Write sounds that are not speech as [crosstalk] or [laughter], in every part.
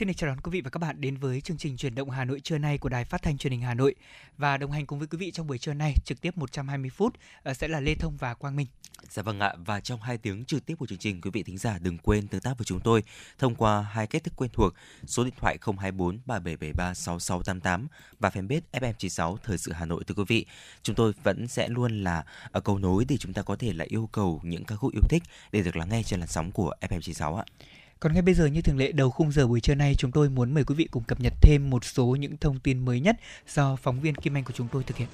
Xin được chào đón quý vị và các bạn đến với chương trình chuyển động Hà Nội trưa nay của Đài Phát thanh Truyền hình Hà Nội và đồng hành cùng với quý vị trong buổi trưa nay trực tiếp 120 phút ờ, sẽ là Lê Thông và Quang Minh. Dạ vâng ạ, và trong hai tiếng trực tiếp của chương trình, quý vị thính giả đừng quên tương tác với chúng tôi thông qua hai cách thức quen thuộc, số điện thoại 024 3773 6688 và fanpage FM96 Thời sự Hà Nội thưa quý vị. Chúng tôi vẫn sẽ luôn là ở cầu nối để chúng ta có thể là yêu cầu những ca khúc yêu thích để được lắng nghe trên làn sóng của FM96 ạ. Còn ngay bây giờ như thường lệ đầu khung giờ buổi trưa nay chúng tôi muốn mời quý vị cùng cập nhật thêm một số những thông tin mới nhất do phóng viên Kim Anh của chúng tôi thực hiện.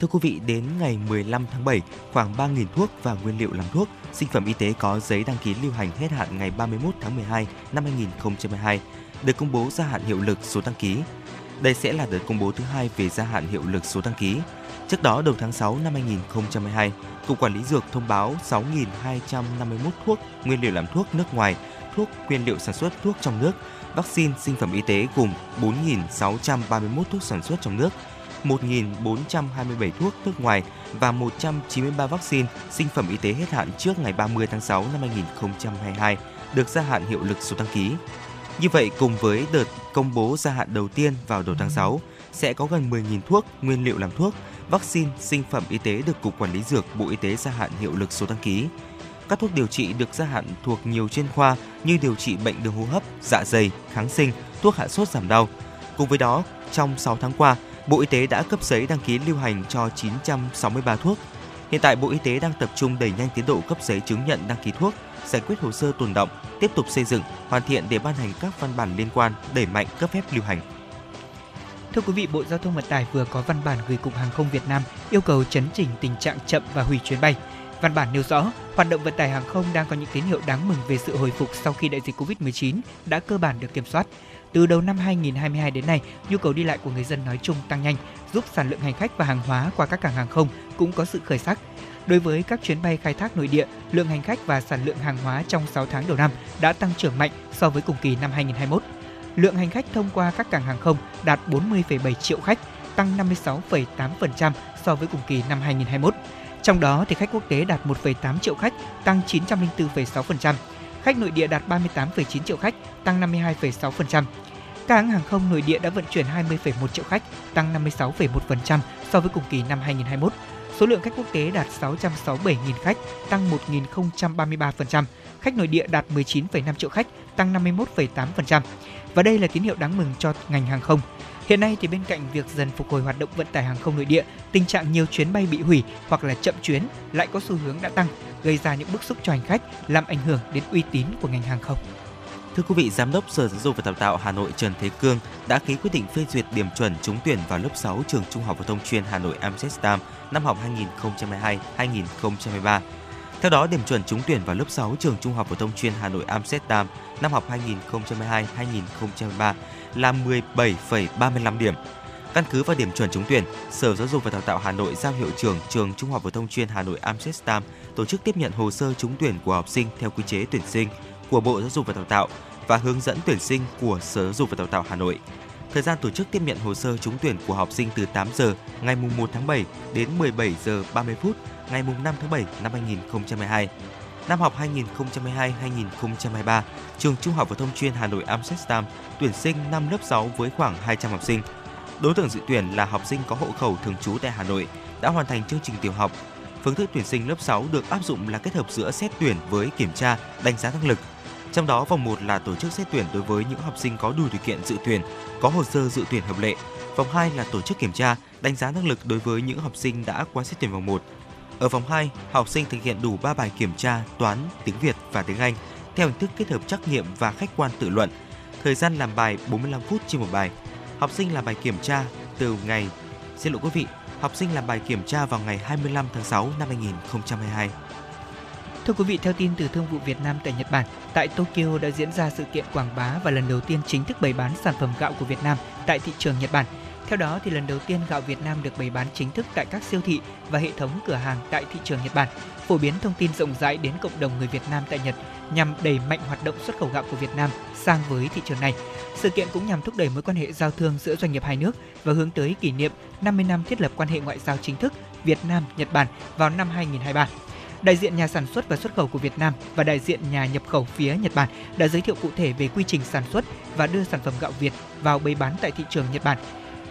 Thưa quý vị, đến ngày 15 tháng 7, khoảng 3.000 thuốc và nguyên liệu làm thuốc, sinh phẩm y tế có giấy đăng ký lưu hành hết hạn ngày 31 tháng 12 năm 2022 được công bố gia hạn hiệu lực số đăng ký. Đây sẽ là đợt công bố thứ hai về gia hạn hiệu lực số đăng ký. Trước đó, đầu tháng 6 năm 2022, Cục Quản lý Dược thông báo 6.251 thuốc, nguyên liệu làm thuốc nước ngoài, thuốc, nguyên liệu sản xuất thuốc trong nước, vaccine, sinh phẩm y tế gồm 4.631 thuốc sản xuất trong nước, 1.427 thuốc nước ngoài và 193 vaccine sinh phẩm y tế hết hạn trước ngày 30 tháng 6 năm 2022 được gia hạn hiệu lực số đăng ký. Như vậy, cùng với đợt công bố gia hạn đầu tiên vào đầu tháng 6, sẽ có gần 10.000 thuốc, nguyên liệu làm thuốc, vaccine, sinh phẩm y tế được Cục Quản lý Dược Bộ Y tế gia hạn hiệu lực số đăng ký. Các thuốc điều trị được gia hạn thuộc nhiều chuyên khoa như điều trị bệnh đường hô hấp, dạ dày, kháng sinh, thuốc hạ sốt giảm đau. Cùng với đó, trong 6 tháng qua, Bộ Y tế đã cấp giấy đăng ký lưu hành cho 963 thuốc. Hiện tại Bộ Y tế đang tập trung đẩy nhanh tiến độ cấp giấy chứng nhận đăng ký thuốc, giải quyết hồ sơ tồn động, tiếp tục xây dựng, hoàn thiện để ban hành các văn bản liên quan đẩy mạnh cấp phép lưu hành. Thưa quý vị, Bộ Giao thông Vận tải vừa có văn bản gửi Cục Hàng không Việt Nam yêu cầu chấn chỉnh tình trạng chậm và hủy chuyến bay. Văn bản nêu rõ, hoạt động vận tải hàng không đang có những tín hiệu đáng mừng về sự hồi phục sau khi đại dịch Covid-19 đã cơ bản được kiểm soát. Từ đầu năm 2022 đến nay, nhu cầu đi lại của người dân nói chung tăng nhanh, giúp sản lượng hành khách và hàng hóa qua các cảng hàng không cũng có sự khởi sắc. Đối với các chuyến bay khai thác nội địa, lượng hành khách và sản lượng hàng hóa trong 6 tháng đầu năm đã tăng trưởng mạnh so với cùng kỳ năm 2021. Lượng hành khách thông qua các cảng hàng không đạt 40,7 triệu khách, tăng 56,8% so với cùng kỳ năm 2021. Trong đó thì khách quốc tế đạt 1,8 triệu khách, tăng 904,6%. Khách nội địa đạt 38,9 triệu khách, tăng 52,6%. Các hãng hàng không nội địa đã vận chuyển 20,1 triệu khách, tăng 56,1% so với cùng kỳ năm 2021. Số lượng khách quốc tế đạt 667.000 khách, tăng 1.033%. Khách nội địa đạt 19,5 triệu khách, tăng 51,8%. Và đây là tín hiệu đáng mừng cho ngành hàng không. Hiện nay thì bên cạnh việc dần phục hồi hoạt động vận tải hàng không nội địa, tình trạng nhiều chuyến bay bị hủy hoặc là chậm chuyến lại có xu hướng đã tăng, gây ra những bức xúc cho hành khách, làm ảnh hưởng đến uy tín của ngành hàng không. Thưa quý vị, Giám đốc Sở Giáo dục và Đào tạo Hà Nội Trần Thế Cương đã ký quyết định phê duyệt điểm chuẩn trúng tuyển vào lớp 6 trường Trung học phổ thông chuyên Hà Nội Amsterdam năm học 2022-2023. Theo đó, điểm chuẩn trúng tuyển vào lớp 6 trường Trung học phổ thông chuyên Hà Nội Amsterdam năm học 2022-2023 là 17,35 điểm. Căn cứ vào điểm chuẩn trúng tuyển, Sở Giáo dục và Đào tạo Hà Nội giao hiệu trưởng trường Trung học phổ thông chuyên Hà Nội Amsterdam tổ chức tiếp nhận hồ sơ trúng tuyển của học sinh theo quy chế tuyển sinh của Bộ Giáo dục và Đào tạo và hướng dẫn tuyển sinh của Sở Giáo dục và Đào tạo Hà Nội. Thời gian tổ chức tiếp nhận hồ sơ trúng tuyển của học sinh từ 8 giờ ngày 1 tháng 7 đến 17 giờ 30 phút ngày 5 tháng 7 năm 2022. Năm học 2022-2023, trường Trung học phổ thông chuyên Hà Nội Amsterdam tuyển sinh năm lớp 6 với khoảng 200 học sinh. Đối tượng dự tuyển là học sinh có hộ khẩu thường trú tại Hà Nội, đã hoàn thành chương trình tiểu học. Phương thức tuyển sinh lớp 6 được áp dụng là kết hợp giữa xét tuyển với kiểm tra, đánh giá năng lực. Trong đó vòng 1 là tổ chức xét tuyển đối với những học sinh có đủ điều kiện dự tuyển, có hồ sơ dự tuyển hợp lệ. Vòng 2 là tổ chức kiểm tra, đánh giá năng lực đối với những học sinh đã qua xét tuyển vòng 1. Ở vòng 2, học sinh thực hiện đủ 3 bài kiểm tra toán, tiếng Việt và tiếng Anh theo hình thức kết hợp trắc nghiệm và khách quan tự luận. Thời gian làm bài 45 phút trên một bài. Học sinh làm bài kiểm tra từ ngày Xin lỗi quý vị, học sinh làm bài kiểm tra vào ngày 25 tháng 6 năm 2022. Thưa quý vị, theo tin từ Thương vụ Việt Nam tại Nhật Bản, tại Tokyo đã diễn ra sự kiện quảng bá và lần đầu tiên chính thức bày bán sản phẩm gạo của Việt Nam tại thị trường Nhật Bản. Theo đó thì lần đầu tiên gạo Việt Nam được bày bán chính thức tại các siêu thị và hệ thống cửa hàng tại thị trường Nhật Bản, phổ biến thông tin rộng rãi đến cộng đồng người Việt Nam tại Nhật nhằm đẩy mạnh hoạt động xuất khẩu gạo của Việt Nam sang với thị trường này. Sự kiện cũng nhằm thúc đẩy mối quan hệ giao thương giữa doanh nghiệp hai nước và hướng tới kỷ niệm 50 năm thiết lập quan hệ ngoại giao chính thức Việt Nam Nhật Bản vào năm 2023 đại diện nhà sản xuất và xuất khẩu của Việt Nam và đại diện nhà nhập khẩu phía Nhật Bản đã giới thiệu cụ thể về quy trình sản xuất và đưa sản phẩm gạo Việt vào bày bán tại thị trường Nhật Bản.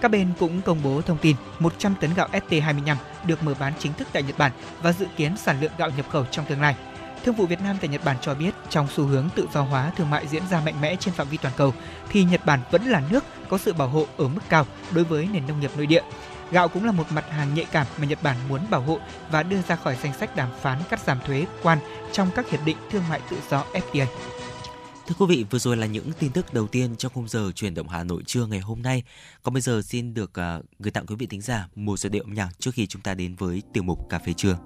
Các bên cũng công bố thông tin 100 tấn gạo ST25 được mở bán chính thức tại Nhật Bản và dự kiến sản lượng gạo nhập khẩu trong tương lai. Thương vụ Việt Nam tại Nhật Bản cho biết, trong xu hướng tự do hóa thương mại diễn ra mạnh mẽ trên phạm vi toàn cầu, thì Nhật Bản vẫn là nước có sự bảo hộ ở mức cao đối với nền nông nghiệp nội địa. Gạo cũng là một mặt hàng nhạy cảm mà Nhật Bản muốn bảo hộ và đưa ra khỏi danh sách đàm phán cắt giảm thuế quan trong các hiệp định thương mại tự do FTA. Thưa quý vị, vừa rồi là những tin tức đầu tiên trong khung giờ chuyển động Hà Nội trưa ngày hôm nay. Còn bây giờ xin được uh, gửi tặng quý vị thính giả một giai điệu âm nhạc trước khi chúng ta đến với tiểu mục cà phê trưa.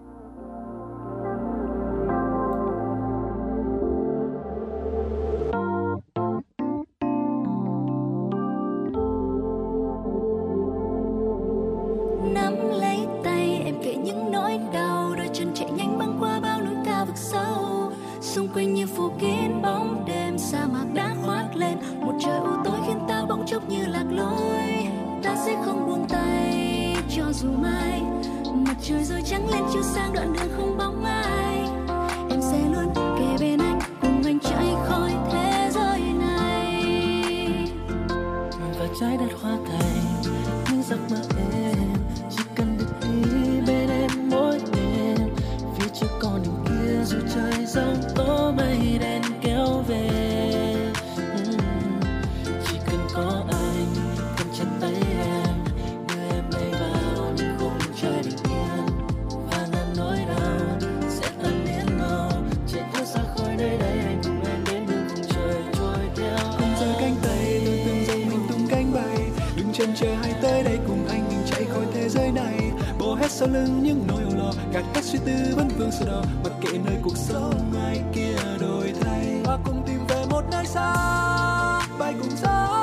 đoạn đường không bóng ai. Em sẽ luôn kề bên anh, cùng anh chạy khỏi thế giới này. Và trái đất hoa thành những giấc mơ em, chỉ cần được đi bên em mỗi đêm. Phía trước con đường kia dù trời rông sau lưng những nỗi âu lo gạt các suy tư vẫn vương sơ đau mặc kệ nơi cuộc sống ai kia đổi thay, hoa cùng tìm về một nơi xa, bay cùng gió.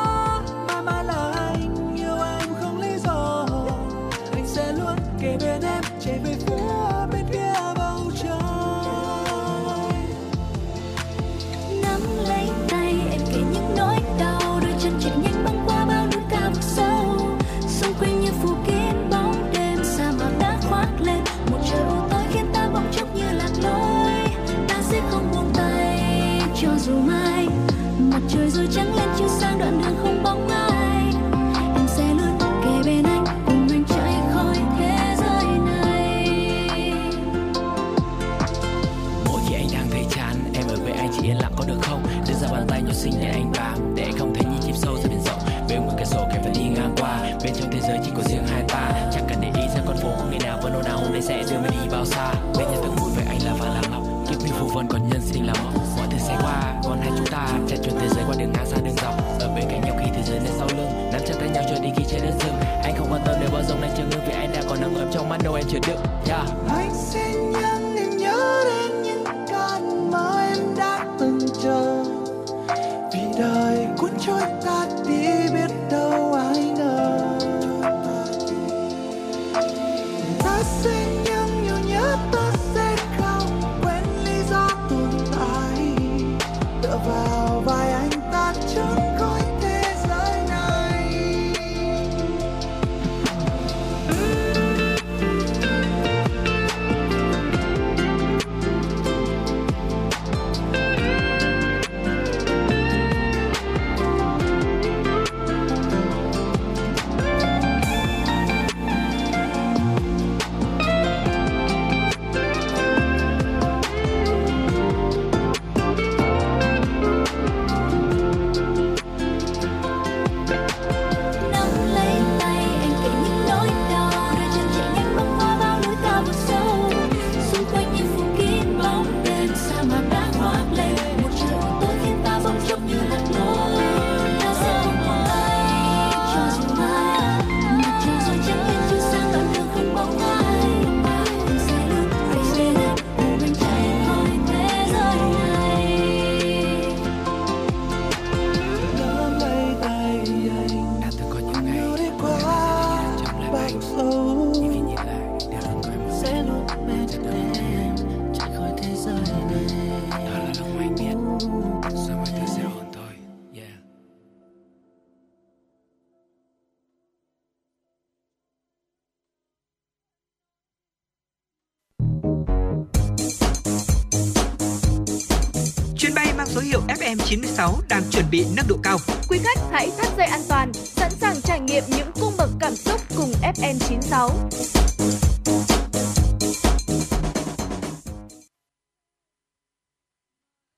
96 đang chuẩn bị nâng độ cao. Quý khách hãy thắt dây an toàn, sẵn sàng trải nghiệm những cung bậc cảm xúc cùng FM 96.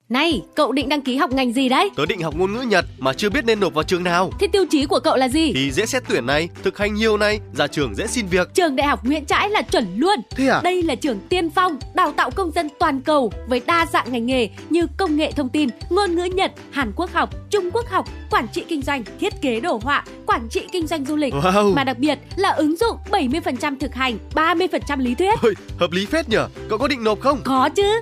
Này, cậu định đăng ký học ngành gì đấy? Tớ định học ngôn ngữ Nhật mà chưa biết nên nộp vào trường nào. Thế tiêu chí của cậu là gì? Thì dễ xét tuyển này, thực hành nhiều này, ra trường dễ xin việc. Trường Đại học Nguyễn Trãi là chuẩn luôn. Thế à? Đây là trường tiên phong, đào tạo công dân toàn cầu với đa dạng ngành nghề như công nghệ thông tin, ngôn ngữ Nhật, Hàn Quốc học, Trung Quốc học, quản trị kinh doanh, thiết kế đồ họa, quản trị kinh doanh du lịch. Wow. Mà đặc biệt là ứng dụng 70% thực hành, 30% lý thuyết. Ôi, hợp lý phết nhở. Cậu có định nộp không? Có chứ.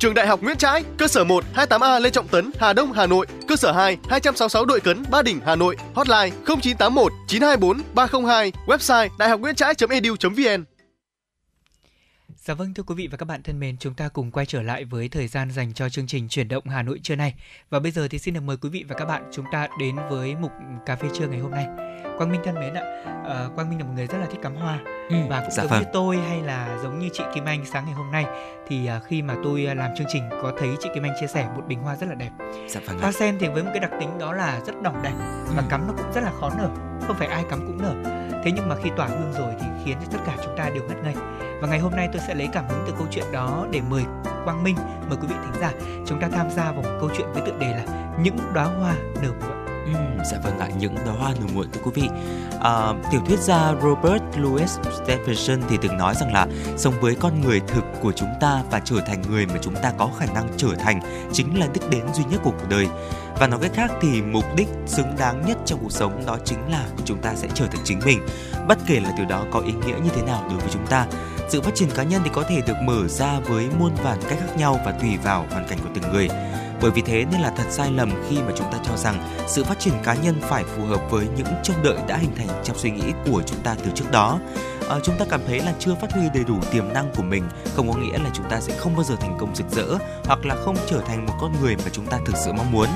Trường Đại học Nguyễn Trãi, cơ sở 1 28A Lê Trọng Tấn, Hà Đông, Hà Nội, cơ sở 2 266 Đội Cấn, Ba Đình, Hà Nội, hotline 0981 924 302, website đạihocnguyentrai.edu.vn. Dạ vâng thưa quý vị và các bạn thân mến, chúng ta cùng quay trở lại với thời gian dành cho chương trình chuyển động Hà Nội trưa nay. Và bây giờ thì xin được mời quý vị và các bạn chúng ta đến với mục cà phê trưa ngày hôm nay. Quang Minh thân mến ạ, ờ, Quang Minh là một người rất là thích cắm hoa Ừ, và cũng dạ giống vâng. như tôi hay là giống như chị Kim Anh sáng ngày hôm nay thì à, khi mà tôi à, làm chương trình có thấy chị Kim Anh chia sẻ một bình hoa rất là đẹp. Dạ vâng. Hoa sen thì với một cái đặc tính đó là rất đỏng đảnh và Ừ. cắm nó cũng rất là khó nở, không phải ai cắm cũng nở. Thế nhưng mà khi tỏa hương rồi thì khiến cho tất cả chúng ta đều ngất ngây. Và ngày hôm nay tôi sẽ lấy cảm hứng từ câu chuyện đó để mời Quang Minh, mời quý vị thính giả chúng ta tham gia vào một câu chuyện với tựa đề là những đóa hoa nở muộn. Ừ, dạ vâng ạ, những đóa hoa nở muộn thưa quý vị. À, tiểu thuyết gia Robert Louis Stevenson thì từng nói rằng là sống với con người thực của chúng ta và trở thành người mà chúng ta có khả năng trở thành chính là đích đến duy nhất của cuộc đời. Và nói cách khác thì mục đích xứng đáng nhất trong cuộc sống đó chính là chúng ta sẽ trở thành chính mình. Bất kể là điều đó có ý nghĩa như thế nào đối với chúng ta. Sự phát triển cá nhân thì có thể được mở ra với muôn vàn cách khác nhau và tùy vào hoàn cảnh của từng người. Bởi vì thế nên là thật sai lầm khi mà chúng ta cho rằng sự phát triển cá nhân phải phù hợp với những trông đợi đã hình thành trong suy nghĩ của chúng ta từ trước đó. Ờ, chúng ta cảm thấy là chưa phát huy đầy đủ tiềm năng của mình không có nghĩa là chúng ta sẽ không bao giờ thành công rực rỡ hoặc là không trở thành một con người mà chúng ta thực sự mong muốn.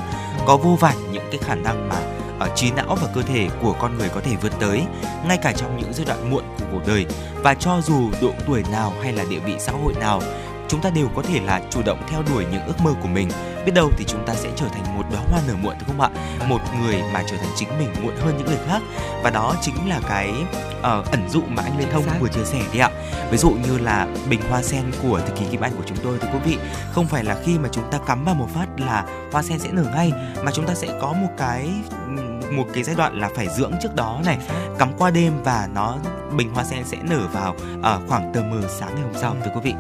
Có vô vàn những cái khả năng mà ở trí não và cơ thể của con người có thể vươn tới ngay cả trong những giai đoạn muộn của cuộc đời và cho dù độ tuổi nào hay là địa vị xã hội nào chúng ta đều có thể là chủ động theo đuổi những ước mơ của mình. Biết đâu thì chúng ta sẽ trở thành một đóa hoa nở muộn đúng không ạ? Một người mà trở thành chính mình muộn hơn những người khác. Và đó chính là cái ờ, ẩn dụ mà anh Lê Thông vừa chia sẻ đấy ạ. Ví dụ như là bình hoa sen của thời kỳ kim anh của chúng tôi thì quý vị. Không phải là khi mà chúng ta cắm vào một phát là hoa sen sẽ nở ngay mà chúng ta sẽ có một cái một cái giai đoạn là phải dưỡng trước đó này cắm qua đêm và nó bình hoa sen sẽ nở vào ở khoảng tờ mờ sáng ngày hôm sau thưa quý vị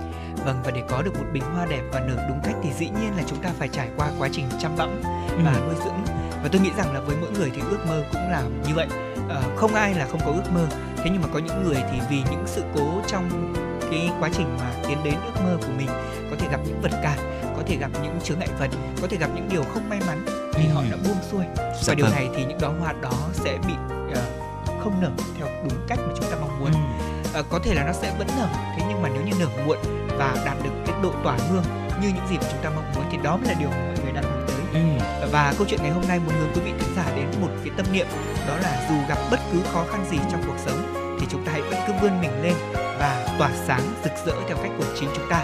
Vâng và để có được một bình hoa đẹp và nở đúng cách thì dĩ nhiên là chúng ta phải trải qua quá trình chăm bẵm và Ừ. nuôi dưỡng và tôi nghĩ rằng là với mỗi người thì ước mơ cũng là như vậy Ờ, không ai là không có ước mơ thế nhưng mà có những người thì vì những sự cố trong cái quá trình mà tiến đến ước mơ của mình có thể gặp những vật cản có thể gặp những chướng ngại vật có thể gặp những điều không may mắn thì Ừ. họ đã buông xuôi Dạ và điều vâng. này thì những đóa hoa đó sẽ bị ờ, không nở theo đúng cách mà chúng Ờ, có thể là nó sẽ vẫn nở thế nhưng mà nếu như nở muộn và đạt được cái độ tỏa hương như những gì mà chúng ta mong muốn thì đó mới là điều mà người đang hướng tới. Ừ. và câu chuyện ngày hôm nay muốn hướng quý vị thính giả đến một cái tâm niệm đó là dù gặp bất cứ khó khăn gì trong cuộc sống thì chúng ta hãy vẫn cứ vươn mình lên và tỏa sáng rực rỡ theo cách của chính chúng ta.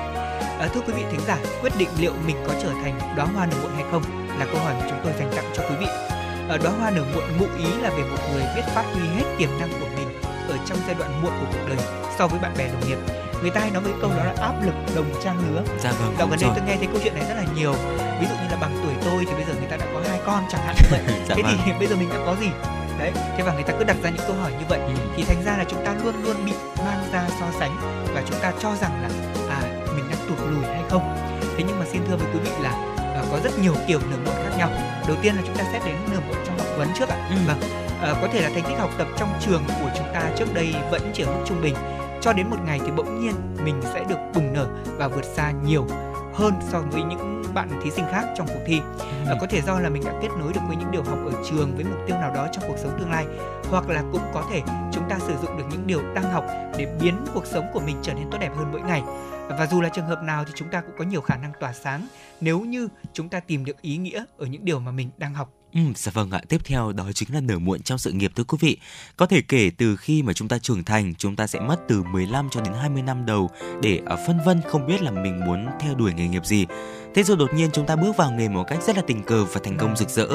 À, thưa quý vị thính giả quyết định liệu mình có trở thành đóa hoa nở muộn hay không là câu hỏi mà chúng tôi dành tặng cho quý vị. Ở đóa hoa nở muộn ngụ ý là về một người biết phát huy hết tiềm năng của trong giai đoạn muộn của cuộc đời so với bạn bè đồng nghiệp. Người ta hay nói với câu đó là áp lực đồng trang lứa. Dạ vâng đúng gần đây tôi nghe thấy câu chuyện này rất là nhiều. Ví dụ như là bằng tuổi tôi thì bây giờ người ta đã có hai con chẳng hạn. Như [laughs] vậy Dạ Thế vâng. thì [laughs] bây giờ mình đã có gì? Đấy, thế và người ta cứ đặt ra những câu hỏi như vậy. Ừ. Thì thành ra là chúng ta luôn luôn bị mang ra so sánh Và chúng ta cho rằng là à mình đang tụt lùi hay không? Thế nhưng mà xin thưa với quý vị là à, có rất nhiều kiểu nở muộn khác nhau. Đầu tiên là chúng ta xét đến nở muộn trong học vấn trước ạ. Ừ. Vâng, à, có thể là thành tích học tập trong trường của chúng ta trước đây vẫn chỉ ở mức trung bình. Cho đến một ngày thì bỗng nhiên mình sẽ được bùng nở và vượt xa nhiều hơn so với những bạn thí sinh khác trong cuộc thi. À, có thể do là mình đã kết nối được với những điều học ở trường với mục tiêu nào đó trong cuộc sống tương lai hoặc là cũng có thể chúng ta sử dụng được những điều đang học để biến cuộc sống của mình trở nên tốt đẹp hơn mỗi ngày. Và dù là trường hợp nào thì chúng ta cũng có nhiều khả năng tỏa sáng nếu như chúng ta tìm được ý nghĩa ở những điều mà mình đang học. Ừ, dạ vâng ạ. Tiếp theo đó chính là nở muộn trong sự nghiệp thưa quý vị. Có thể kể từ khi mà chúng ta trưởng thành, chúng ta sẽ mất từ 15 cho đến 20 năm đầu để ở phân vân không biết là mình muốn theo đuổi nghề nghiệp gì. Thế rồi đột nhiên chúng ta bước vào nghề một cách rất là tình cờ và thành công rực rỡ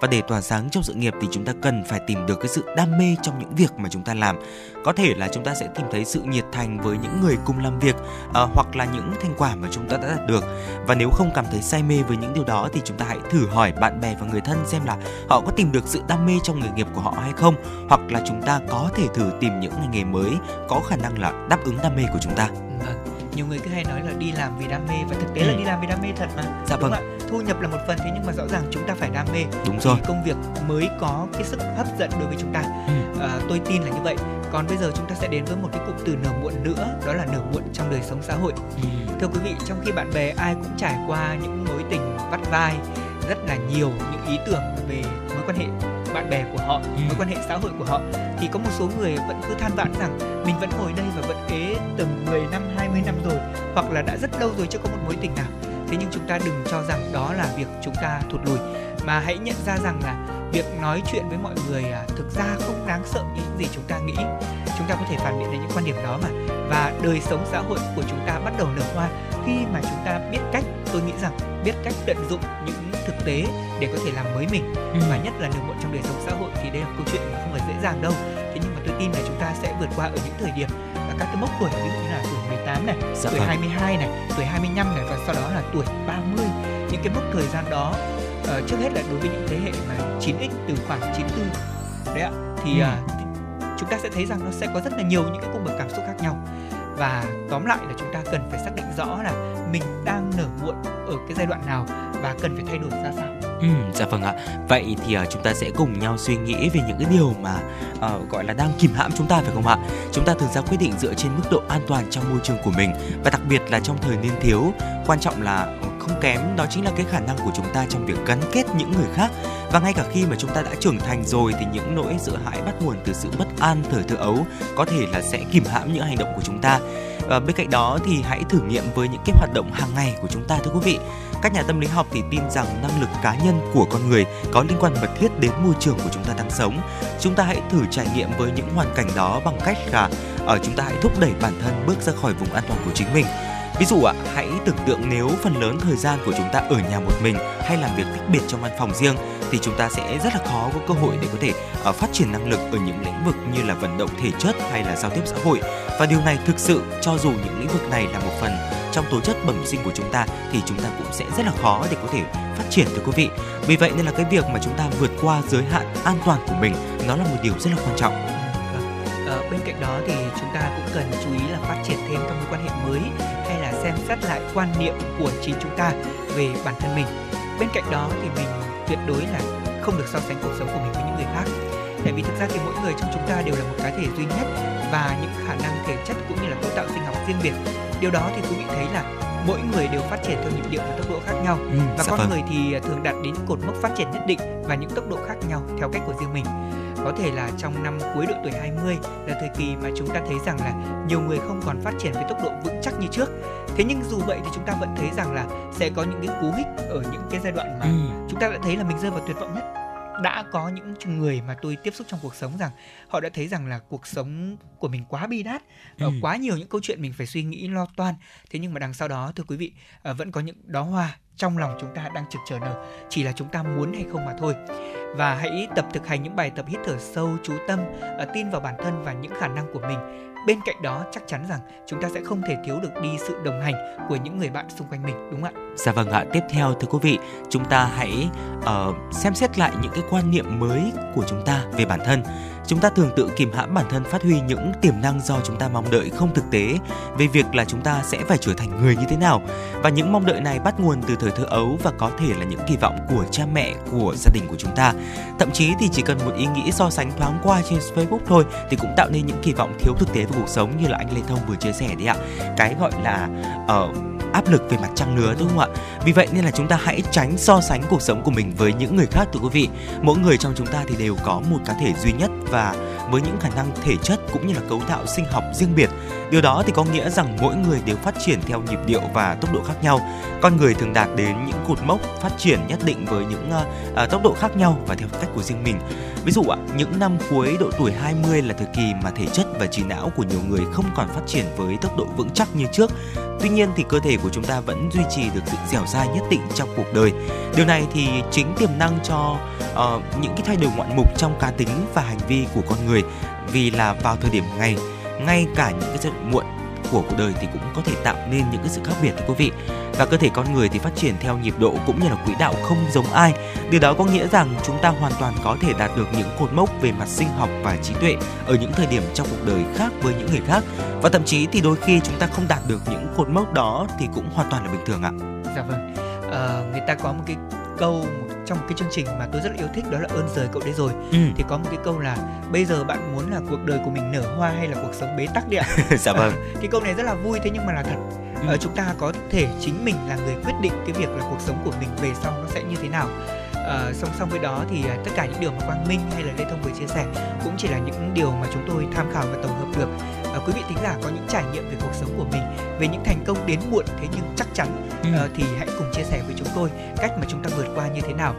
và để tỏa sáng trong sự nghiệp thì chúng ta cần phải tìm được cái sự đam mê trong những việc mà chúng ta làm. Có thể là chúng ta sẽ tìm thấy sự nhiệt thành với những người cùng làm việc à, hoặc là những thành quả mà chúng ta đã đạt được. Và nếu không cảm thấy say mê với những điều đó thì chúng ta hãy thử hỏi bạn bè và người thân xem là họ có tìm được sự đam mê trong nghề nghiệp của họ hay không hoặc là chúng ta có thể thử tìm những ngành nghề mới có khả năng là đáp ứng đam mê của chúng ta. Vâng nhiều người cứ hay nói là đi làm vì đam mê và thực tế ừ. là đi làm vì đam mê thật mà. Dạ vâng. ạ thu nhập là một phần thế nhưng mà rõ ràng chúng ta phải đam mê. Đúng rồi. Thì công việc mới có cái sức hấp dẫn đối với chúng ta. Ừ. à, tôi tin là như vậy. Còn bây giờ chúng ta sẽ đến với một cái cụm từ nở muộn nữa đó là nở muộn trong đời sống xã hội. Ừ. thưa quý vị trong khi bạn bè ai cũng trải qua những mối tình vắt vai rất là nhiều những ý tưởng về mối quan hệ bạn bè của họ, ừ. mối quan hệ xã hội của họ thì có một số người vẫn cứ than vãn rằng mình vẫn ngồi đây và vẫn ế từng 10 năm, 20 năm rồi hoặc là đã rất lâu rồi chưa có một mối tình nào. Thế nhưng chúng ta đừng cho rằng đó là việc chúng ta thụt lùi mà hãy nhận ra rằng là việc nói chuyện với mọi người à, thực ra không đáng sợ như những gì chúng ta nghĩ. Chúng ta có thể phản biện đến những quan điểm đó mà. Và đời sống xã hội của chúng ta bắt đầu nở hoa khi mà chúng ta biết cách tôi nghĩ rằng biết cách tận dụng những thực tế để có thể làm mới mình. Ừ. và nhất là nửa muộn trong đời sống xã hội thì đây là câu chuyện mà không hề dễ dàng đâu. Thế nhưng mà tôi tin là chúng ta sẽ vượt qua ở những thời điểm là các cái mốc tuổi ví dụ như là tuổi 18 này, dạ tuổi vâng. 22 này, tuổi 25 này và sau đó là tuổi 30 những cái mốc thời gian đó uh, trước hết là đối với những thế hệ mà 9x từ khoảng 94 đấy ạ thì, ừ. uh, chúng ta sẽ thấy rằng nó sẽ có rất là nhiều những cái cung bậc cảm xúc khác nhau và tóm lại là chúng ta cần phải xác định rõ là mình đang nở muộn ở cái giai đoạn nào và cần phải thay đổi ra sao Ừ, dạ vâng ạ. Vậy thì uh, chúng ta sẽ cùng nhau suy nghĩ về những cái điều mà uh, gọi là đang kìm hãm chúng ta phải không ạ? Chúng ta thường ra quyết định dựa trên mức độ an toàn trong môi trường của mình và đặc biệt là trong thời niên thiếu. Quan trọng là không kém, đó chính là cái khả năng của chúng ta trong việc gắn kết những người khác. Và ngay cả khi mà chúng ta đã trưởng thành rồi thì những nỗi sợ hãi bắt nguồn từ sự bất an, thời thơ ấu có thể là sẽ kìm hãm những hành động của chúng ta. Và bên cạnh đó thì hãy thử nghiệm với những cái hoạt động hàng ngày của chúng ta thưa quý vị. Các nhà tâm lý học thì tin rằng năng lực cá nhân của con người có liên quan mật thiết đến môi trường của chúng ta đang sống. Chúng ta hãy thử trải nghiệm với những hoàn cảnh đó bằng cách là ở chúng ta hãy thúc đẩy bản thân bước ra khỏi vùng an toàn của chính mình. Ví dụ ạ, hãy tưởng tượng nếu phần lớn thời gian của chúng ta ở nhà một mình hay làm việc tách biệt trong văn phòng riêng thì chúng ta sẽ rất là khó có cơ hội để có thể uh, phát triển năng lực ở những lĩnh vực như là vận động thể chất hay là giao tiếp xã hội. Và điều này thực sự cho dù những lĩnh vực này là một phần trong tố chất bẩm sinh của chúng ta thì chúng ta cũng sẽ rất là khó để có thể phát triển thưa quý vị. Vì vậy nên là cái việc mà chúng ta vượt qua giới hạn an toàn của mình nó là một điều rất là quan trọng Ờ, bên cạnh đó thì chúng ta cũng cần chú ý là phát triển thêm các mối quan hệ mới hay là xem xét lại quan niệm của chính chúng ta về bản thân mình. Bên cạnh đó thì mình tuyệt đối là không được so sánh cuộc sống của mình với những người khác. Tại vì thực ra thì mỗi người trong chúng ta đều là một cá thể duy nhất và những khả năng thể chất cũng như là cấu tạo sinh học riêng biệt. Điều đó thì quý vị thấy là mỗi người đều phát triển theo nhịp điệu và tốc độ khác nhau. Ừ, và con vâng. người thì thường đạt đến cột mốc phát triển nhất định và những tốc độ khác nhau theo cách của riêng mình có thể là trong năm cuối độ tuổi 20 là thời kỳ mà chúng ta thấy rằng là nhiều người không còn phát triển với tốc độ vững chắc như trước. Thế nhưng dù vậy thì chúng ta vẫn thấy rằng là sẽ có những cái cú hích ở những cái giai đoạn mà ừ. chúng ta đã thấy là mình rơi vào tuyệt vọng nhất đã có những người mà tôi tiếp xúc trong cuộc sống rằng họ đã thấy rằng là cuộc sống của mình quá bi đát ừ. quá nhiều những câu chuyện mình phải suy nghĩ lo toan thế nhưng mà đằng sau đó thưa quý vị à, vẫn có những đóa hoa trong lòng chúng ta đang trực chờ nở chỉ là chúng ta muốn hay không mà thôi và hãy tập thực hành những bài tập hít thở sâu chú tâm ờ, tin vào bản thân và những khả năng của mình. Bên cạnh đó chắc chắn rằng chúng ta sẽ không thể thiếu được đi sự đồng hành của những người bạn xung quanh mình đúng không ạ? Dạ vâng ạ. Tiếp theo thưa quý vị chúng ta hãy uh, xem xét lại những cái quan niệm mới của chúng ta về bản thân chúng ta thường tự kìm hãm bản thân phát huy những tiềm năng do chúng ta mong đợi không thực tế về việc là chúng ta sẽ phải trở thành người như thế nào. Và những mong đợi này bắt nguồn từ thời thơ ấu và có thể là những kỳ vọng của cha mẹ của gia đình của chúng ta. Thậm chí thì chỉ cần một ý nghĩ so sánh thoáng qua trên Facebook thôi thì cũng tạo nên những kỳ vọng thiếu thực tế về cuộc sống như là anh Lê Thông vừa chia sẻ đấy ạ. Cái gọi là ở uh, áp lực về mặt trang lứa đúng không ạ? Vì vậy nên là chúng ta hãy tránh so sánh cuộc sống của mình với những người khác thưa quý vị. Mỗi người trong chúng ta thì đều có một cá thể duy nhất và với những khả năng thể chất cũng như là cấu tạo sinh học riêng biệt điều đó thì có nghĩa rằng mỗi người đều phát triển theo nhịp điệu và tốc độ khác nhau. Con người thường đạt đến những cột mốc phát triển nhất định với những uh, uh, tốc độ khác nhau và theo cách của riêng mình. Ví dụ ạ những năm cuối độ tuổi 20 là thời kỳ mà thể chất và trí não của nhiều người không còn phát triển với tốc độ vững chắc như trước. Tuy nhiên thì cơ thể của chúng ta vẫn duy trì được sự dẻo dai nhất định trong cuộc đời. Điều này thì chính tiềm năng cho uh, những cái thay đổi ngoạn mục trong cá tính và hành vi của con người. Vì là vào thời điểm ngày ngay cả những cái giai đoạn muộn của cuộc đời thì cũng có thể tạo nên những cái sự khác biệt thưa quý vị. Và cơ thể con người thì phát triển theo nhịp độ cũng như là quỹ đạo không giống ai. Điều đó có nghĩa rằng chúng ta hoàn toàn có thể đạt được những cột mốc về mặt sinh học và trí tuệ ở những thời điểm trong cuộc đời khác với những người khác. Và thậm chí thì đôi khi chúng ta không đạt được những cột mốc đó thì cũng hoàn toàn là bình thường ạ. Dạ vâng. Ờ, người ta có một cái câu một trong cái chương trình mà tôi rất là yêu thích đó là ơn rời cậu đấy rồi. Ừ. thì có một cái câu là bây giờ bạn muốn là cuộc đời của mình nở hoa hay là cuộc sống bế tắc đi ạ? [laughs] Dạ vâng. cái câu này rất là vui thế nhưng mà là thật. Ừ. uh, chúng ta có thể chính mình là người quyết định cái việc là cuộc sống của mình về sau nó sẽ như thế nào uh, song song với đó thì uh, tất cả những điều mà quang minh hay là lê thông vừa chia sẻ cũng chỉ là những điều mà chúng tôi tham khảo và tổng hợp được uh, quý vị thính giả có những trải nghiệm về cuộc sống của mình về những thành công đến muộn thế nhưng chắc chắn ừ. uh, thì hãy cùng chia sẻ với chúng tôi cách mà chúng ta vượt qua như thế nào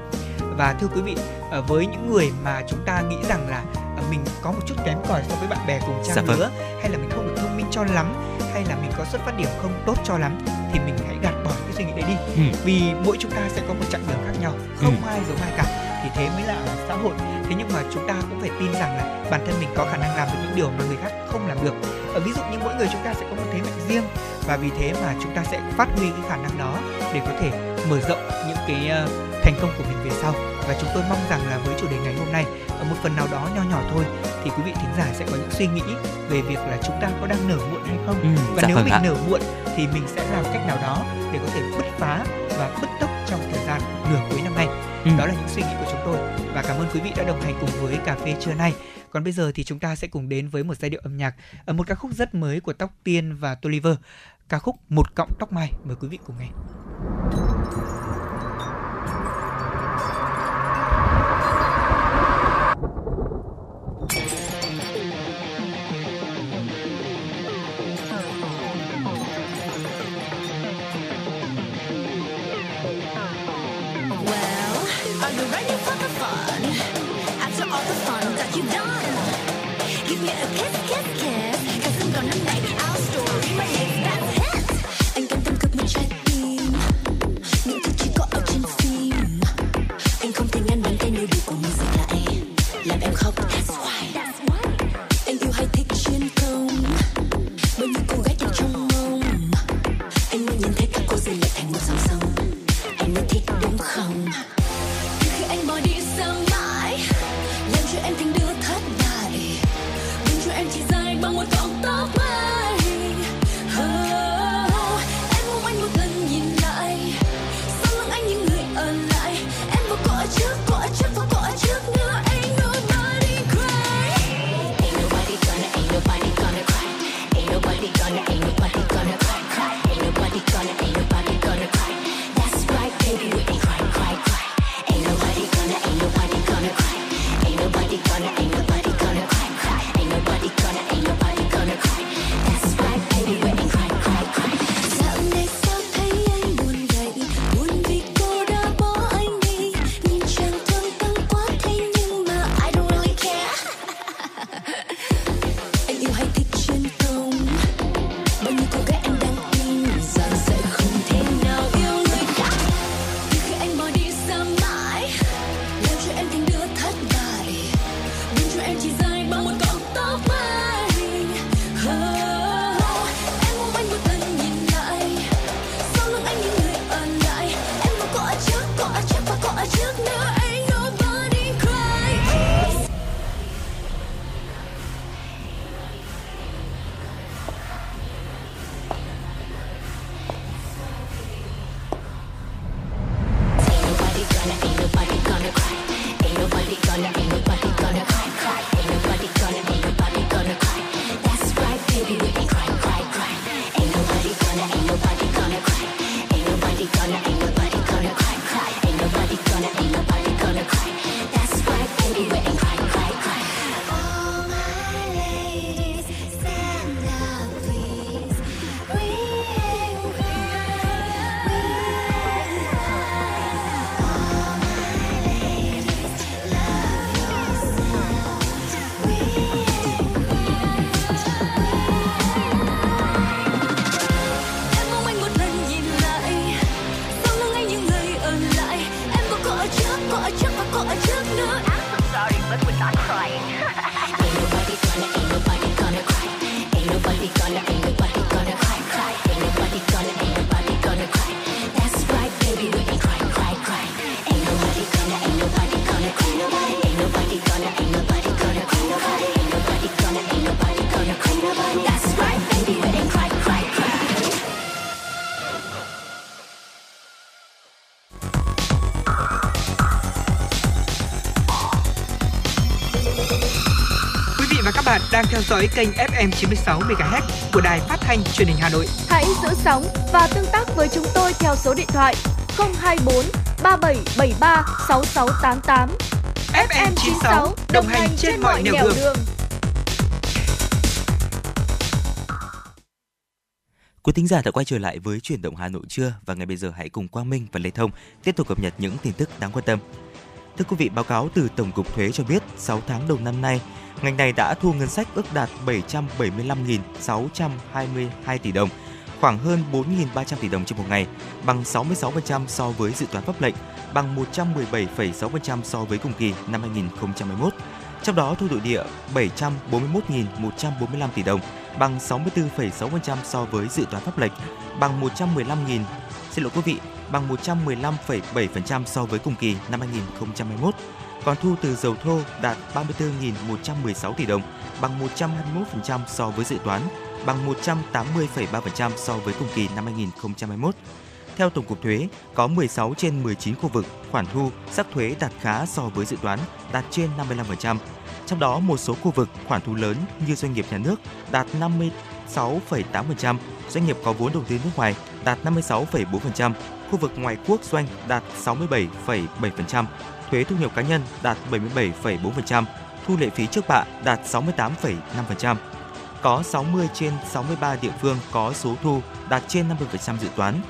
và thưa quý vị uh, với những người mà chúng ta nghĩ rằng là uh, mình có một chút kém cỏi so với bạn bè cùng trang dạ vâng. lứa hay là mình không được thông minh cho lắm hay là mình có xuất phát điểm không tốt cho lắm thì mình hãy cái suy nghĩ đấy đi. Ừ. vì mỗi chúng ta sẽ có một chặng đường khác nhau không ừ. ai giống ai cả. Thì thế mới là xã hội. Thế nhưng mà chúng ta cũng phải tin rằng là bản thân mình có khả năng làm được những điều mà người khác không làm được. Ở ví dụ như mỗi người chúng ta sẽ có một thế mạnh riêng. Và vì thế mà chúng ta sẽ phát huy cái khả năng đó để có thể mở rộng những cái uh, thành công của mình về sau. Và chúng tôi mong rằng là với chủ đề ngày hôm nay ở một phần nào đó nho nhỏ thôi thì quý vị thính giả sẽ có những suy nghĩ về việc là chúng ta có đang nở muộn hay không. Ừ, và dạ nếu vâng mình ạ. nở muộn thì mình sẽ làm cách nào đó để có thể bứt phá và bứt tốc trong thời gian nửa cuối năm nay. Ừ. đó là những suy nghĩ của chúng tôi. Và cảm ơn quý vị đã đồng hành cùng với cà phê trưa nay. Còn bây giờ thì chúng ta sẽ cùng đến với một giai điệu âm nhạc ở một ca khúc rất mới của Tóc Tiên và Toliver. Ca khúc một cọng tóc mai. Mời quý vị cùng nghe bạn đang theo dõi kênh FM 96 MHz của đài phát thanh truyền hình Hà Nội. Hãy giữ sóng và tương tác với chúng tôi theo số điện thoại 024 3773 6688. FM 96 đồng hành trên mọi nẻo đường. đường. Quý thính giả đã quay trở lại với chuyển động Hà Nội trưa và ngay bây giờ hãy cùng Quang Minh và Lê Thông tiếp tục cập nhật những tin tức đáng quan tâm. Thưa quý vị, báo cáo từ Tổng cục Thuế cho biết 6 tháng đầu năm nay, ngành này đã thu ngân sách ước đạt 775.622 tỷ đồng, khoảng hơn 4.300 tỷ đồng trên một ngày, bằng 66% so với dự toán pháp lệnh, bằng 117,6% so với cùng kỳ năm 2021. Trong đó thu nội địa 741.145 tỷ đồng, bằng 64,6% so với dự toán pháp lệnh, bằng 115.000 xin lỗi quý vị, bằng 115,7% so với cùng kỳ năm 2021. Còn thu từ dầu thô đạt 34.116 tỷ đồng, bằng 121% so với dự toán, bằng 180,3% so với cùng kỳ năm 2021. Theo Tổng cục Thuế, có 16 trên 19 khu vực khoản thu sắc thuế đạt khá so với dự toán, đạt trên 55%. Trong đó, một số khu vực khoản thu lớn như doanh nghiệp nhà nước đạt 56,8%, doanh nghiệp có vốn đầu tư nước ngoài đạt 56,4%, khu vực ngoài quốc doanh đạt 67,7%, thuế thu nhập cá nhân đạt 77,4%, thu lệ phí trước bạ đạt 68,5%. Có 60 trên 63 địa phương có số thu đạt trên 50% dự toán.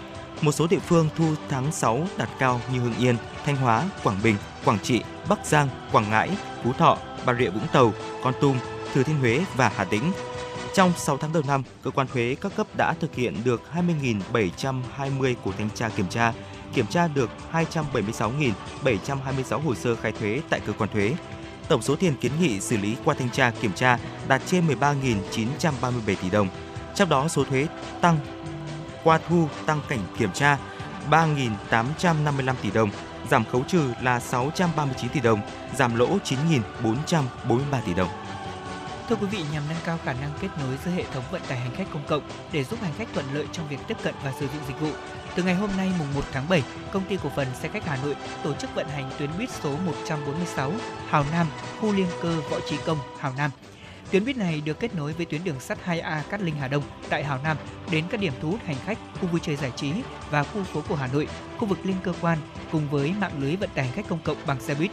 Một số địa phương thu tháng 6 đạt cao như Hưng Yên, Thanh Hóa, Quảng Bình, Quảng Trị, Bắc Giang, Quảng Ngãi, Phú Thọ, Bà Rịa Vũng Tàu, Con Tum, Thừa Thiên Huế và Hà Tĩnh. Trong 6 tháng đầu năm, cơ quan thuế các cấp đã thực hiện được 20.720 cuộc thanh tra kiểm tra, kiểm tra được 276.726 hồ sơ khai thuế tại cơ quan thuế. Tổng số tiền kiến nghị xử lý qua thanh tra kiểm tra đạt trên 13.937 tỷ đồng. Trong đó số thuế tăng qua thu tăng cảnh kiểm tra 3.855 tỷ đồng, giảm khấu trừ là 639 tỷ đồng, giảm lỗ 9.443 tỷ đồng. Thưa quý vị, nhằm nâng cao khả năng kết nối giữa hệ thống vận tải hành khách công cộng để giúp hành khách thuận lợi trong việc tiếp cận và sử dụng dịch vụ, từ ngày hôm nay mùng 1 tháng 7, công ty cổ phần xe khách Hà Nội tổ chức vận hành tuyến buýt số 146 Hào Nam, khu liên cơ Võ Trí Công, Hào Nam. Tuyến buýt này được kết nối với tuyến đường sắt 2A Cát Linh Hà Đông tại Hào Nam đến các điểm thu hút hành khách, khu vui chơi giải trí và khu phố của Hà Nội, khu vực liên cơ quan cùng với mạng lưới vận tải khách công cộng bằng xe buýt.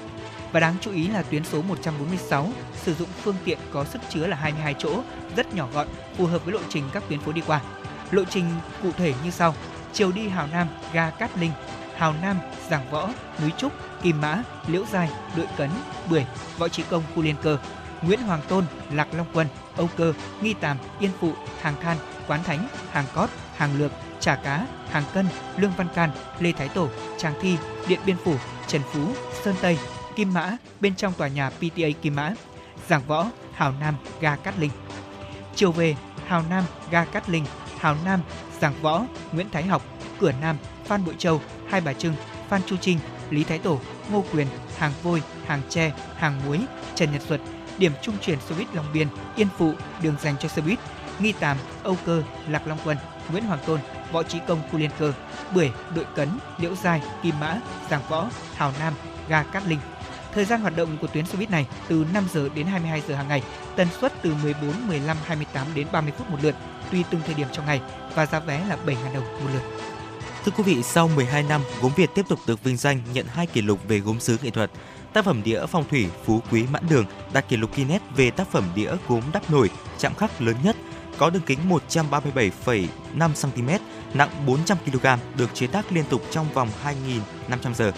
Và đáng chú ý là tuyến số 146 sử dụng phương tiện có sức chứa là 22 chỗ, rất nhỏ gọn, phù hợp với lộ trình các tuyến phố đi qua. Lộ trình cụ thể như sau: chiều đi Hào Nam, ga Cát Linh, Hào Nam, Giảng Võ, Núi Trúc, Kim Mã, Liễu Giai, Đội Cấn, Bưởi, Võ Trí Công, khu liên cơ, Nguyễn Hoàng Tôn, Lạc Long Quân, Âu Cơ, Nghi Tàm, Yên Phụ, Hàng Than, Quán Thánh, Hàng Cót, Hàng Lược, Trà Cá, Hàng Cân, Lương Văn Can, Lê Thái Tổ, Tràng Thi, Điện Biên Phủ, Trần Phú, Sơn Tây, Kim Mã bên trong tòa nhà PTA Kim Mã, Giảng Võ, Hào Nam, ga Cát Linh. Chiều về, Hào Nam, ga Cát Linh, Hào Nam, Giảng Võ, Nguyễn Thái Học, Cửa Nam, Phan Bội Châu, Hai Bà Trưng, Phan Chu Trinh, Lý Thái Tổ, Ngô Quyền, Hàng Vôi, Hàng Tre, Hàng Muối, Trần Nhật Duật, điểm trung chuyển xe buýt Long Biên, Yên Phụ, đường dành cho xe buýt, Nghi Tàm, Âu Cơ, Lạc Long Quân, Nguyễn Hoàng Tôn, Võ Trí Công, khu liên cơ, Bưởi, Đội Cấn, Liễu Giai, Kim Mã, Giảng Võ, Hào Nam, ga Cát Linh. Thời gian hoạt động của tuyến xe buýt này từ 5 giờ đến 22 giờ hàng ngày, tần suất từ 14, 15, 28 đến 30 phút một lượt, tùy từng thời điểm trong ngày và giá vé là 7.000 đồng một lượt. Thưa quý vị, sau 12 năm, gốm Việt tiếp tục được vinh danh nhận hai kỷ lục về gốm sứ nghệ thuật. Tác phẩm đĩa phong thủy Phú Quý Mãn Đường đạt kỷ lục Guinness về tác phẩm đĩa gốm đắp nổi chạm khắc lớn nhất, có đường kính 137,5 cm, nặng 400 kg, được chế tác liên tục trong vòng 2.500 giờ.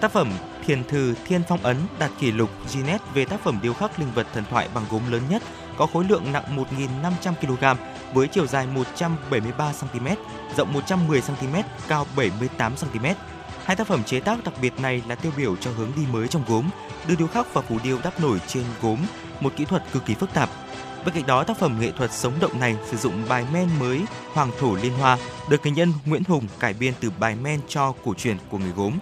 Tác phẩm Thiền Thư Thiên Phong Ấn đạt kỷ lục Guinness về tác phẩm điêu khắc linh vật thần thoại bằng gốm lớn nhất, có khối lượng nặng 1.500 kg với chiều dài 173 cm, rộng 110 cm, cao 78 cm. Hai tác phẩm chế tác đặc biệt này là tiêu biểu cho hướng đi mới trong gốm, đưa điêu khắc và phù điêu đắp nổi trên gốm, một kỹ thuật cực kỳ phức tạp. Bên cạnh đó, tác phẩm nghệ thuật sống động này sử dụng bài men mới Hoàng Thổ Liên Hoa được nghệ nhân Nguyễn Hùng cải biên từ bài men cho cổ truyền của người gốm.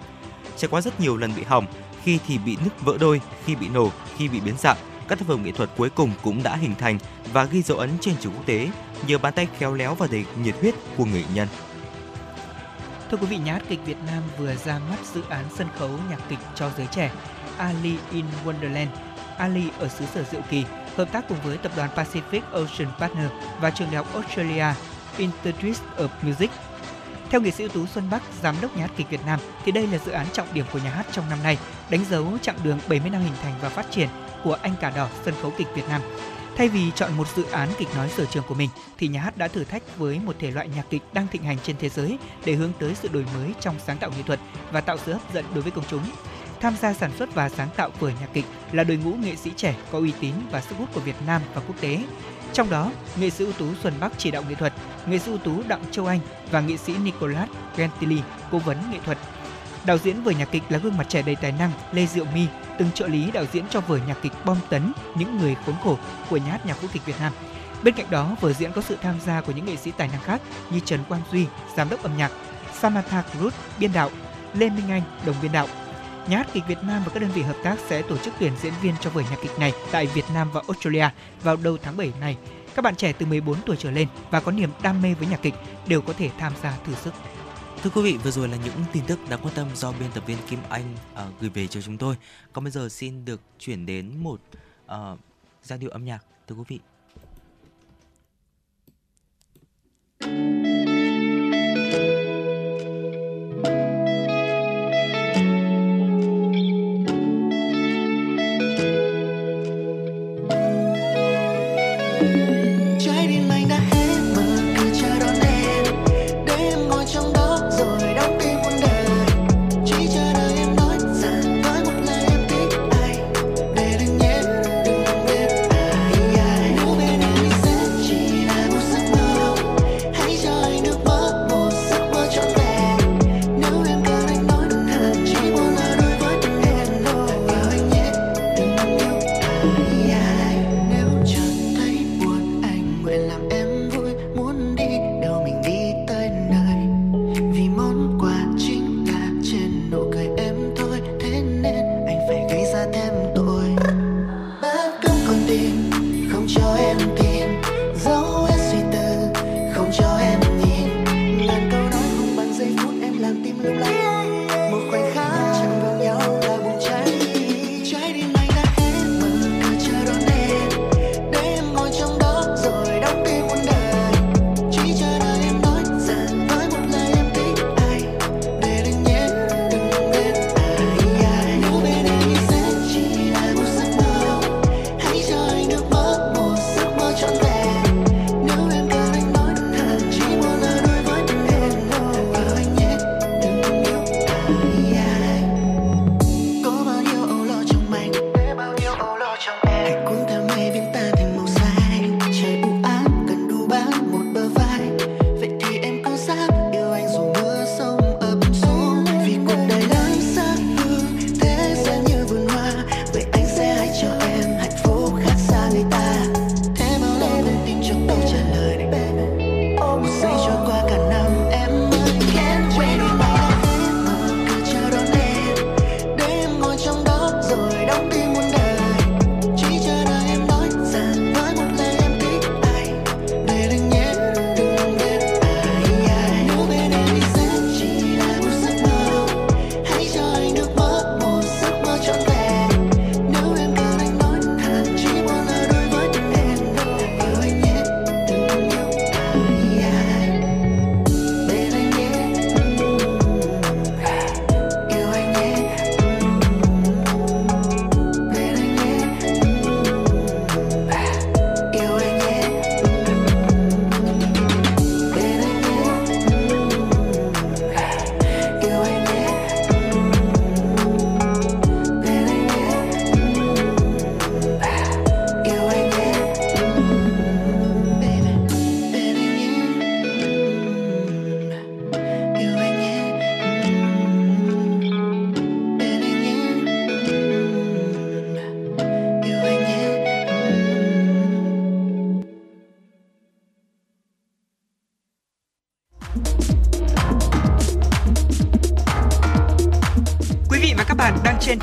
Trải qua rất nhiều lần bị hỏng, khi thì bị nứt vỡ đôi, khi bị nổ, khi bị biến dạng, các tác phẩm nghệ thuật cuối cùng cũng đã hình thành và ghi dấu ấn trên trường quốc tế nhờ bàn tay khéo léo và đầy nhiệt huyết của người nhân. Thưa quý vị, nhà hát kịch Việt Nam vừa ra mắt dự án sân khấu nhạc kịch cho giới trẻ Ali in Wonderland, Ali ở xứ sở Diệu Kỳ, hợp tác cùng với tập đoàn Pacific Ocean Partner và trường đại học Australia Institute of Music. Theo nghệ sĩ ưu tú Xuân Bắc, giám đốc nhà hát kịch Việt Nam, thì đây là dự án trọng điểm của nhà hát trong năm nay, đánh dấu chặng đường 70 năm hình thành và phát triển của anh cả đỏ sân khấu kịch Việt Nam. Thay vì chọn một dự án kịch nói sở trường của mình, thì nhà hát đã thử thách với một thể loại nhạc kịch đang thịnh hành trên thế giới để hướng tới sự đổi mới trong sáng tạo nghệ thuật và tạo sự hấp dẫn đối với công chúng. Tham gia sản xuất và sáng tạo vở nhạc kịch là đội ngũ nghệ sĩ trẻ có uy tín và sức hút của Việt Nam và quốc tế. Trong đó, nghệ sĩ ưu tú Xuân Bắc chỉ đạo nghệ thuật, nghệ sĩ ưu tú Đặng Châu Anh và nghệ sĩ Nicolas Gentili cố vấn nghệ thuật. Đạo diễn vở nhạc kịch là gương mặt trẻ đầy tài năng Lê Diệu My, từng trợ lý đạo diễn cho vở nhạc kịch Bom tấn những người khốn khổ của nhà hát nhạc vũ kịch Việt Nam. Bên cạnh đó, vở diễn có sự tham gia của những nghệ sĩ tài năng khác như Trần Quang Duy, giám đốc âm nhạc, Samantha Cruz, biên đạo, Lê Minh Anh, đồng biên đạo. Nhà hát kịch Việt Nam và các đơn vị hợp tác sẽ tổ chức tuyển diễn viên cho vở nhạc kịch này tại Việt Nam và Australia vào đầu tháng 7 này. Các bạn trẻ từ 14 tuổi trở lên và có niềm đam mê với nhạc kịch đều có thể tham gia thử sức. Thưa quý vị, vừa rồi là những tin tức đáng quan tâm do biên tập viên Kim Anh uh, gửi về cho chúng tôi. Còn bây giờ xin được chuyển đến một uh, giai điệu âm nhạc, thưa quý vị.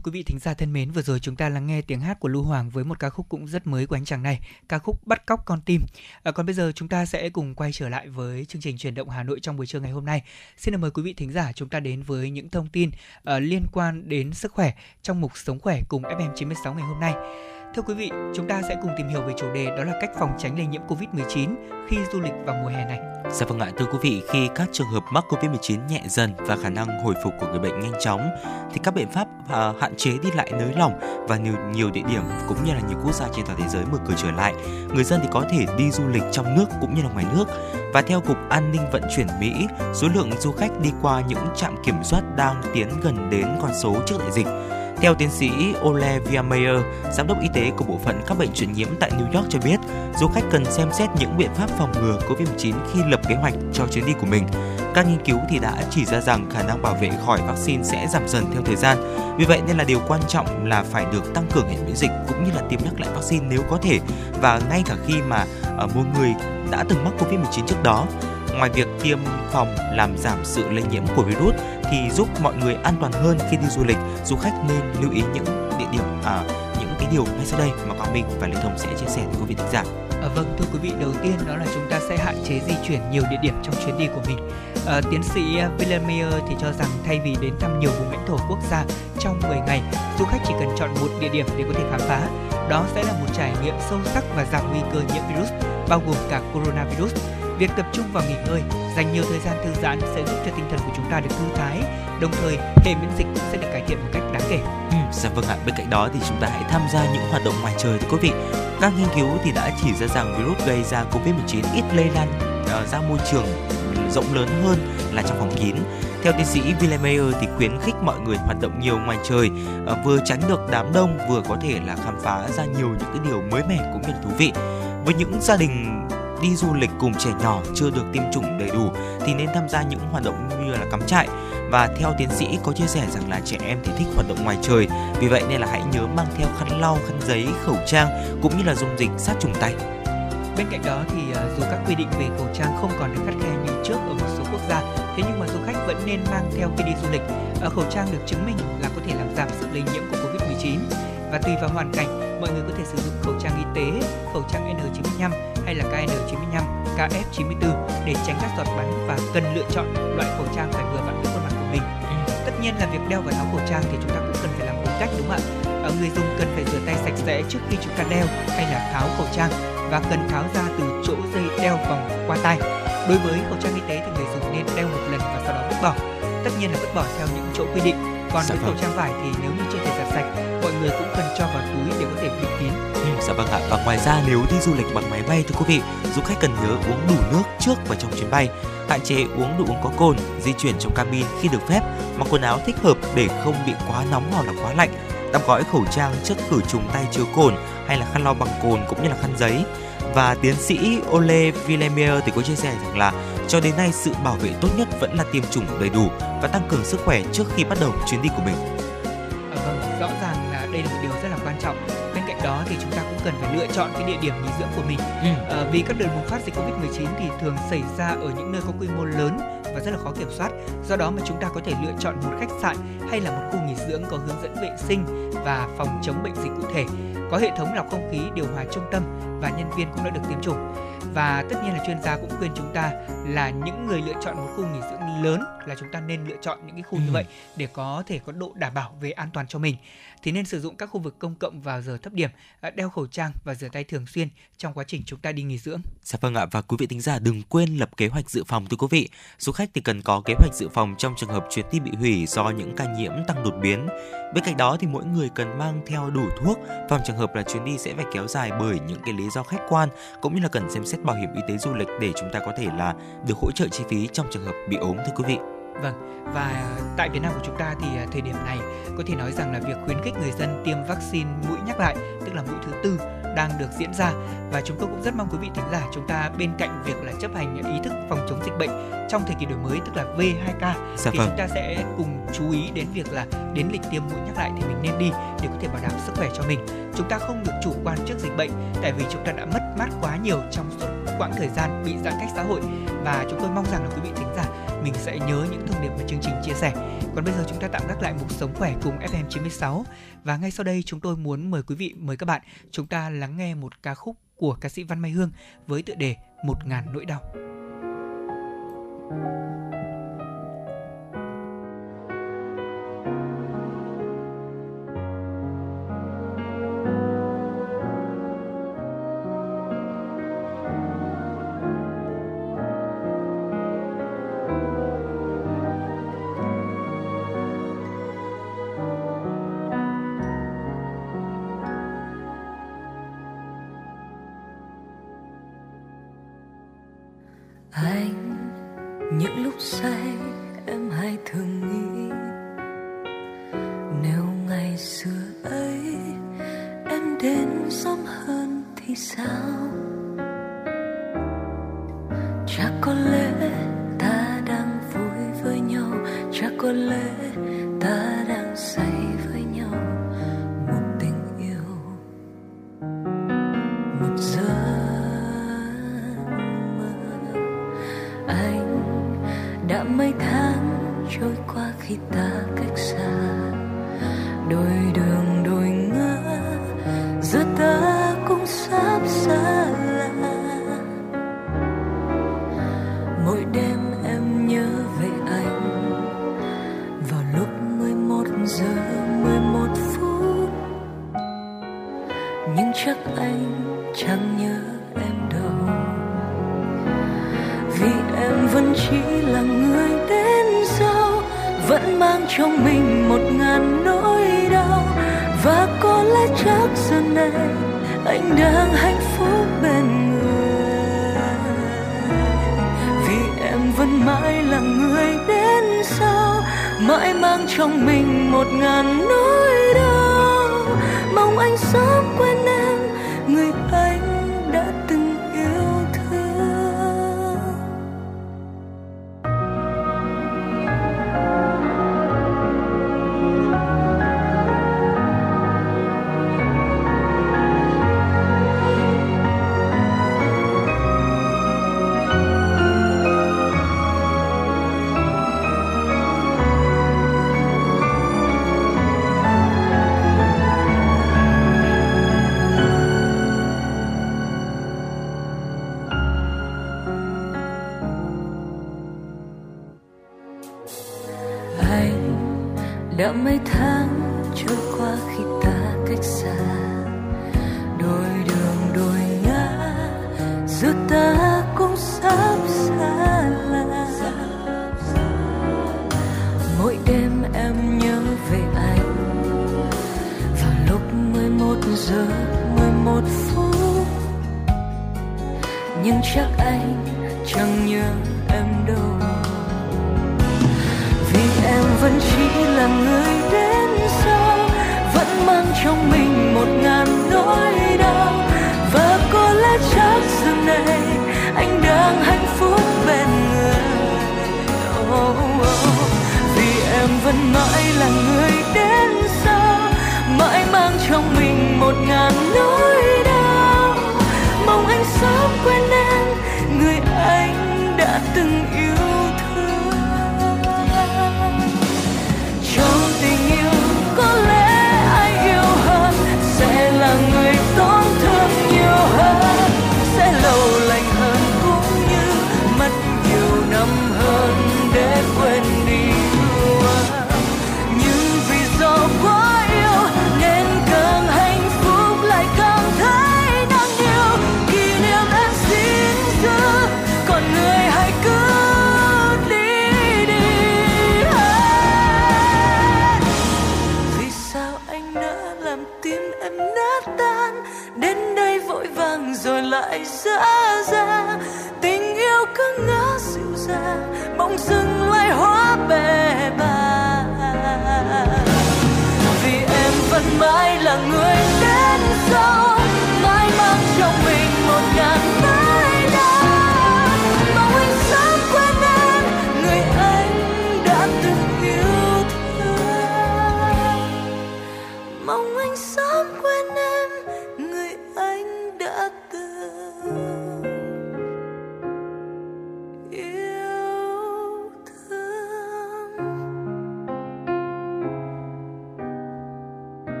Thưa quý vị thính giả thân mến, vừa rồi chúng ta lắng nghe tiếng hát của Lưu Hoàng với một ca khúc cũng rất mới của anh chàng này, ca khúc Bắt cóc con tim. À, còn bây giờ chúng ta sẽ cùng quay trở lại với chương trình truyền động Hà Nội trong buổi trưa ngày hôm nay. Xin được mời quý vị thính giả chúng ta đến với những thông tin uh, liên quan đến sức khỏe trong mục Sống khỏe cùng FM96 ngày hôm nay. Thưa quý vị, chúng ta sẽ cùng tìm hiểu về chủ đề đó là cách phòng tránh lây nhiễm Covid-19 khi du lịch vào mùa hè này. Dạ vâng ạ, thưa quý vị, khi các trường hợp mắc Covid-19 nhẹ dần và khả năng hồi phục của người bệnh nhanh chóng, thì các biện pháp à, hạn chế đi lại nới lỏng và nhiều nhiều địa điểm cũng như là nhiều quốc gia trên toàn thế giới mở cửa trở lại. Người dân thì có thể đi du lịch trong nước cũng như là ngoài nước. Và theo Cục An ninh Vận chuyển Mỹ, số lượng du khách đi qua những trạm kiểm soát đang tiến gần đến con số trước đại dịch. Theo tiến sĩ Ole Viermeyer, giám đốc y tế của bộ phận các bệnh truyền nhiễm tại New York cho biết, du khách cần xem xét những biện pháp phòng ngừa COVID-19 khi lập kế hoạch cho chuyến đi của mình. Các nghiên cứu thì đã chỉ ra rằng khả năng bảo vệ khỏi vaccine sẽ giảm dần theo thời gian. Vì vậy nên là điều quan trọng là phải được tăng cường hệ miễn dịch cũng như là tiêm nhắc lại vaccine nếu có thể và ngay cả khi mà ờ, một người đã từng mắc COVID-19 trước đó. Ngoài việc tiêm phòng làm giảm sự lây nhiễm của virus thì giúp mọi người an toàn hơn khi đi du lịch, du khách nên lưu ý những địa điểm à, những cái điều ngay sau đây mà Quang Minh và Lê Thông sẽ chia sẻ với quý vị thính giả. À, vâng thưa quý vị, đầu tiên đó là chúng ta sẽ hạn chế di chuyển nhiều địa điểm trong chuyến đi của mình. À, tiến sĩ Villermeyer thì cho rằng thay vì đến thăm nhiều vùng lãnh thổ quốc gia trong 10 ngày, du khách chỉ cần chọn một địa điểm để có thể khám phá. Đó sẽ là một trải nghiệm sâu sắc và giảm nguy cơ nhiễm virus, bao gồm cả coronavirus. Việc tập trung vào nghỉ ngơi, dành nhiều thời gian thư giãn sẽ giúp cho tinh thần của chúng ta được thư thái, đồng thời hệ miễn dịch cũng sẽ được cải thiện một cách đáng kể. Ừ, dạ vâng ạ. Bên cạnh đó thì chúng ta hãy tham gia những hoạt động ngoài trời thưa quý vị. Các nghiên cứu thì đã chỉ ra rằng virus gây ra Covid-19 ít lây lan uh, ra môi trường rộng lớn hơn là trong phòng kín. Theo tiến sĩ Villemeyer thì khuyến khích mọi người hoạt động nhiều ngoài trời, ờ, vừa tránh được đám đông, vừa có thể là khám phá ra nhiều những cái điều mới mẻ cũng như là thú vị. Với những gia đình đi du lịch cùng trẻ nhỏ chưa được tiêm chủng đầy đủ thì nên tham gia những hoạt động như là cắm trại. Và theo tiến sĩ có chia sẻ rằng là trẻ em thì thích hoạt động ngoài trời. Vì vậy nên là hãy nhớ mang theo khăn lau khăn giấy khẩu trang cũng như là dung dịch sát trùng tay. Bên cạnh đó thì ờ, dù các quy định về khẩu trang không còn được khắt khe như trước ở một số quốc gia, thế nhưng mà du khách vẫn nên mang theo khi đi du lịch. Ờ, khẩu trang được chứng minh là có thể làm giảm sự lây nhiễm của Covid-19 và tùy vào hoàn cảnh, mọi người có thể sử dụng khẩu trang y tế, khẩu trang N95 hay là KN95, KF94 để tránh các giọt bắn và cần lựa chọn loại khẩu trang phải vừa vặn với khuôn mặt của mình. Tất nhiên là việc đeo và tháo khẩu trang thì chúng ta cũng cần phải làm đúng cách đúng không ạ? Ở người dùng cần phải rửa tay sạch sẽ trước khi chúng ta đeo hay là tháo khẩu trang và cần tháo ra từ chỗ dây đeo vòng qua tay. Đối với khẩu trang y tế thì người dùng nên đeo một lần và sau đó vứt bỏ. Tất nhiên là vứt bỏ theo những chỗ quy định. Còn Dạ với khẩu vâng. trang vải thì nếu như chưa thể giặt sạch, mọi người cũng cần cho vào túi để có thể bịt kín. Ừ, dạ vâng ạ. Và ngoài ra nếu đi du lịch bằng máy bay thưa quý vị, du khách cần nhớ uống đủ nước trước và trong chuyến bay, hạn chế uống đồ uống có cồn, di chuyển trong cabin khi được phép, mặc quần áo thích hợp để không bị quá nóng hoặc là quá lạnh, đóng gói khẩu trang chất khử trùng tay chứa cồn hay là khăn lau bằng cồn cũng như là khăn giấy. Và tiến sĩ Ole Villemeyer thì có chia sẻ rằng là cho đến nay sự bảo vệ tốt nhất vẫn là tiêm chủng đầy đủ và tăng cường sức khỏe trước khi bắt đầu chuyến đi của mình. À, vâng, rõ ràng là đây là một điều rất là quan trọng. Bên cạnh đó thì chúng ta cũng cần phải lựa chọn cái địa điểm nghỉ dưỡng của mình. À, vì các đợt bùng phát dịch Covid-19 thì thường xảy ra ở những nơi có quy mô lớn và rất là khó kiểm soát. Do đó mà chúng ta có thể lựa chọn một khách sạn hay là một khu nghỉ dưỡng có hướng dẫn vệ sinh và phòng chống bệnh dịch cụ thể, có hệ thống lọc không khí, điều hòa trung tâm và nhân viên cũng đã được tiêm chủng. Và tất nhiên là chuyên gia cũng khuyên chúng ta là những người lựa chọn một khu nghỉ dưỡng lớn là chúng ta nên lựa chọn những cái khu như Ừ. vậy để có thể có độ đảm bảo về an toàn cho mình thì nên sử dụng các khu vực công cộng vào giờ thấp điểm, à, đeo khẩu trang và rửa tay thường xuyên trong quá trình chúng ta đi nghỉ dưỡng. Dạ vâng ạ và quý vị thính giả đừng quên lập kế hoạch dự phòng thưa quý vị. Du khách thì cần có kế hoạch dự phòng trong trường hợp chuyến đi bị hủy do những ca nhiễm tăng đột biến. Bên cạnh đó thì mỗi người cần mang theo đủ thuốc phòng trường hợp là chuyến đi sẽ phải kéo dài bởi những cái lý do khách quan cũng như là cần xem xét bảo hiểm y tế du lịch để chúng ta có thể là được hỗ trợ chi phí trong trường hợp bị ốm thưa quý vị. Vâng, và tại Việt Nam của chúng ta thì à, thời điểm này có thể nói rằng là việc khuyến khích người dân tiêm vaccine mũi nhắc lại, tức là mũi thứ tư đang được diễn ra và chúng tôi cũng rất mong quý vị thính giả chúng ta bên cạnh việc là chấp hành ý thức phòng chống dịch bệnh trong thời kỳ đổi mới tức là V2K Dạ thì vâng. chúng ta sẽ cùng chú ý đến việc là đến lịch tiêm mũi nhắc lại thì mình nên đi để có thể bảo đảm sức khỏe cho mình. Chúng ta không được chủ quan trước dịch bệnh tại vì chúng ta đã mất mát quá nhiều trong suốt quãng thời gian bị giãn cách xã hội và chúng tôi mong rằng là quý vị thính giả mình sẽ nhớ những thông điệp mà chương trình chia sẻ. Còn bây giờ chúng ta tạm gác lại mục sống khỏe cùng FM 96 và ngay sau đây chúng tôi muốn mời quý vị, mời các bạn chúng ta lắng nghe một ca khúc của ca sĩ Văn Mai Hương với tựa đề Một ngàn nỗi đau. anh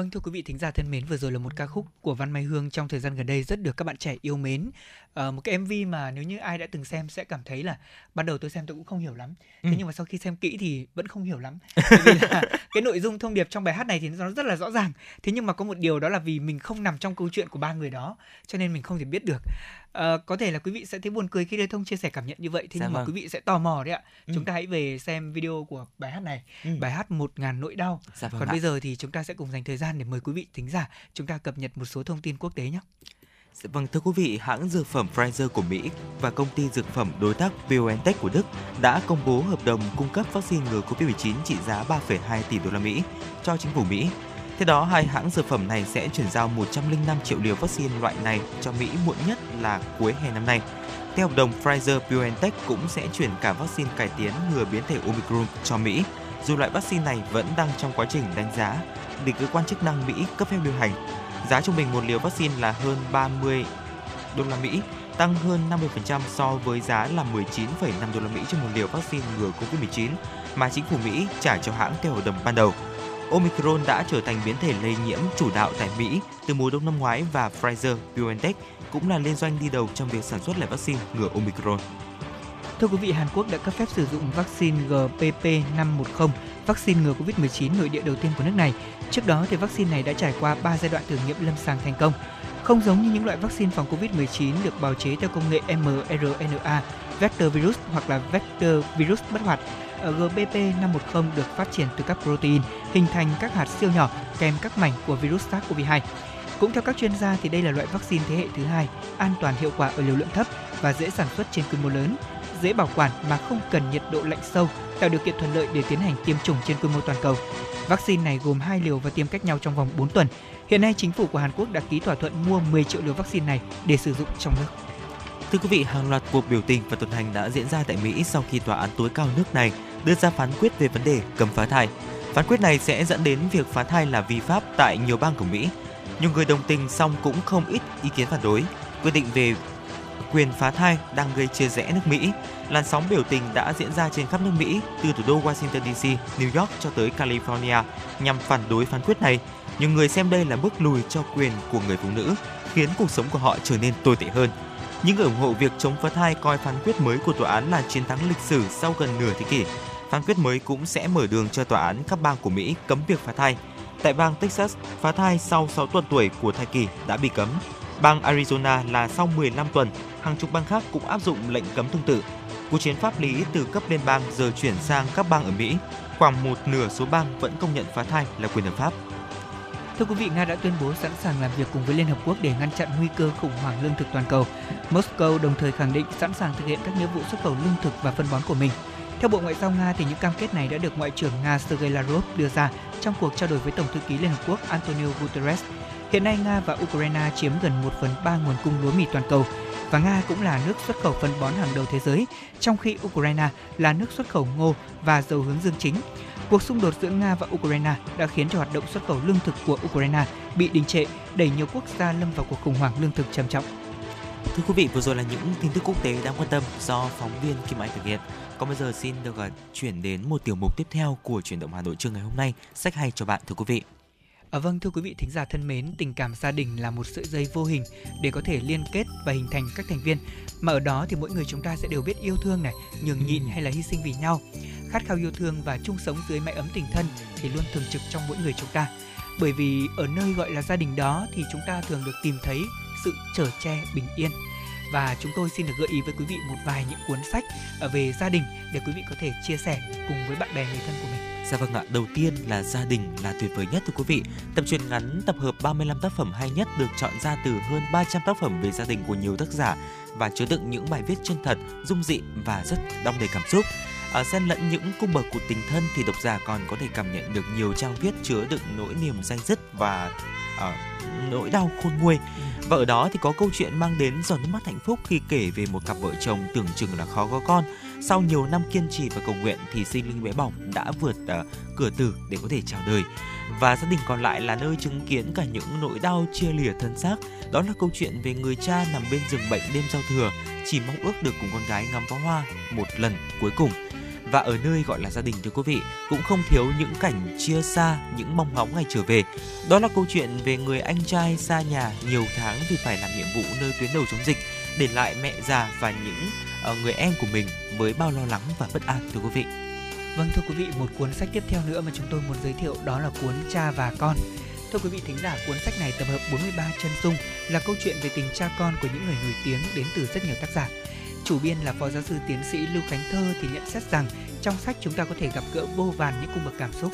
Vâng thưa quý vị thính giả thân mến, vừa rồi là một ca khúc của Văn Mai Hương trong thời gian gần đây rất được các bạn trẻ yêu mến. Ờ, một cái MV mà nếu như ai đã từng xem sẽ cảm thấy là ban đầu tôi xem tôi cũng không hiểu lắm. Thế Ừ. nhưng mà sau khi xem kỹ thì vẫn không hiểu lắm. Bởi vì là [laughs] cái nội dung thông điệp trong bài hát này thì nó rất là rõ ràng. Thế nhưng mà có một điều đó là vì mình không nằm trong câu chuyện của ba người đó cho nên mình không thể biết được. Ờ, có thể là quý vị sẽ thấy buồn cười khi Lê Thông chia sẻ cảm nhận như vậy. Thế Dạ nhưng mà vâng. quý vị sẽ tò mò đấy ạ. Ừ. Chúng ta hãy về xem video của bài hát này. Ừ. Bài hát một ngàn nỗi đau. Dạ vâng Còn ạ. bây giờ thì chúng ta sẽ cùng dành thời gian để mời quý vị thính giả chúng ta cập nhật một số thông tin quốc tế nhé. Dạ Vâng thưa quý vị, hãng dược phẩm Pfizer của Mỹ và công ty dược phẩm đối tác BioNTech của Đức đã công bố hợp đồng cung cấp vaccine ngừa Covid-19 trị giá 3,2 tỷ đô la Mỹ cho chính phủ Mỹ. Theo đó, hai hãng dược phẩm này sẽ chuyển giao 105 triệu liều vaccine loại này cho Mỹ muộn nhất là cuối hè năm nay. Theo hợp đồng, Pfizer-BioNTech cũng sẽ chuyển cả vaccine cải tiến ngừa biến thể Omicron cho Mỹ, dù loại vaccine này vẫn đang trong quá trình đánh giá để cơ quan chức năng Mỹ cấp phép lưu hành. Giá trung bình một liều vaccine là hơn 30 đô la Mỹ, tăng hơn 50% so với giá là 19,5 đô la Mỹ cho một liều vaccine ngừa Covid-19 mà chính phủ Mỹ trả cho hãng theo hợp đồng ban đầu. Omicron đã trở thành biến thể lây nhiễm chủ đạo tại Mỹ từ mùa đông năm ngoái và Pfizer-BioNTech cũng là liên doanh đi đầu trong việc sản xuất lại vaccine ngừa Omicron. Thưa quý vị, Hàn Quốc đã cấp phép sử dụng vaccine GPP510, vaccine ngừa Covid-19 nội địa đầu tiên của nước này. Trước đó thì vaccine này đã trải qua 3 giai đoạn thử nghiệm lâm sàng thành công. Không giống như những loại vaccine phòng Covid-19 được bào chế theo công nghệ mRNA, vector virus hoặc là vector virus bất hoạt, ở GBP510 được phát triển từ các protein hình thành các hạt siêu nhỏ kèm các mảnh của virus SARS-CoV-2. Cũng theo các chuyên gia thì đây là loại vaccine thế hệ thứ hai, an toàn hiệu quả ở liều lượng thấp và dễ sản xuất trên quy mô lớn, dễ bảo quản mà không cần nhiệt độ lạnh sâu, tạo điều kiện thuận lợi để tiến hành tiêm chủng trên quy mô toàn cầu. Vaccine này gồm hai liều và tiêm cách nhau trong vòng 4 tuần. Hiện nay chính phủ của Hàn Quốc đã ký thỏa thuận mua 10 triệu liều vaccine này để sử dụng trong nước. Thưa quý vị, hàng loạt cuộc biểu tình và tuần hành đã diễn ra tại Mỹ sau khi tòa án tối cao nước này đưa ra phán quyết về vấn đề cấm phá thai. Phán quyết này sẽ dẫn đến việc phá thai là vi pháp tại nhiều bang của Mỹ. Nhiều người đồng tình song cũng không ít ý kiến phản đối. Quyết định về quyền phá thai đang gây chia rẽ nước Mỹ. Làn sóng biểu tình đã diễn ra trên khắp nước Mỹ, từ thủ đô Washington DC, New York cho tới California nhằm phản đối phán quyết này. Nhiều người xem đây là bước lùi cho quyền của người phụ nữ, khiến cuộc sống của họ trở nên tồi tệ hơn. Những người ủng hộ việc chống phá thai coi phán quyết mới của tòa án là chiến thắng lịch sử sau gần nửa thế kỷ. Phán quyết mới cũng sẽ mở đường cho tòa án các bang của Mỹ cấm việc phá thai. Tại bang Texas, phá thai sau 6 tuần tuổi của thai kỳ đã bị cấm. Bang Arizona là sau 15 tuần, hàng chục bang khác cũng áp dụng lệnh cấm tương tự. Cuộc chiến pháp lý từ cấp liên bang giờ chuyển sang các bang ở Mỹ. Khoảng một nửa số bang vẫn công nhận phá thai là quyền hợp pháp. Thưa quý vị, Nga đã tuyên bố sẵn sàng làm việc cùng với Liên Hợp Quốc để ngăn chặn nguy cơ khủng hoảng lương thực toàn cầu. Moscow đồng thời khẳng định sẵn sàng thực hiện các nghĩa vụ xuất khẩu lương thực và phân bón của mình. Theo Bộ Ngoại giao Nga thì những cam kết này đã được Ngoại trưởng Nga Sergei Lavrov đưa ra trong cuộc trao đổi với Tổng thư ký Liên Hợp Quốc Antonio Guterres. Hiện nay Nga và Ukraine chiếm gần 1 phần 3 nguồn cung lúa mì toàn cầu và Nga cũng là nước xuất khẩu phân bón hàng đầu thế giới, trong khi Ukraine là nước xuất khẩu ngô và dầu hướng dương chính. Cuộc xung đột giữa Nga và Ukraine đã khiến cho hoạt động xuất khẩu lương thực của Ukraine bị đình trệ, đẩy nhiều quốc gia lâm vào cuộc khủng hoảng lương thực trầm trọng. Thưa quý vị, vừa rồi là những tin tức quốc tế đáng quan tâm do phóng viên Kim Anh thực hiện. Còn bây giờ xin được à, chuyển đến một tiểu mục tiếp theo của chuyển động Hà Nội trưa ngày hôm nay, sách hay cho bạn thưa quý vị. À, vâng thưa quý vị thính giả thân mến, tình cảm gia đình là một sợi dây vô hình để có thể liên kết và hình thành các thành viên. Mà ở đó thì mỗi người chúng ta sẽ đều biết yêu thương này, nhường nhịn hay là hy sinh vì nhau. Khát khao yêu thương và chung sống dưới mái ấm tình thân thì luôn thường trực trong mỗi người chúng ta. Bởi vì ở nơi gọi là gia đình đó thì chúng ta thường được tìm thấy sự trở che bình yên và chúng tôi xin được gợi ý với quý vị một vài những cuốn sách ờ, về gia đình để quý vị có thể chia sẻ cùng với bạn bè người thân của mình. Dạ vâng ạ, đầu tiên là gia đình là tuyệt vời nhất thưa quý vị. Tập truyện ngắn tập hợp 35 tác phẩm hay nhất được chọn ra từ hơn 300 tác phẩm về gia đình của nhiều tác giả và chứa đựng những bài viết chân thật, dung dị và rất đong đầy cảm xúc. À, xen lẫn những cung bậc của tình thân thì độc giả còn có thể cảm nhận được nhiều trang viết chứa đựng nỗi niềm danh dứt và à, nỗi đau khôn nguôi. Và ở đó thì có câu chuyện mang đến giọt nước mắt hạnh phúc khi kể về một cặp vợ chồng tưởng chừng là khó có con. Sau nhiều năm kiên trì và cầu nguyện thì sinh linh bé bỏng đã vượt uh, cửa tử để có thể chào đời. Và gia đình còn lại là nơi chứng kiến cả những nỗi đau chia lìa thân xác. Đó là câu chuyện về người cha nằm bên giường bệnh đêm giao thừa, chỉ mong ước được cùng con gái ngắm pháo hoa một lần cuối cùng và ở nơi gọi là gia đình thưa quý vị cũng không thiếu những cảnh chia xa những mong ngóng ngày trở về đó là câu chuyện về người anh trai xa nhà nhiều tháng vì phải làm nhiệm vụ nơi tuyến đầu chống dịch để lại mẹ già và những uh, người em của mình với bao lo lắng và bất an thưa quý vị Vâng thưa quý vị, một cuốn sách tiếp theo nữa mà chúng tôi muốn giới thiệu đó là cuốn Cha và Con. Thưa quý vị thính giả, cuốn sách này tập hợp 43 chân dung là câu chuyện về tình cha con của những người nổi tiếng đến từ rất nhiều tác giả. Chủ biên là phó giáo sư tiến sĩ Lưu Khánh Thơ thì nhận xét rằng trong sách chúng ta có thể gặp gỡ vô vàn những cung bậc cảm xúc.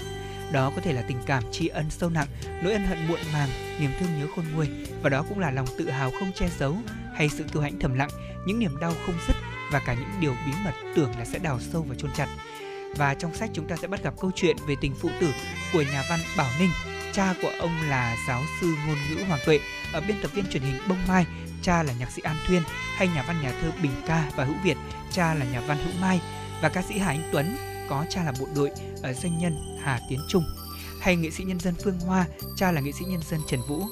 Đó có thể là tình cảm tri ân sâu nặng, nỗi ân hận muộn màng, niềm thương nhớ khôn nguôi và đó cũng là lòng tự hào không che giấu hay sự kiêu hãnh thầm lặng, những niềm đau không dứt và cả những điều bí mật tưởng là sẽ đào sâu và chôn chặt. Và trong sách chúng ta sẽ bắt gặp câu chuyện về tình phụ tử của nhà văn Bảo Ninh. Cha của ông là giáo sư ngôn ngữ Hoàng Tuệ, ở biên tập viên truyền hình Bông Mai, cha là nhạc sĩ An Thuyên, hay nhà văn nhà thơ Bình Ca và Hữu Việt, cha là nhà văn Hữu Mai và ca sĩ Hà Anh Tuấn có cha là bộ đội ở danh nhân Hà Tiến Trung hay nghệ sĩ nhân dân Phương Hoa, cha là nghệ sĩ nhân dân Trần Vũ.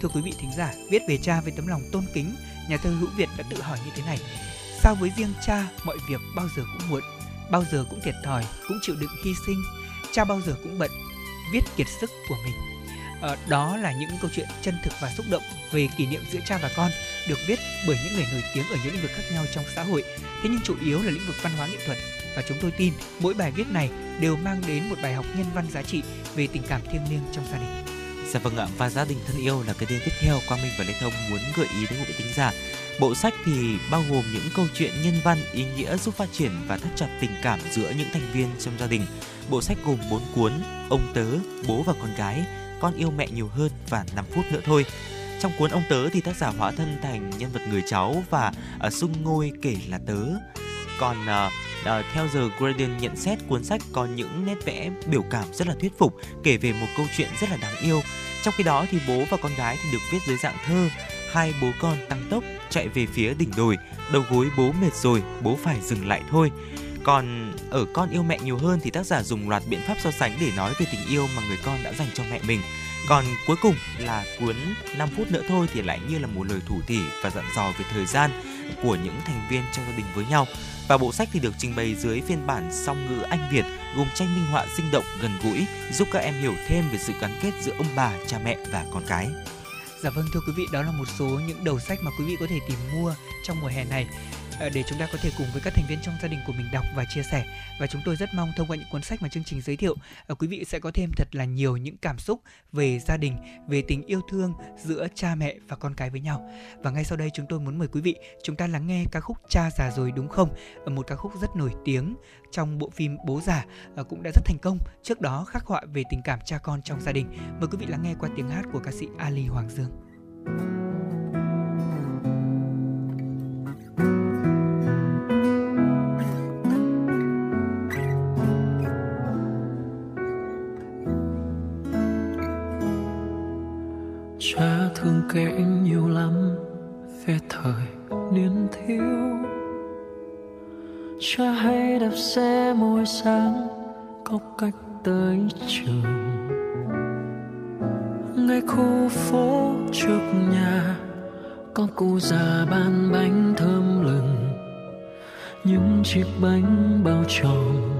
Thưa quý vị thính giả, viết về cha với tấm lòng tôn kính, nhà thơ Hữu Việt đã tự hỏi như thế này: Sao với riêng cha mọi việc bao giờ cũng muộn, bao giờ cũng thiệt thòi, cũng chịu đựng hy sinh, cha bao giờ cũng bận, viết kiệt sức của mình. Ờ, đó là những câu chuyện chân thực và xúc động về kỷ niệm giữa cha và con được viết bởi những người nổi tiếng ở những lĩnh vực khác nhau trong xã hội. Thế nhưng chủ yếu là lĩnh vực văn hóa nghệ thuật và chúng tôi tin mỗi bài viết này đều mang đến một bài học nhân văn giá trị về tình cảm thiêng liêng trong gia đình. Dạ vâng ạ, và gia đình thân yêu là cái tên tiếp theo Quang Minh và Lê Thông muốn gợi ý đến quý vị thính giả. Bộ sách thì bao gồm những câu chuyện nhân văn ý nghĩa giúp phát triển và thắt chặt tình cảm giữa những thành viên trong gia đình. Bộ sách gồm 4 cuốn, Ông tớ, bố và con gái, con yêu mẹ nhiều hơn và 5 phút nữa thôi. Trong cuốn Ông tớ thì tác giả hóa thân thành nhân vật người cháu và ờ, uh, sung ngôi kể là tớ. Còn uh, uh, theo giờ Gradient nhận xét cuốn sách có những nét vẽ biểu cảm rất là thuyết phục, kể về một câu chuyện rất là đáng yêu. Trong khi đó thì bố và con gái thì được viết dưới dạng thơ. Hai bố con tăng tốc chạy về phía đỉnh đồi, đầu gối bố mệt rồi, bố phải dừng lại thôi. Còn ở con yêu mẹ nhiều hơn thì tác giả dùng loạt biện pháp so sánh để nói về tình yêu mà người con đã dành cho mẹ mình. Còn cuối cùng là cuốn 5 phút nữa thôi thì lại như là một lời thủ thỉ và dặn dò về thời gian của những thành viên trong gia đình với nhau. Và bộ sách thì được trình bày dưới phiên bản song ngữ Anh Việt gồm tranh minh họa sinh động gần gũi giúp các em hiểu thêm về sự gắn kết giữa ông bà, cha mẹ và con cái. Dạ vâng thưa quý vị, đó là một số những đầu sách mà quý vị có thể tìm mua trong mùa hè này Ờ, để chúng ta có thể cùng với các thành viên trong gia đình của mình đọc và chia sẻ. Và chúng tôi rất mong thông qua những cuốn sách mà chương trình giới thiệu ờ, quý vị sẽ có thêm thật là nhiều những cảm xúc về gia đình, về tình yêu thương giữa cha mẹ và con cái với nhau. Và ngay sau đây chúng tôi muốn mời quý vị chúng ta lắng nghe ca khúc cha già rồi đúng không? Một ca khúc rất nổi tiếng trong bộ phim bố già ờ, cũng đã rất thành công. Trước đó khắc họa về tình cảm cha con trong gia đình. Mời quý vị lắng nghe qua tiếng hát của ca sĩ Ali Hoàng Dương. Cha thương kể nhiều lắm, về thời niên thiếu. Cha hay đạp xe mỗi sáng, có cách tới trường. Ngay khu phố trước nhà, có cụ già bán bánh thơm lừng. Những chiếc bánh bao tròn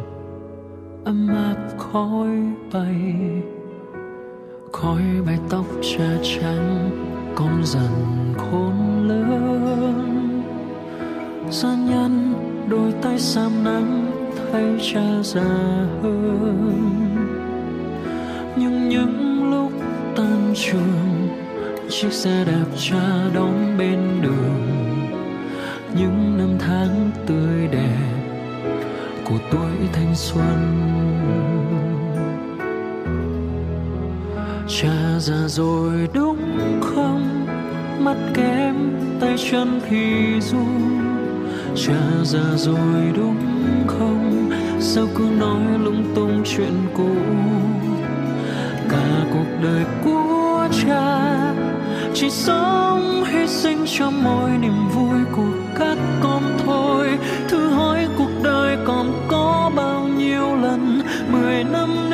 ấm áp khói bay khói mái tóc cha trắng con dần khôn lớn gia nhân đôi tay sam nắng thay cha già hơn nhưng những lúc tan trường, chiếc xe đạp cha đón bên đường. Những năm tháng tươi đẹp của tuổi thanh xuân. Cha già rồi đúng không? Mắt kém, tay chân thì run. Cha già rồi đúng không? Sao cứ nói lung tung chuyện cũ? Cả cuộc đời của cha chỉ sống hy sinh cho mỗi niềm vui của các con thôi. Thử hỏi cuộc đời còn có bao nhiêu lần? Mười năm nữa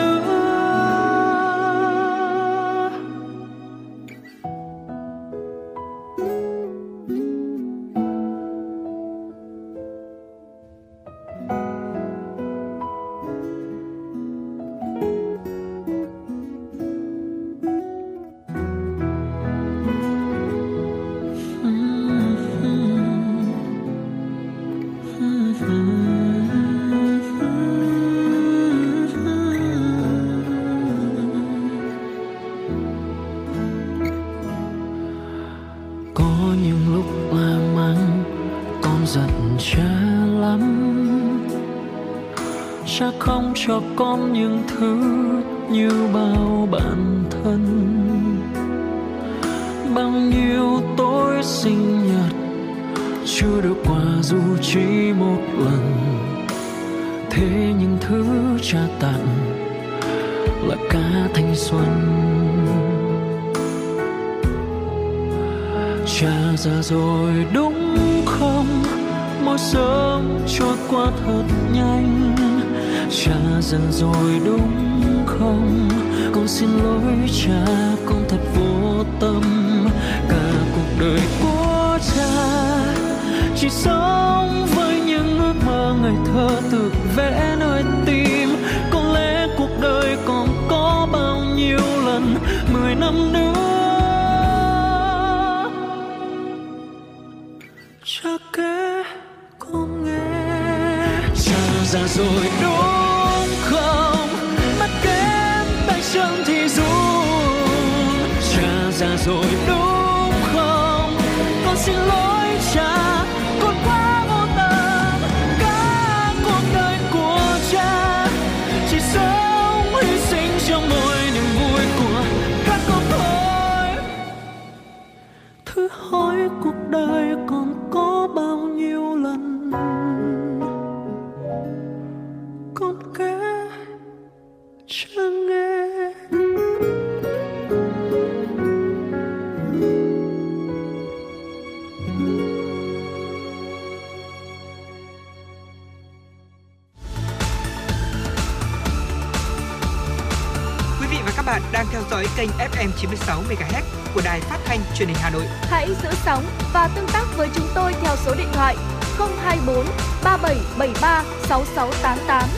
FM 96 MHz của đài phát thanh truyền hình Hà Nội. Hãy giữ sóng và tương tác với chúng tôi theo số điện thoại 024 3773 6688.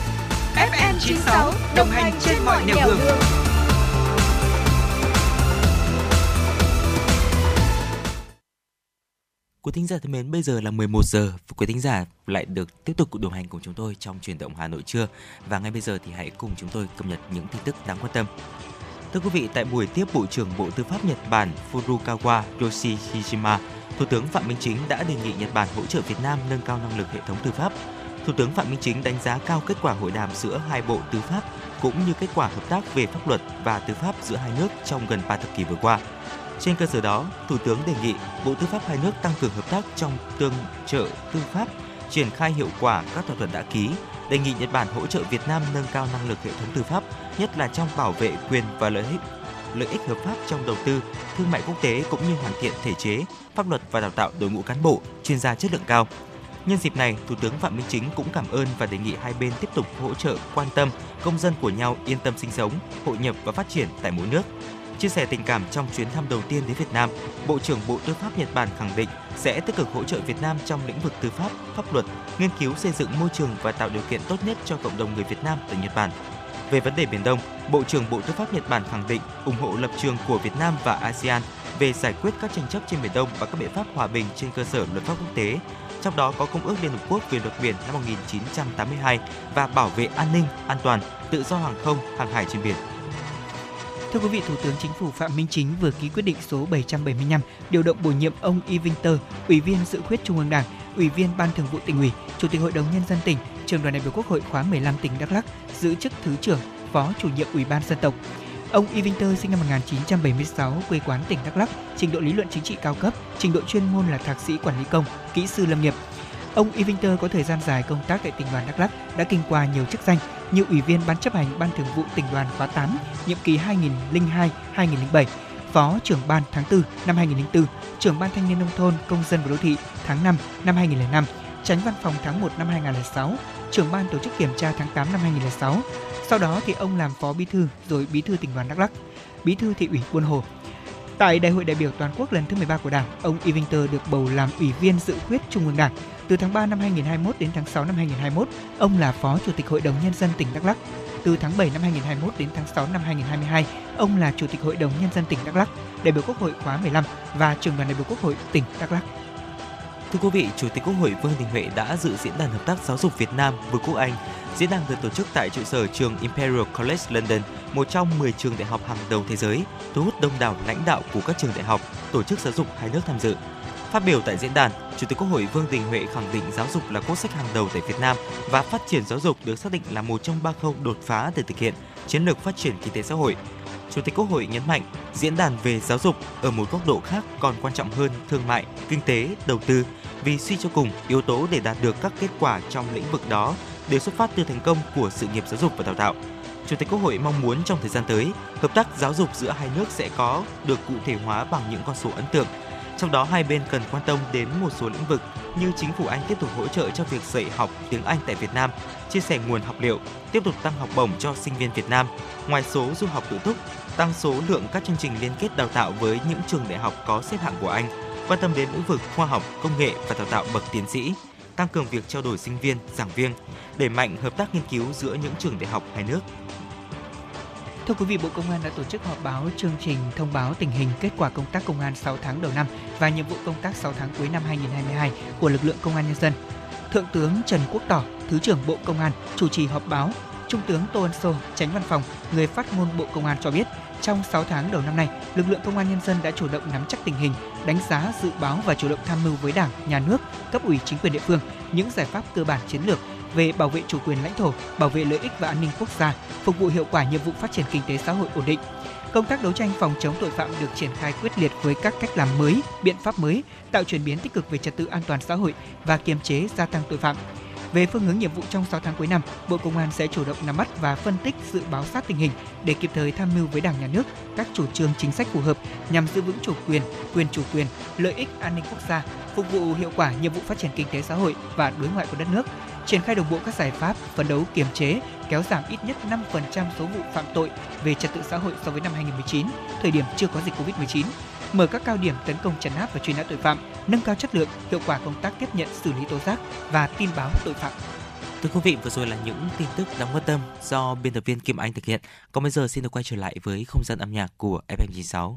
FM 96 đồng hành trên mọi nẻo đường. Quý thính giả thân mến, bây giờ là 11 giờ và quý thính giả lại được tiếp tục đồng hành cùng chúng tôi trong truyền động Hà Nội trưa và ngay bây giờ thì hãy cùng chúng tôi cập nhật những tin tức đáng quan tâm. Thưa quý vị, tại buổi tiếp Bộ trưởng Bộ Tư pháp Nhật Bản Furukawa Yoshihijima, Thủ tướng Phạm Minh Chính đã đề nghị Nhật Bản hỗ trợ Việt Nam nâng cao năng lực hệ thống tư pháp. Thủ tướng Phạm Minh Chính đánh giá cao kết quả hội đàm giữa hai bộ tư pháp cũng như kết quả hợp tác về pháp luật và tư pháp giữa hai nước trong gần 3 thập kỷ vừa qua. Trên cơ sở đó, Thủ tướng đề nghị Bộ Tư pháp hai nước tăng cường hợp tác trong tương trợ tư pháp, triển khai hiệu quả các thỏa thuận đã ký, đề nghị Nhật Bản hỗ trợ Việt Nam nâng cao năng lực hệ thống tư pháp, nhất là trong bảo vệ quyền và lợi ích lợi ích hợp pháp trong đầu tư, thương mại quốc tế cũng như hoàn thiện thể chế, pháp luật và đào tạo đội ngũ cán bộ, chuyên gia chất lượng cao. Nhân dịp này, Thủ tướng Phạm Minh Chính cũng cảm ơn và đề nghị hai bên tiếp tục hỗ trợ quan tâm công dân của nhau yên tâm sinh sống, hội nhập và phát triển tại mỗi nước. Chia sẻ tình cảm trong chuyến thăm đầu tiên đến Việt Nam, Bộ trưởng Bộ Tư pháp Nhật Bản khẳng định sẽ tích cực hỗ trợ Việt Nam trong lĩnh vực tư pháp, pháp luật, nghiên cứu xây dựng môi trường và tạo điều kiện tốt nhất cho cộng đồng người Việt Nam tại Nhật Bản. Về vấn đề Biển Đông, Bộ trưởng Bộ Tư pháp Nhật Bản khẳng định ủng hộ lập trường của Việt Nam và ASEAN về giải quyết các tranh chấp trên Biển Đông và các biện pháp hòa bình trên cơ sở luật pháp quốc tế, trong đó có Công ước Liên Hợp Quốc về luật biển năm 1982 và bảo vệ an ninh, an toàn, tự do hàng không, hàng hải trên biển. Thưa quý vị, Thủ tướng Chính phủ Phạm Minh Chính vừa ký quyết định số 775 điều động bổ nhiệm ông Y Vinh Ủy viên Dự khuyết Trung ương Đảng, Ủy viên Ban Thường vụ tỉnh ủy, Chủ tịch Hội đồng nhân dân tỉnh, Trường đoàn đại biểu Quốc hội khóa 15 tỉnh Đắk Lắk, giữ chức Thứ trưởng, Phó Chủ nhiệm Ủy ban dân tộc. Ông Y Vinh Tơ sinh năm 1976, quê quán tỉnh Đắk Lắk, trình độ lý luận chính trị cao cấp, trình độ chuyên môn là thạc sĩ quản lý công, kỹ sư lâm nghiệp. Ông Y Vinh Tơ có thời gian dài công tác tại tỉnh đoàn Đắk Lắk, đã kinh qua nhiều chức danh như Ủy viên Ban chấp hành Ban Thường vụ tỉnh đoàn khóa 8, nhiệm kỳ 2002-2007, Phó trưởng ban tháng 4 năm 2004, trưởng ban thanh niên nông thôn, công dân và đô thị tháng 5 năm 2005, tránh văn phòng tháng 1 năm 2006, trưởng ban tổ chức kiểm tra tháng 8 năm 2006. Sau đó thì ông làm phó bí thư rồi bí thư tỉnh đoàn Đắk Lắk, bí thư thị ủy Buôn Hồ. Tại Đại hội đại biểu toàn quốc lần thứ 13 của Đảng, ông Y Vinh Tơ được bầu làm ủy viên dự khuyết Trung ương Đảng. Từ tháng 3 năm 2021 đến tháng 6 năm 2021, ông là phó chủ tịch Hội đồng nhân dân tỉnh Đắk Lắk. Từ tháng 7 năm 2021 đến tháng 6 năm 2022, ông là chủ tịch Hội đồng nhân dân tỉnh Đắk Lắk, đại biểu Quốc hội khóa 15 và trưởng đoàn đại biểu Quốc hội tỉnh Đắk Lắk. Thưa quý vị, Chủ tịch Quốc hội Vương Đình Huệ đã dự diễn đàn hợp tác giáo dục Việt Nam Vương quốc Anh. Diễn đàn được tổ chức tại trụ sở trường Imperial College London, một trong 10 trường đại học hàng đầu thế giới, thu hút đông đảo lãnh đạo của các trường đại học, tổ chức giáo dục hai nước tham dự. Phát biểu tại diễn đàn, Chủ tịch Quốc hội Vương Đình Huệ khẳng định giáo dục là quốc sách hàng đầu tại Việt Nam và phát triển giáo dục được xác định là một trong ba khâu đột phá để thực hiện chiến lược phát triển kinh tế xã hội. Chủ tịch Quốc hội nhấn mạnh, diễn đàn về giáo dục ở một góc độ khác còn quan trọng hơn thương mại, kinh tế, đầu tư, vì suy cho cùng, yếu tố để đạt được các kết quả trong lĩnh vực đó đều xuất phát từ thành công của sự nghiệp giáo dục và đào tạo. Chủ tịch Quốc hội mong muốn trong thời gian tới, hợp tác giáo dục giữa hai nước sẽ có được cụ thể hóa bằng những con số ấn tượng. Trong đó hai bên cần quan tâm đến một số lĩnh vực như chính phủ Anh tiếp tục hỗ trợ cho việc dạy học tiếng Anh tại Việt Nam, chia sẻ nguồn học liệu, tiếp tục tăng học bổng cho sinh viên Việt Nam, ngoài số du học tự túc, tăng số lượng các chương trình liên kết đào tạo với những trường đại học có xếp hạng của Anh, quan tâm đến lĩnh vực khoa học, công nghệ và đào tạo bậc tiến sĩ, tăng cường việc trao đổi sinh viên, giảng viên, đẩy mạnh hợp tác nghiên cứu giữa những trường đại học hai nước. Thưa quý vị, Bộ Công an đã tổ chức họp báo chương trình thông báo tình hình kết quả công tác công an 6 tháng đầu năm và nhiệm vụ công tác 6 tháng cuối năm 2022 của lực lượng công an nhân dân. Thượng tướng Trần Quốc Tỏ, Thứ trưởng Bộ Công an chủ trì họp báo. Trung tướng Tô Ân Sô, Tránh Văn phòng, người phát ngôn Bộ Công an cho biết, trong 6 tháng đầu năm nay, lực lượng công an nhân dân đã chủ động nắm chắc tình hình, đánh giá, dự báo và chủ động tham mưu với Đảng, Nhà nước, cấp ủy chính quyền địa phương những giải pháp cơ bản chiến lược về bảo vệ chủ quyền lãnh thổ, bảo vệ lợi ích và an ninh quốc gia, phục vụ hiệu quả nhiệm vụ phát triển kinh tế xã hội ổn định. Công tác đấu tranh phòng chống tội phạm được triển khai quyết liệt với các cách làm mới, biện pháp mới, tạo chuyển biến tích cực về trật tự an toàn xã hội và kiềm chế gia tăng tội phạm. Về phương hướng nhiệm vụ trong 6 tháng cuối năm, Bộ Công an sẽ chủ động nắm bắt và phân tích dự báo sát tình hình để kịp thời tham mưu với Đảng nhà nước các chủ trương chính sách phù hợp nhằm giữ vững chủ quyền, quyền chủ quyền, lợi ích an ninh quốc gia, phục vụ hiệu quả nhiệm vụ phát triển kinh tế xã hội và đối ngoại của đất nước, triển khai đồng bộ các giải pháp phấn đấu kiềm chế, kéo giảm ít nhất 5% số vụ phạm tội về trật tự xã hội so với năm 2019, thời điểm chưa có dịch Covid-19 mở các cao điểm tấn công trấn áp và truy nã tội phạm, nâng cao chất lượng, hiệu quả công tác tiếp nhận xử lý tố giác và tin báo tội phạm. Thưa quý vị, vừa rồi là những tin tức đáng quan tâm do biên tập viên Kim Anh thực hiện. Còn bây giờ xin được quay trở lại với không gian âm nhạc của FM96.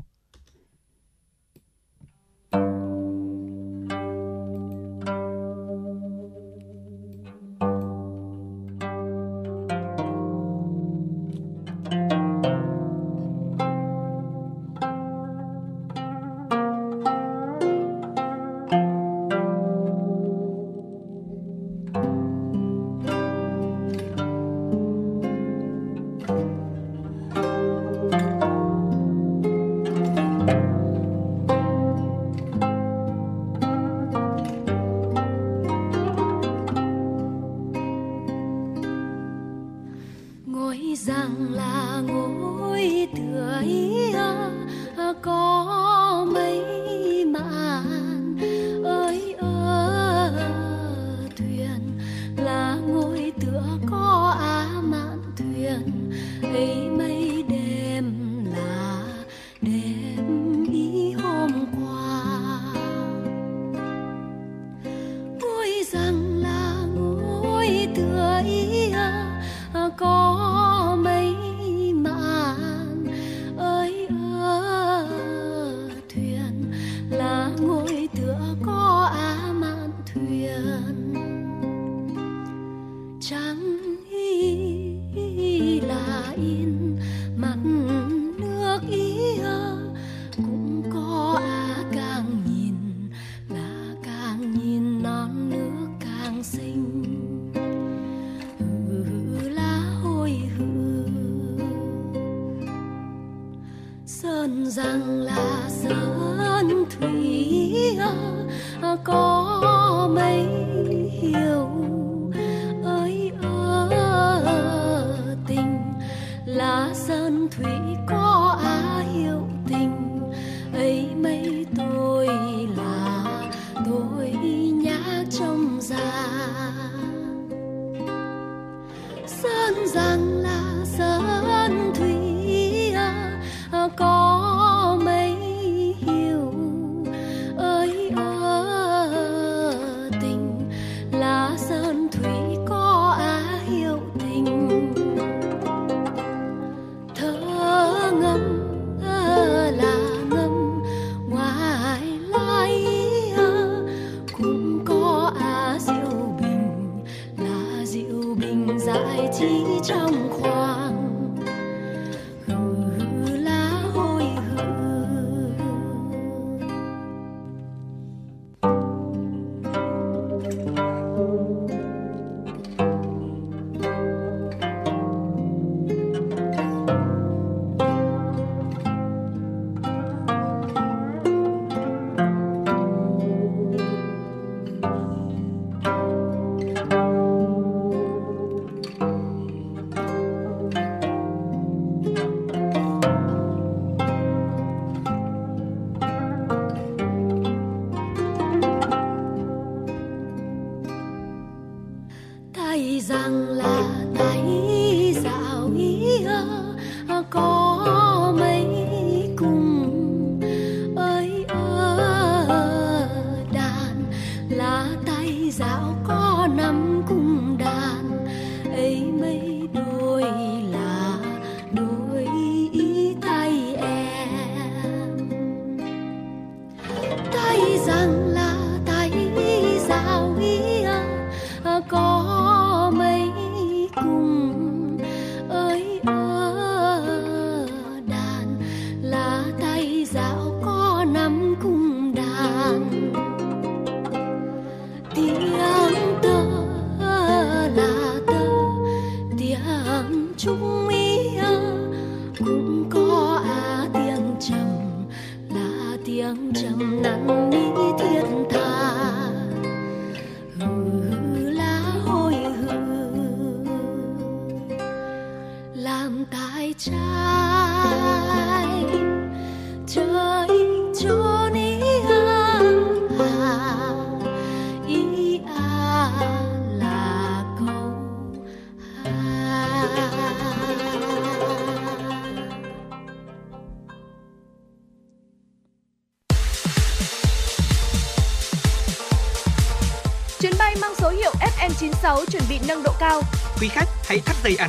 Bình giải trí trong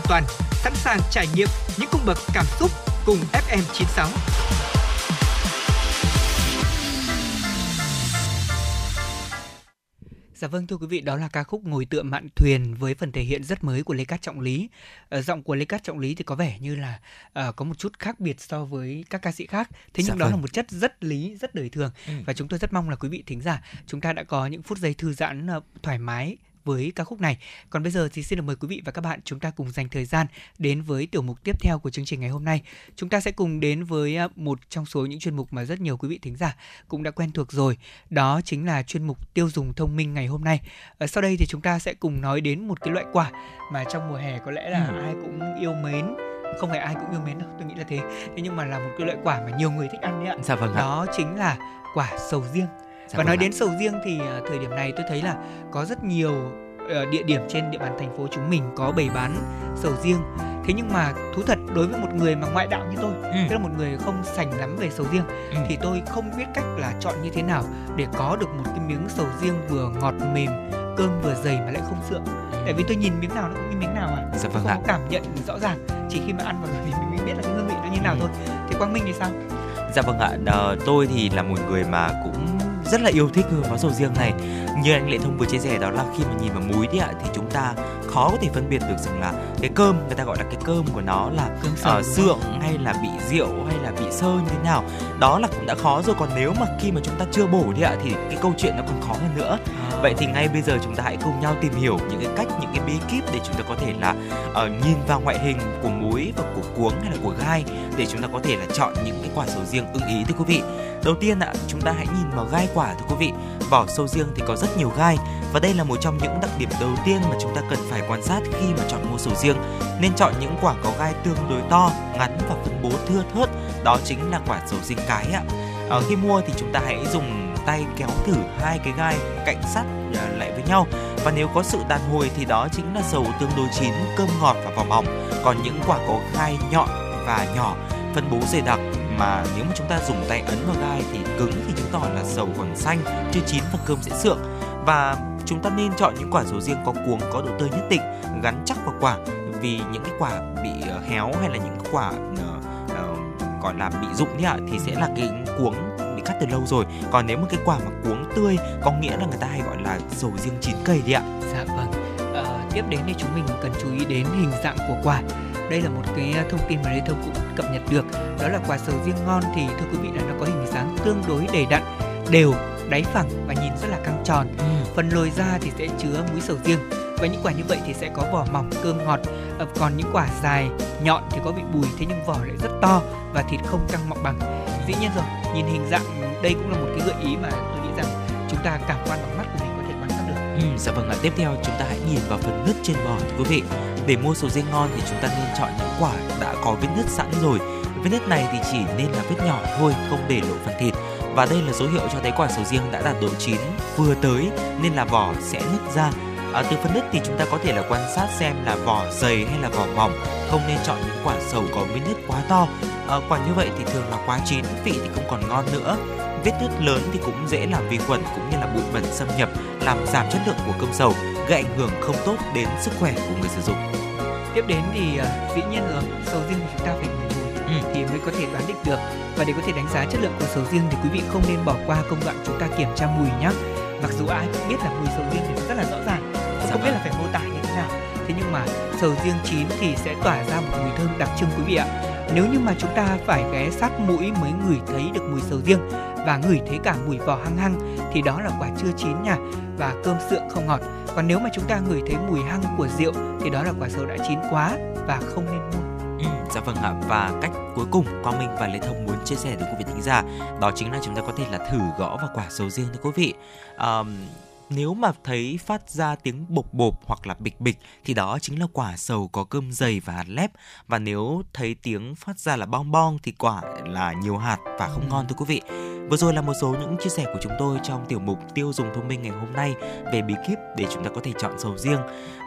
toàn, sẵn sàng trải nghiệm những cung bậc cảm xúc cùng FM96. Dạ vâng thưa quý vị, đó là ca khúc Ngồi tựa mạn thuyền với phần thể hiện rất mới của Lê Cát Trọng Lý. Ờ, giọng của Lê Cát Trọng Lý thì có vẻ như là ờ, có một chút khác biệt so với các ca sĩ khác. Thế nhưng Dạ đó là vâng. một chất rất lý, rất đời thường Ừ. và chúng tôi rất mong là quý vị thính giả chúng ta đã có những phút giây thư giãn ờ, thoải mái với ca khúc này. Còn bây giờ thì xin được mời quý vị và các bạn chúng ta cùng dành thời gian đến với tiểu mục tiếp theo của chương trình ngày hôm nay. Chúng ta sẽ cùng đến với à, một trong số những chuyên mục mà rất nhiều quý vị thính giả cũng đã quen thuộc rồi. Đó chính là chuyên mục tiêu dùng thông minh ngày hôm nay. Ở sau đây thì chúng ta sẽ cùng nói đến một cái loại quả mà trong mùa hè có lẽ là Ừ. ai cũng yêu mến không phải ai cũng yêu mến đâu tôi nghĩ là thế thế nhưng mà là một cái loại quả mà nhiều người thích ăn đấy ạ Dạ vâng ạ. đó chính là quả sầu riêng Dạ và vâng nói ạ. đến sầu riêng thì à, thời điểm này tôi thấy là có rất nhiều ờ, địa điểm trên địa bàn thành phố chúng mình có bày bán sầu riêng. Thế nhưng mà thú thật đối với một người mà ngoại đạo như tôi, Ừ. tức là một người không sành lắm về sầu riêng Ừ. thì tôi không biết cách là chọn như thế nào để có được một cái miếng sầu riêng vừa ngọt mềm, cơm vừa dày mà lại không sượng. Tại vì tôi nhìn miếng nào nó cũng như miếng nào à. Dạ vâng không ạ. cảm nhận rõ ràng. Chỉ khi mà ăn vào thì mình mới biết là cái hương vị nó như nào Ừ. thôi. Thì Quang Minh thì sao? Dạ vâng ạ, Ờ, tôi thì là một người mà cũng rất là yêu thích hương món sầu riêng này. Như anh Lệ Thông vừa chia sẻ đó là khi mà nhìn vào múi thì ạ, thì chúng ta khó có thể phân biệt được rằng là cái cơm người ta gọi là cái cơm của nó là Cơm uh, sượng hay là bị rượu hay là bị sơ như thế nào. Đó là cũng đã khó rồi. Còn nếu mà khi mà chúng ta chưa bổ đi ạ thì cái câu chuyện nó còn khó hơn nữa. À. vậy thì ngay bây giờ chúng ta hãy cùng nhau tìm hiểu những cái cách những cái bí kíp để chúng ta có thể là ờ, nhìn vào ngoại hình của muối và của cuống hay là của gai để chúng ta có thể là chọn những cái quả sầu riêng ưng ý thưa quý vị. Đầu tiên ạ chúng ta hãy nhìn vào gai quả thưa quý vị vỏ sầu riêng thì có rất nhiều gai. Và đây là một trong những đặc điểm đầu tiên mà chúng ta cần phải quan sát khi mà chọn mua sầu riêng. Nên chọn những quả có gai tương đối to, ngắn và phân bố thưa thớt. Đó chính là quả sầu riêng cái ạ. Ở khi mua thì chúng ta hãy dùng tay kéo thử hai cái gai cạnh sát à, lại với nhau. Và nếu có sự đàn hồi thì đó chính là sầu tương đối chín, cơm ngọt và vỏ mỏng còn những quả có gai nhọn và nhỏ, phân bố dày đặc mà nếu mà chúng ta dùng tay ấn vào gai thì cứng thì chứng tỏ là sầu còn xanh chưa chín và cơm sẽ sượng và chúng ta nên chọn những quả sầu riêng có cuống có độ tươi nhất định gắn chắc vào quả vì những cái quả bị ờ, héo hay là những quả ờ, ờ, gọi là bị rụng thì ạ thì sẽ là cái cuống bị cắt từ lâu rồi còn nếu mà cái quả mà cuống tươi có nghĩa là người ta hay gọi là sầu riêng chín cây đi ạ Dạ vâng. Ờ, tiếp đến thì chúng mình cần chú ý đến hình dạng của quả. Đây là một cái thông tin mà Lê Thông cũng cập nhật được. Đó là quả sầu riêng ngon thì thưa quý vị là nó có hình dáng tương đối đầy đặn, đều, đáy phẳng và nhìn rất là căng tròn. Phần lồi ra thì sẽ chứa muối sầu riêng. Và những quả như vậy thì sẽ có vỏ mỏng, cơm ngọt. Ờ, còn những quả dài, nhọn thì có vị bùi, thế nhưng vỏ lại rất to và thịt không căng mọng bằng. Dĩ nhiên rồi, nhìn hình dạng đây cũng là một cái gợi ý mà tôi nghĩ rằng chúng ta cảm quan bằng mắt của mình có thể quan sát được. Ừ, dạ vâng ạ. Tiếp theo chúng ta hãy nhìn vào phần nứt trên vỏ thưa quý vị. Để mua sầu riêng ngon thì chúng ta nên chọn những quả đã có vết nứt sẵn rồi. Vết nứt này thì chỉ nên là vết nhỏ thôi, không để lộ phần thịt. Và đây là dấu hiệu cho thấy quả sầu riêng đã đạt độ chín vừa tới nên là vỏ sẽ nứt ra. À, từ phần nứt thì chúng ta có thể là quan sát xem là vỏ dày hay là vỏ mỏng. Không nên chọn những quả sầu có vết nứt quá to. À, quả như vậy thì thường là quá chín, vị thì không còn ngon nữa. Vết nứt lớn thì cũng dễ làm vi khuẩn cũng như là bụi bẩn xâm nhập, làm giảm chất lượng của cơm sầu, gây ảnh hưởng không tốt đến sức khỏe của người sử dụng tiếp đến thì ờ, dĩ nhiên rồi sầu riêng thì chúng ta phải ngửi mùi Ừ. thì mới có thể đoán định được và để có thể đánh giá chất lượng của sầu riêng thì quý vị không nên bỏ qua công đoạn chúng ta kiểm tra mùi nhé mặc dù ai cũng biết là mùi sầu riêng thì rất là rõ ràng Dạ không biết vâng. là phải mô tả như thế nào thế nhưng mà sầu riêng chín thì sẽ tỏa ra một mùi thơm đặc trưng quý vị ạ nếu như mà chúng ta phải ghé sát mũi mới ngửi thấy được mùi sầu riêng và ngửi thấy cả mùi vỏ hăng hăng thì đó là quả chưa chín nha và cơm sượng không ngọt. Còn nếu mà chúng ta ngửi thấy mùi hăng của rượu thì đó là quả sầu đã chín quá và không nên mua. Ừ, dạ vâng ạ. Và cách cuối cùng Quang Minh và Lê Thông muốn chia sẻ với quý vị thính giả đó chính là chúng ta có thể là thử gõ vào quả sầu riêng thưa quý vị. Ờm, nếu mà thấy phát ra tiếng bột bột hoặc là bịch bịch thì đó chính là quả sầu có cơm dày và hạt lép. Và nếu thấy tiếng phát ra là bong bong thì quả là nhiều hạt và không ngon thưa quý vị. Vừa rồi là một số những chia sẻ của chúng tôi trong tiểu mục tiêu dùng thông minh ngày hôm nay về bí kíp để chúng ta có thể chọn sầu riêng.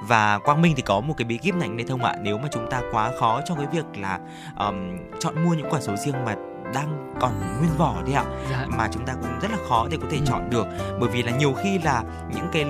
Và Quang Minh thì có một cái bí kíp này Lê Thông ạ? Nếu mà chúng ta quá khó trong cái việc là ờm, chọn mua những quả sầu riêng mà đang còn nguyên vỏ đi ạ dạ. mà chúng ta cũng rất là khó để có thể Ừ. chọn được. Bởi vì là nhiều khi là những cái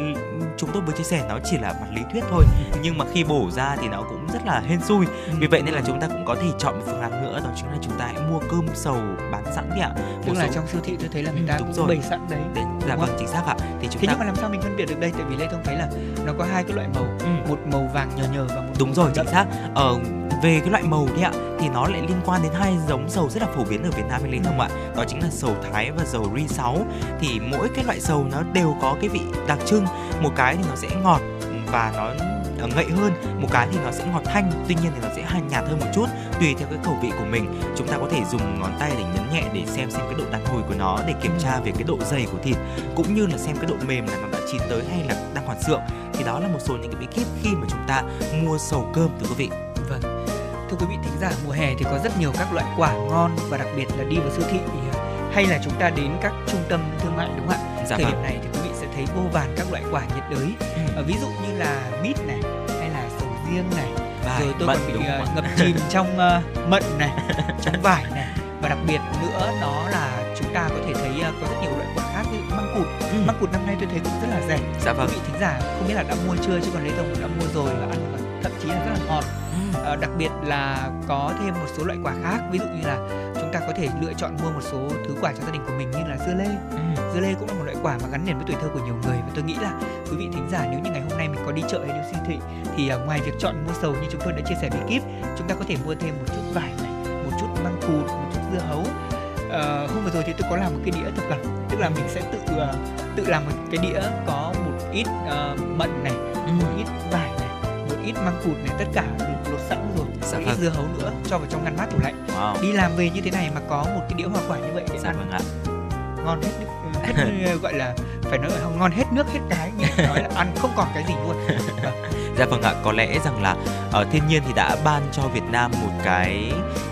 chúng tôi vừa chia sẻ nó chỉ là mặt lý thuyết thôi nhưng mà khi bổ ra thì nó cũng rất là hên xui. Vì vậy nên là chúng ta cũng có thể chọn một phương án nữa đó chính là chúng ta hãy mua cơm sầu bán sẵn đi ạ. Tức là số- trong siêu thị tôi thấy là người Ừ, ta đúng cũng rồi. bày sẵn đấy. Đấy, dạ vâng chính xác ạ thì chúng thế ta nhưng mà làm sao mình phân biệt được đây tại vì lê thông thấy là nó có hai cái loại màu Ừ. một màu vàng nhờ nhờ và một Đúng rồi, chính xác. Ờ, về cái loại màu đấy ạ, thì nó lại liên quan đến hai giống sầu rất là phổ biến ở Việt Nam anh Linh không ạ? Đó chính là sầu Thái và sầu Ri 6. Thì mỗi cái loại sầu nó đều có cái vị đặc trưng. Một cái thì nó sẽ ngọt và nó ngậy hơn, một cái thì nó sẽ ngọt thanh. Tuy nhiên thì nó sẽ nhạt hơn một chút, tùy theo cái khẩu vị của mình. Chúng ta có thể dùng ngón tay để nhấn nhẹ để xem xem cái độ đàn hồi của nó để kiểm tra về cái độ dày của thịt cũng như là xem cái độ mềm là nó đã chín tới hay là đang còn sượng. Thì đó là một số những cái bí kíp khi mà chúng ta mua sầu cơm thưa quý vị. vâng thưa quý vị thính giả mùa hè thì có rất nhiều các loại quả ngon và đặc biệt là đi vào siêu thị thì, hay là chúng ta đến các trung tâm thương mại đúng không ạ Dạ thời vâng. điểm này thì thấy vô vàn các loại quả nhiệt đới. Ờ, ví dụ như là mít này hay là sầu riêng này. Vải, rồi tôi mận, còn bị ạ? ngập chìm [laughs] trong ờ, mận này trong vải này. Và đặc biệt nữa đó là chúng ta có thể thấy ờ, có rất nhiều loại quả khác như măng cụt. Ừ. măng cụt năm nay tôi thấy cũng rất là rẻ. Dạ quý vâng. vị thính giả không biết là đã mua chưa chứ còn lấy thông đã mua rồi và ăn và thậm chí là rất là ngọt. Ừ. Đặc biệt là có thêm một số loại quà khác. Ví dụ như là chúng ta có thể lựa chọn mua một số thứ quà cho gia đình của mình như là dưa lê. Dưa lê cũng là một quả mà gắn liền với tuổi thơ của nhiều người và tôi nghĩ là quý vị thính giả nếu như ngày hôm nay mình có đi chợ hay đi siêu thị thì ờ, ngoài việc chọn mua sầu như chúng tôi đã chia sẻ bí kíp chúng ta có thể mua thêm một chút vải này một chút măng cụt một chút dưa hấu Ờ, hôm vừa rồi thì tôi có làm một cái đĩa thập cẩm tức là mình sẽ tự ờ, tự làm một cái đĩa có một ít ờ, mận này một ít vải này một ít măng cụt này tất cả được lột sẵn rồi Dạ một ít vâng. dưa hấu nữa cho vào trong ngăn mát tủ lạnh Wow. đi làm về như thế này mà có một cái đĩa hoa quả như vậy để Dạ ăn vâng ạ. ngon hết hết [laughs] gọi là phải nói là ngon hết nước hết cái nghe nói là ăn không còn cái gì luôn [laughs] Dạ vâng ạ, có lẽ rằng là ở thiên nhiên thì đã ban cho Việt Nam một cái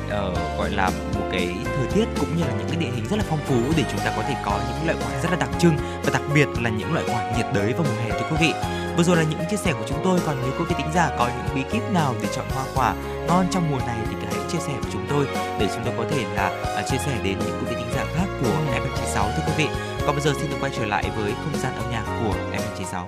ờ, gọi là một cái thời tiết cũng như là những cái địa hình rất là phong phú để chúng ta có thể có những loại quả rất là đặc trưng và đặc biệt là những loại quả nhiệt đới vào mùa hè thưa quý vị. Vừa rồi là những chia sẻ của chúng tôi còn nếu quý vị tính giả có những bí kíp nào để chọn hoa quả ngon trong mùa này thì hãy chia sẻ với chúng tôi để chúng tôi có thể là à, chia sẻ đến những quý vị thính giả khác của FM96 thưa quý vị. Còn bây giờ xin được quay trở lại với không gian âm nhạc của M96.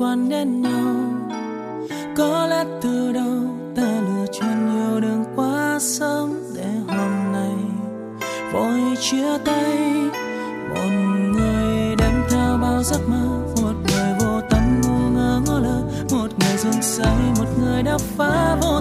Quan đến nhau. Có lẽ từ đầu ta lựa chọn nhiều đường quá sớm để hôm nay vội chia tay. Một người đem theo bao giấc mơ, một đời vô tâm ngu ngơ ngó lơ, một người dưng say một người đã phá vỡ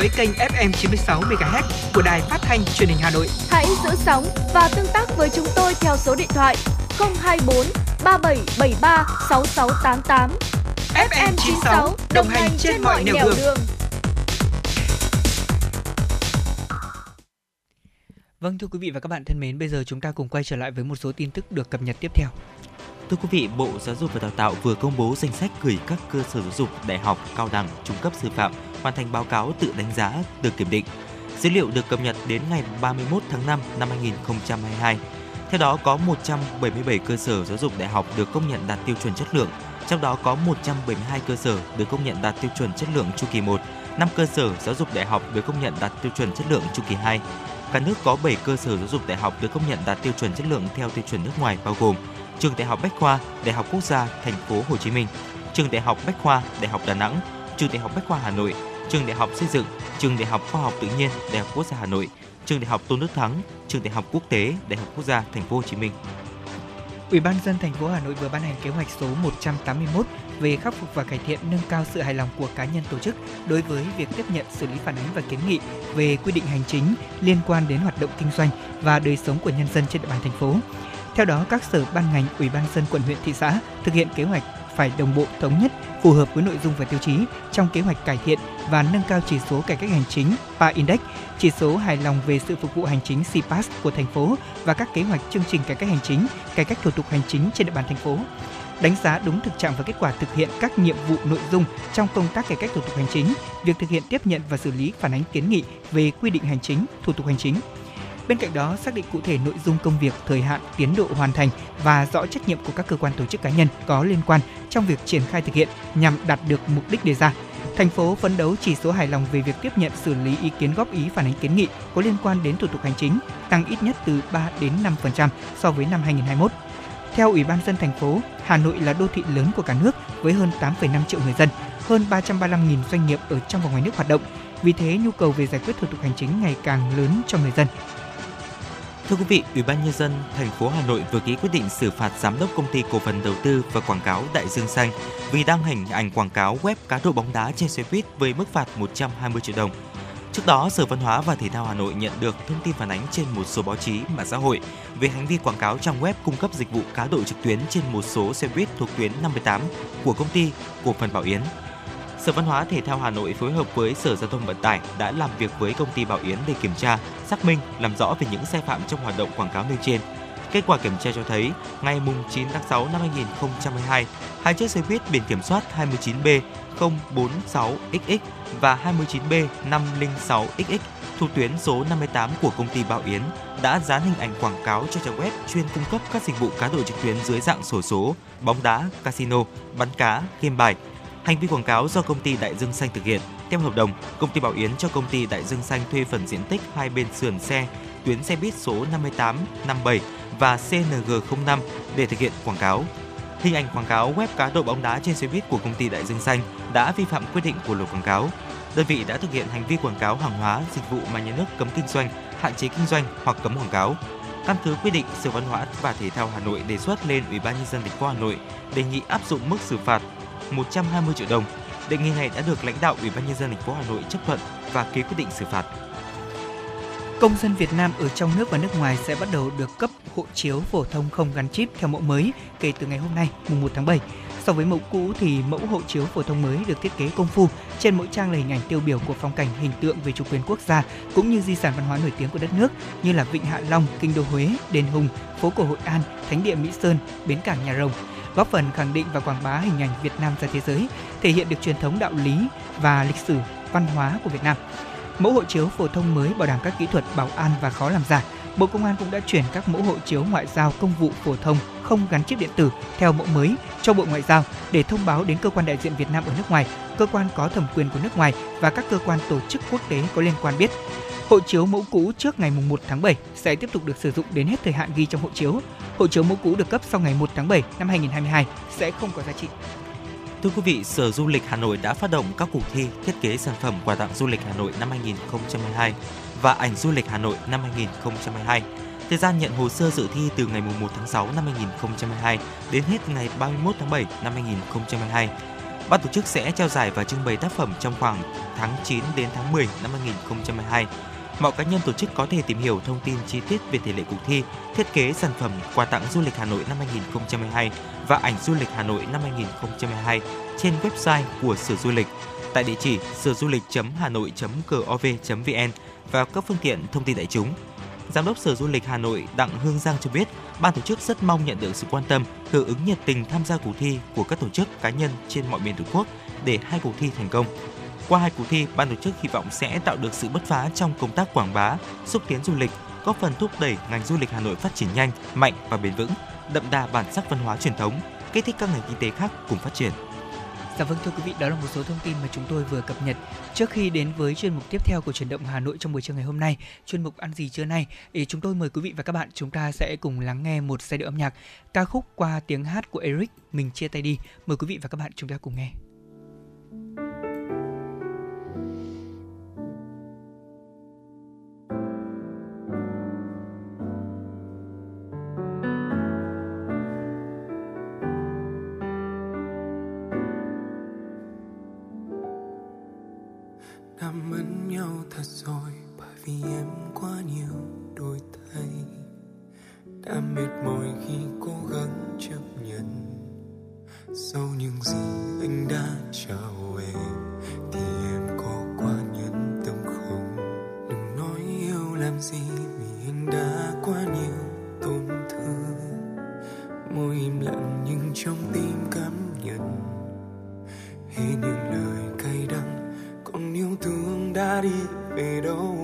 dõi kênh FM 96 MHz của đài phát thanh truyền hình Hà Nội. Hãy giữ sóng và tương tác với chúng tôi theo số điện thoại 024 3773 6688. FM 96 đồng hành trên mọi nẻo đường. Vâng thưa quý vị và các bạn thân mến, bây giờ chúng ta cùng quay trở lại với một số tin tức được cập nhật tiếp theo. Thưa quý vị, Bộ Giáo dục và Đào tạo vừa công bố danh sách gửi các cơ sở giáo dục, đại học, cao đẳng, trung cấp sư phạm hoàn thành báo cáo tự đánh giá tự kiểm định. Dữ liệu được cập nhật đến ngày 31 tháng 5 năm 2022. Theo đó có 177 cơ sở giáo dục đại học được công nhận đạt tiêu chuẩn chất lượng, trong đó có 172 cơ sở được công nhận đạt tiêu chuẩn chất lượng chu kỳ 1, 5 cơ sở giáo dục đại học được công nhận đạt tiêu chuẩn chất lượng chu kỳ 2. Cả nước có 7 cơ sở giáo dục đại học được công nhận đạt tiêu chuẩn chất lượng theo tiêu chuẩn nước ngoài bao gồm Trường Đại học Bách khoa, Đại học Quốc gia Thành phố Hồ Chí Minh, Trường Đại học Bách khoa, Đại học Đà Nẵng, Trường Đại học Bách khoa Hà Nội, Trường Đại học Xây dựng, Trường Đại học Khoa học Tự nhiên, Đại học Quốc gia Hà Nội, Trường Đại học Tôn Đức Thắng, Trường Đại học Quốc tế, Đại học Quốc gia Thành phố Hồ Chí Minh. Ủy ban dân thành phố Hà Nội vừa ban hành kế hoạch số 181 về khắc phục và cải thiện nâng cao sự hài lòng của cá nhân tổ chức đối với việc tiếp nhận xử lý phản ánh và kiến nghị về quy định hành chính liên quan đến hoạt động kinh doanh và đời sống của nhân dân trên địa bàn thành phố. Theo đó, các sở ban ngành, ủy ban dân quận huyện thị xã thực hiện kế hoạch phải đồng bộ thống nhất, phù hợp với nội dung và tiêu chí trong kế hoạch cải thiện và nâng cao chỉ số cải cách hành chính PA Index, chỉ số hài lòng về sự phục vụ hành chính CPAS của thành phố và các kế hoạch chương trình cải cách hành chính, cải cách thủ tục hành chính trên địa bàn thành phố đánh giá đúng thực trạng và kết quả thực hiện các nhiệm vụ nội dung trong công tác cải cách thủ tục hành chính, việc thực hiện tiếp nhận và xử lý phản ánh kiến nghị về quy định hành chính, thủ tục hành chính. Bên cạnh đó, xác định cụ thể nội dung công việc, thời hạn, tiến độ hoàn thành và rõ trách nhiệm của các cơ quan tổ chức cá nhân có liên quan trong việc triển khai thực hiện nhằm đạt được mục đích đề ra. Thành phố phấn đấu chỉ số hài lòng về việc tiếp nhận xử lý ý kiến góp ý phản ánh kiến nghị có liên quan đến thủ tục hành chính tăng ít nhất từ 3 đến 5% so với năm 2021. Theo Ủy ban dân thành phố, Hà Nội là đô thị lớn của cả nước với hơn 8,5 triệu người dân, hơn 335.000 doanh nghiệp ở trong và ngoài nước hoạt động. Vì thế, nhu cầu về giải quyết thủ tục hành chính ngày càng lớn cho người dân. Thưa quý vị, Ủy ban nhân dân thành phố Hà Nội vừa ký quyết định xử phạt giám đốc công ty cổ phần đầu tư và quảng cáo Đại Dương Xanh vì đăng hình ảnh quảng cáo web cá độ bóng đá trên xe buýt với mức phạt 120 triệu đồng. Trước đó, Sở Văn hóa và Thể thao Hà Nội nhận được thông tin phản ánh trên một số báo chí mạng xã hội về hành vi quảng cáo trang web cung cấp dịch vụ cá độ trực tuyến trên một số xe buýt thuộc tuyến 58 của công ty cổ phần Bảo Yến. Sở Văn hóa Thể thao Hà Nội phối hợp với Sở Giao thông Vận tải đã làm việc với công ty Bảo Yến để kiểm tra, xác minh, làm rõ về những sai phạm trong hoạt động quảng cáo nêu trên. Kết quả kiểm tra cho thấy, ngày 9 tháng 6 năm 2022, hai chiếc xe buýt biển kiểm soát 29B 046XX và 29B 506XX thuộc tuyến số 58 của công ty Bảo Yến đã dán hình ảnh quảng cáo cho trang web chuyên cung cấp các dịch vụ cá độ trực tuyến dưới dạng sổ số, bóng đá, casino, bắn cá, game bài. Hành vi quảng cáo do công ty Đại Dương Xanh thực hiện. Theo hợp đồng, công ty Bảo Yến cho công ty Đại Dương Xanh thuê phần diện tích hai bên sườn xe, tuyến xe buýt số 58, 57 và CNG05 để thực hiện quảng cáo. Hình ảnh quảng cáo web cá độ bóng đá trên xe buýt của công ty Đại Dương Xanh đã vi phạm quy định của luật quảng cáo. Đơn vị đã thực hiện hành vi quảng cáo hàng hóa, dịch vụ mà nhà nước cấm kinh doanh, hạn chế kinh doanh hoặc cấm quảng cáo. Căn cứ quy định, Sở Văn hóa và Thể thao Hà Nội đề xuất lên Ủy ban nhân dân thành phố Hà Nội đề nghị áp dụng mức xử phạt 120 triệu đồng. Đề nghị này đã được lãnh đạo Ủy ban nhân dân thành phố Hà Nội chấp thuận và ký quyết định xử phạt. Công dân Việt Nam ở trong nước và nước ngoài sẽ bắt đầu được cấp hộ chiếu phổ thông không gắn chip theo mẫu mới kể từ ngày hôm nay, mùng 1 tháng 7. So với mẫu cũ thì mẫu hộ chiếu phổ thông mới được thiết kế công phu, trên mỗi trang là hình ảnh tiêu biểu của phong cảnh hình tượng về chủ quyền quốc gia cũng như di sản văn hóa nổi tiếng của đất nước như là Vịnh Hạ Long, Kinh đô Huế, Đền Hùng, phố cổ Hội An, Thánh địa Mỹ Sơn, bến cảng Nhà Rồng góp phần khẳng định và quảng bá hình ảnh Việt Nam ra thế giới, thể hiện được truyền thống đạo lý và lịch sử văn hóa của Việt Nam. Mẫu hộ chiếu phổ thông mới bảo đảm các kỹ thuật bảo an và khó làm giả. Bộ Công an cũng đã chuyển các mẫu hộ chiếu ngoại giao công vụ phổ thông không gắn chip điện tử theo mẫu mới cho Bộ Ngoại giao để thông báo đến cơ quan đại diện Việt Nam ở nước ngoài, cơ quan có thẩm quyền của nước ngoài và các cơ quan tổ chức quốc tế có liên quan biết. Hộ chiếu mẫu cũ trước ngày 1 tháng 7 sẽ tiếp tục được sử dụng đến hết thời hạn ghi trong hộ chiếu. Hộ chiếu mẫu cũ được cấp sau ngày 1 tháng 7 năm 2022 sẽ không có giá trị. Thưa quý vị, Sở Du lịch Hà Nội đã phát động các cuộc thi thiết kế sản phẩm quà tặng du lịch Hà Nội năm 2022 và ảnh du lịch Hà Nội năm 2022. Thời gian nhận hồ sơ dự thi từ ngày 1 tháng 6 năm 2022 đến hết ngày 31 tháng 7 năm 2022. Ban tổ chức sẽ trao giải và trưng bày tác phẩm trong khoảng tháng 9 đến tháng 10 năm 2022. Mọi cá nhân tổ chức có thể tìm hiểu thông tin chi tiết về thể lệ cuộc thi, thiết kế sản phẩm quà tặng du lịch Hà Nội năm 2022 và ảnh du lịch Hà Nội năm 2022 trên website của Sở Du lịch tại địa chỉ sở du lịch.hanoi.gov.vn và các phương tiện thông tin đại chúng. Giám đốc Sở Du lịch Hà Nội Đặng Hương Giang cho biết, ban tổ chức rất mong nhận được sự quan tâm, hưởng ứng nhiệt tình tham gia cuộc thi của các tổ chức cá nhân trên mọi miền Tổ quốc để hai cuộc thi thành công. Qua hai cuộc thi, ban tổ chức hy vọng sẽ tạo được sự bứt phá trong công tác quảng bá, xúc tiến du lịch, góp phần thúc đẩy ngành du lịch Hà Nội phát triển nhanh, mạnh và bền vững, đậm đà bản sắc văn hóa truyền thống, kích thích các ngành kinh tế khác cùng phát triển. Dạ vâng thưa quý vị, đó là một số thông tin mà chúng tôi vừa cập nhật. Trước khi đến với chuyên mục tiếp theo của chuyển động Hà Nội trong buổi trưa ngày hôm nay, chuyên mục ăn gì trưa nay, thì chúng tôi mời quý vị và các bạn chúng ta sẽ cùng lắng nghe một giai điệu âm nhạc ca khúc qua tiếng hát của Eric mình chia tay đi. Mời quý vị và các bạn chúng ta cùng nghe. Vì em quá nhiều đổi thay. Đã mệt mỏi khi cố gắng chấp nhận. Sau những gì anh đã trao em thì em có quá nhẫn tâm không? Đừng nói yêu làm gì vì anh đã quá nhiều tổn thương. Môi im lặng nhưng trong tim cảm nhận. Hết những lời cay đắng, còn yêu thương đã đi về đâu?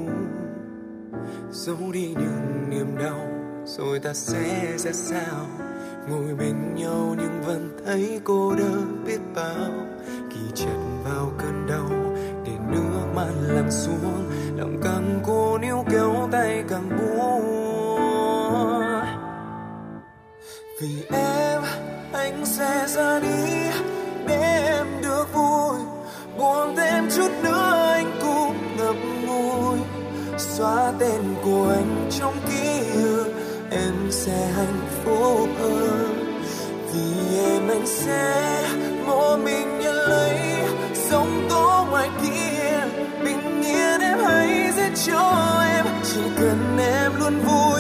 Giấu đi những niềm đau, rồi ta sẽ ra sao? Ngồi bên nhau nhưng vẫn thấy cô đơn biết bao. Kỳ trận vào cơn đau, để nước mắt lăn xuống, lòng càng cô níu kéo tay càng buồn vì em, anh sẽ ra đi, để em được vui buồn thêm chút nữa xóa tên của anh trong ký ức. Em sẽ hạnh phúc hơn vì em anh sẽ một mình nhận lấy sống tố ngoài kia. Bình yên em hãy giết cho em, chỉ cần em luôn vui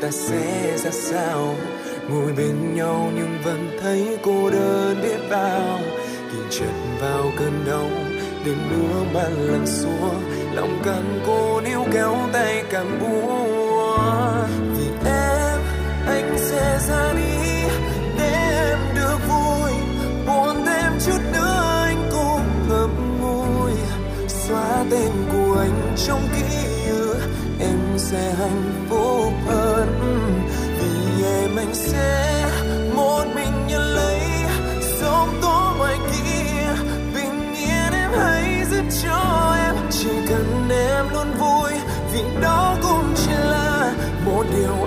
ta sẽ ra sao? Ngồi bên nhau nhưng vẫn thấy cô đơn biết bao. Kiềm chân vào cơn đau đến mưa mắt lặng xua. Lòng càng cô níu kéo tay càng buồn vì em, anh sẽ ra đi. Để em được vui, buồn thêm chút nữa anh cũng ngậm ngùi. Xóa tên của anh trong ký ức sẽ hạnh phúc hơn. Vì em anh sẽ một mình nhận lấy sóng tố ngoài kia. Bình yên em hãy giúp cho em. Chỉ cần em luôn vui vì đó cũng chỉ là một điều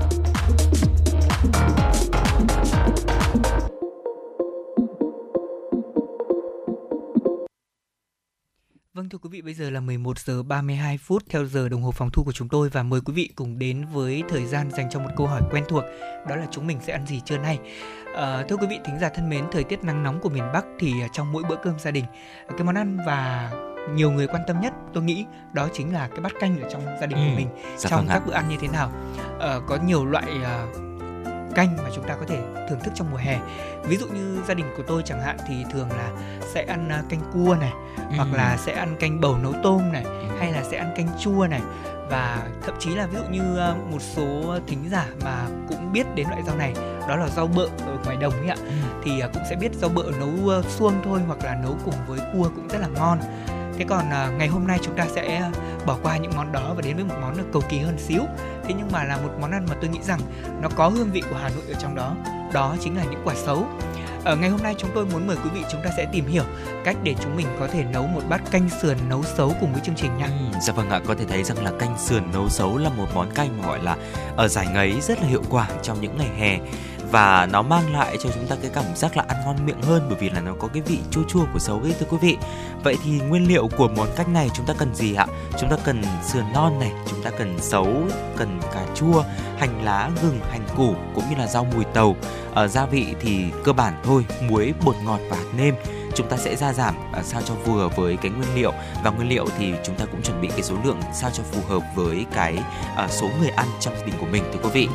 Vâng thưa quý vị, bây giờ là 11 giờ 32 phút theo giờ đồng hồ phòng thu của chúng tôi và mời quý vị cùng đến với thời gian dành cho một câu hỏi quen thuộc, đó là chúng mình sẽ ăn gì trưa nay. À, thưa quý vị thính giả thân mến, thời tiết nắng nóng của miền Bắc thì trong mỗi bữa cơm gia đình, cái món ăn và nhiều người quan tâm nhất tôi nghĩ đó chính là cái bát canh ở trong gia đình Ừ, của mình dạ trong vâng ạ. các bữa ăn như thế nào. Ờ, có nhiều loại ờ, canh mà chúng ta có thể thưởng thức trong mùa hè. Ví dụ như gia đình của tôi chẳng hạn thì thường là sẽ ăn ờ, canh cua này hoặc Ừ. là sẽ ăn canh bầu nấu tôm này hay là sẽ ăn canh chua này và thậm chí là ví dụ như ờ, một số thính giả mà cũng biết đến loại rau này đó là rau bợ ở ngoài đồng ấy ạ Ừ. thì ờ, cũng sẽ biết rau bợ nấu suông thôi hoặc là nấu cùng với cua cũng rất là ngon thế còn uh, ngày hôm nay chúng ta sẽ ờ, bỏ qua những món đó và đến với một món được cầu kỳ hơn xíu. Thế nhưng mà là một món ăn mà tôi nghĩ rằng nó có hương vị của Hà Nội ở trong đó. Đó chính là những quả sấu. Ở ngày hôm nay chúng tôi muốn mời quý vị chúng ta sẽ tìm hiểu cách để chúng mình có thể nấu một bát canh sườn nấu xấu cùng với chương trình nha. Ừ, dạ vâng ạ, có thể thấy rằng là canh sườn nấu xấu là một món canh mà gọi là ở giải ngấy rất là hiệu quả trong những ngày hè và nó mang lại cho chúng ta cái cảm giác là ăn ngon miệng hơn bởi vì là nó có cái vị chua chua của sấu ấy thưa quý vị. Vậy thì nguyên liệu của món canh này chúng ta cần gì ạ? Chúng ta cần sườn non này, chúng ta cần sấu, cần cà chua, hành lá, gừng, hành củ cũng như là rau mùi tàu. Ở gia vị thì cơ bản thôi, muối, bột ngọt và hạt nêm chúng ta sẽ gia giảm à, sao cho vừa với cái nguyên liệu và nguyên liệu thì chúng ta cũng chuẩn bị cái số lượng sao cho phù hợp với cái à, số người ăn trong gia đình của mình thưa quý vị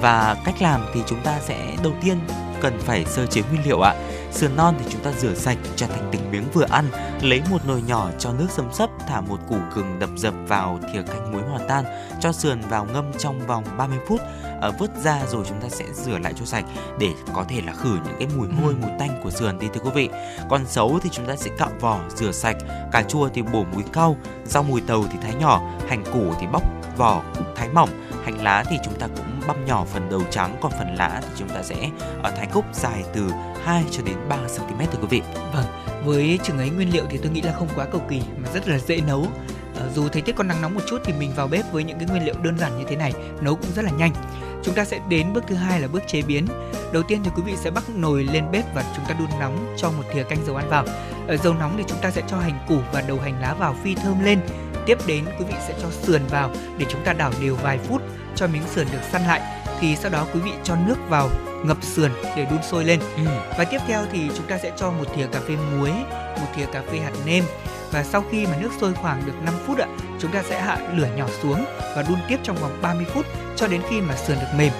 và cách làm thì chúng ta sẽ đầu tiên cần phải sơ chế nguyên liệu ạ. Sườn non thì chúng ta rửa sạch chặt thành từng miếng vừa ăn lấy một nồi nhỏ cho nước xâm xấp thả một củ gừng đập dập vào thìa canh muối hòa tan cho sườn vào ngâm trong vòng 30 phút à, vớt ra rồi chúng ta sẽ rửa lại cho sạch để có thể là khử những cái mùi hôi mùi tanh của sườn đi thưa quý vị. Còn sấu thì chúng ta sẽ cạo vỏ rửa sạch cà chua thì bổ múi cau rau mùi tàu thì thái nhỏ hành củ thì bóc vỏ thái mỏng hành lá thì chúng ta cũng băm nhỏ phần đầu trắng còn phần lá thì chúng ta sẽ ờ, thái cúc dài từ 2 cho đến 3 cm thưa quý vị Vâng, với chừng ấy nguyên liệu thì tôi nghĩ là không quá cầu kỳ mà rất là dễ nấu. Ờ, dù thời tiết còn nắng nóng một chút thì mình vào bếp với những cái nguyên liệu đơn giản như thế này nấu cũng rất là nhanh. Chúng ta sẽ đến bước thứ hai là bước chế biến. Đầu tiên thì quý vị sẽ bắc nồi lên bếp và chúng ta đun nóng cho một thìa canh dầu ăn vào. Ở dầu nóng thì chúng ta sẽ cho hành củ và đầu hành lá vào phi thơm lên. Tiếp đến quý vị sẽ cho sườn vào để chúng ta đảo đều vài phút cho miếng sườn được săn lại. Thì sau đó quý vị cho nước vào ngập sườn để đun sôi lên. ừ. Và tiếp theo thì chúng ta sẽ cho một thìa cà phê muối, một thìa cà phê hạt nêm và sau khi mà nước sôi khoảng được 5 phút ạ, chúng ta sẽ hạ lửa nhỏ xuống và đun tiếp trong vòng 30 phút cho đến khi mà sườn được mềm.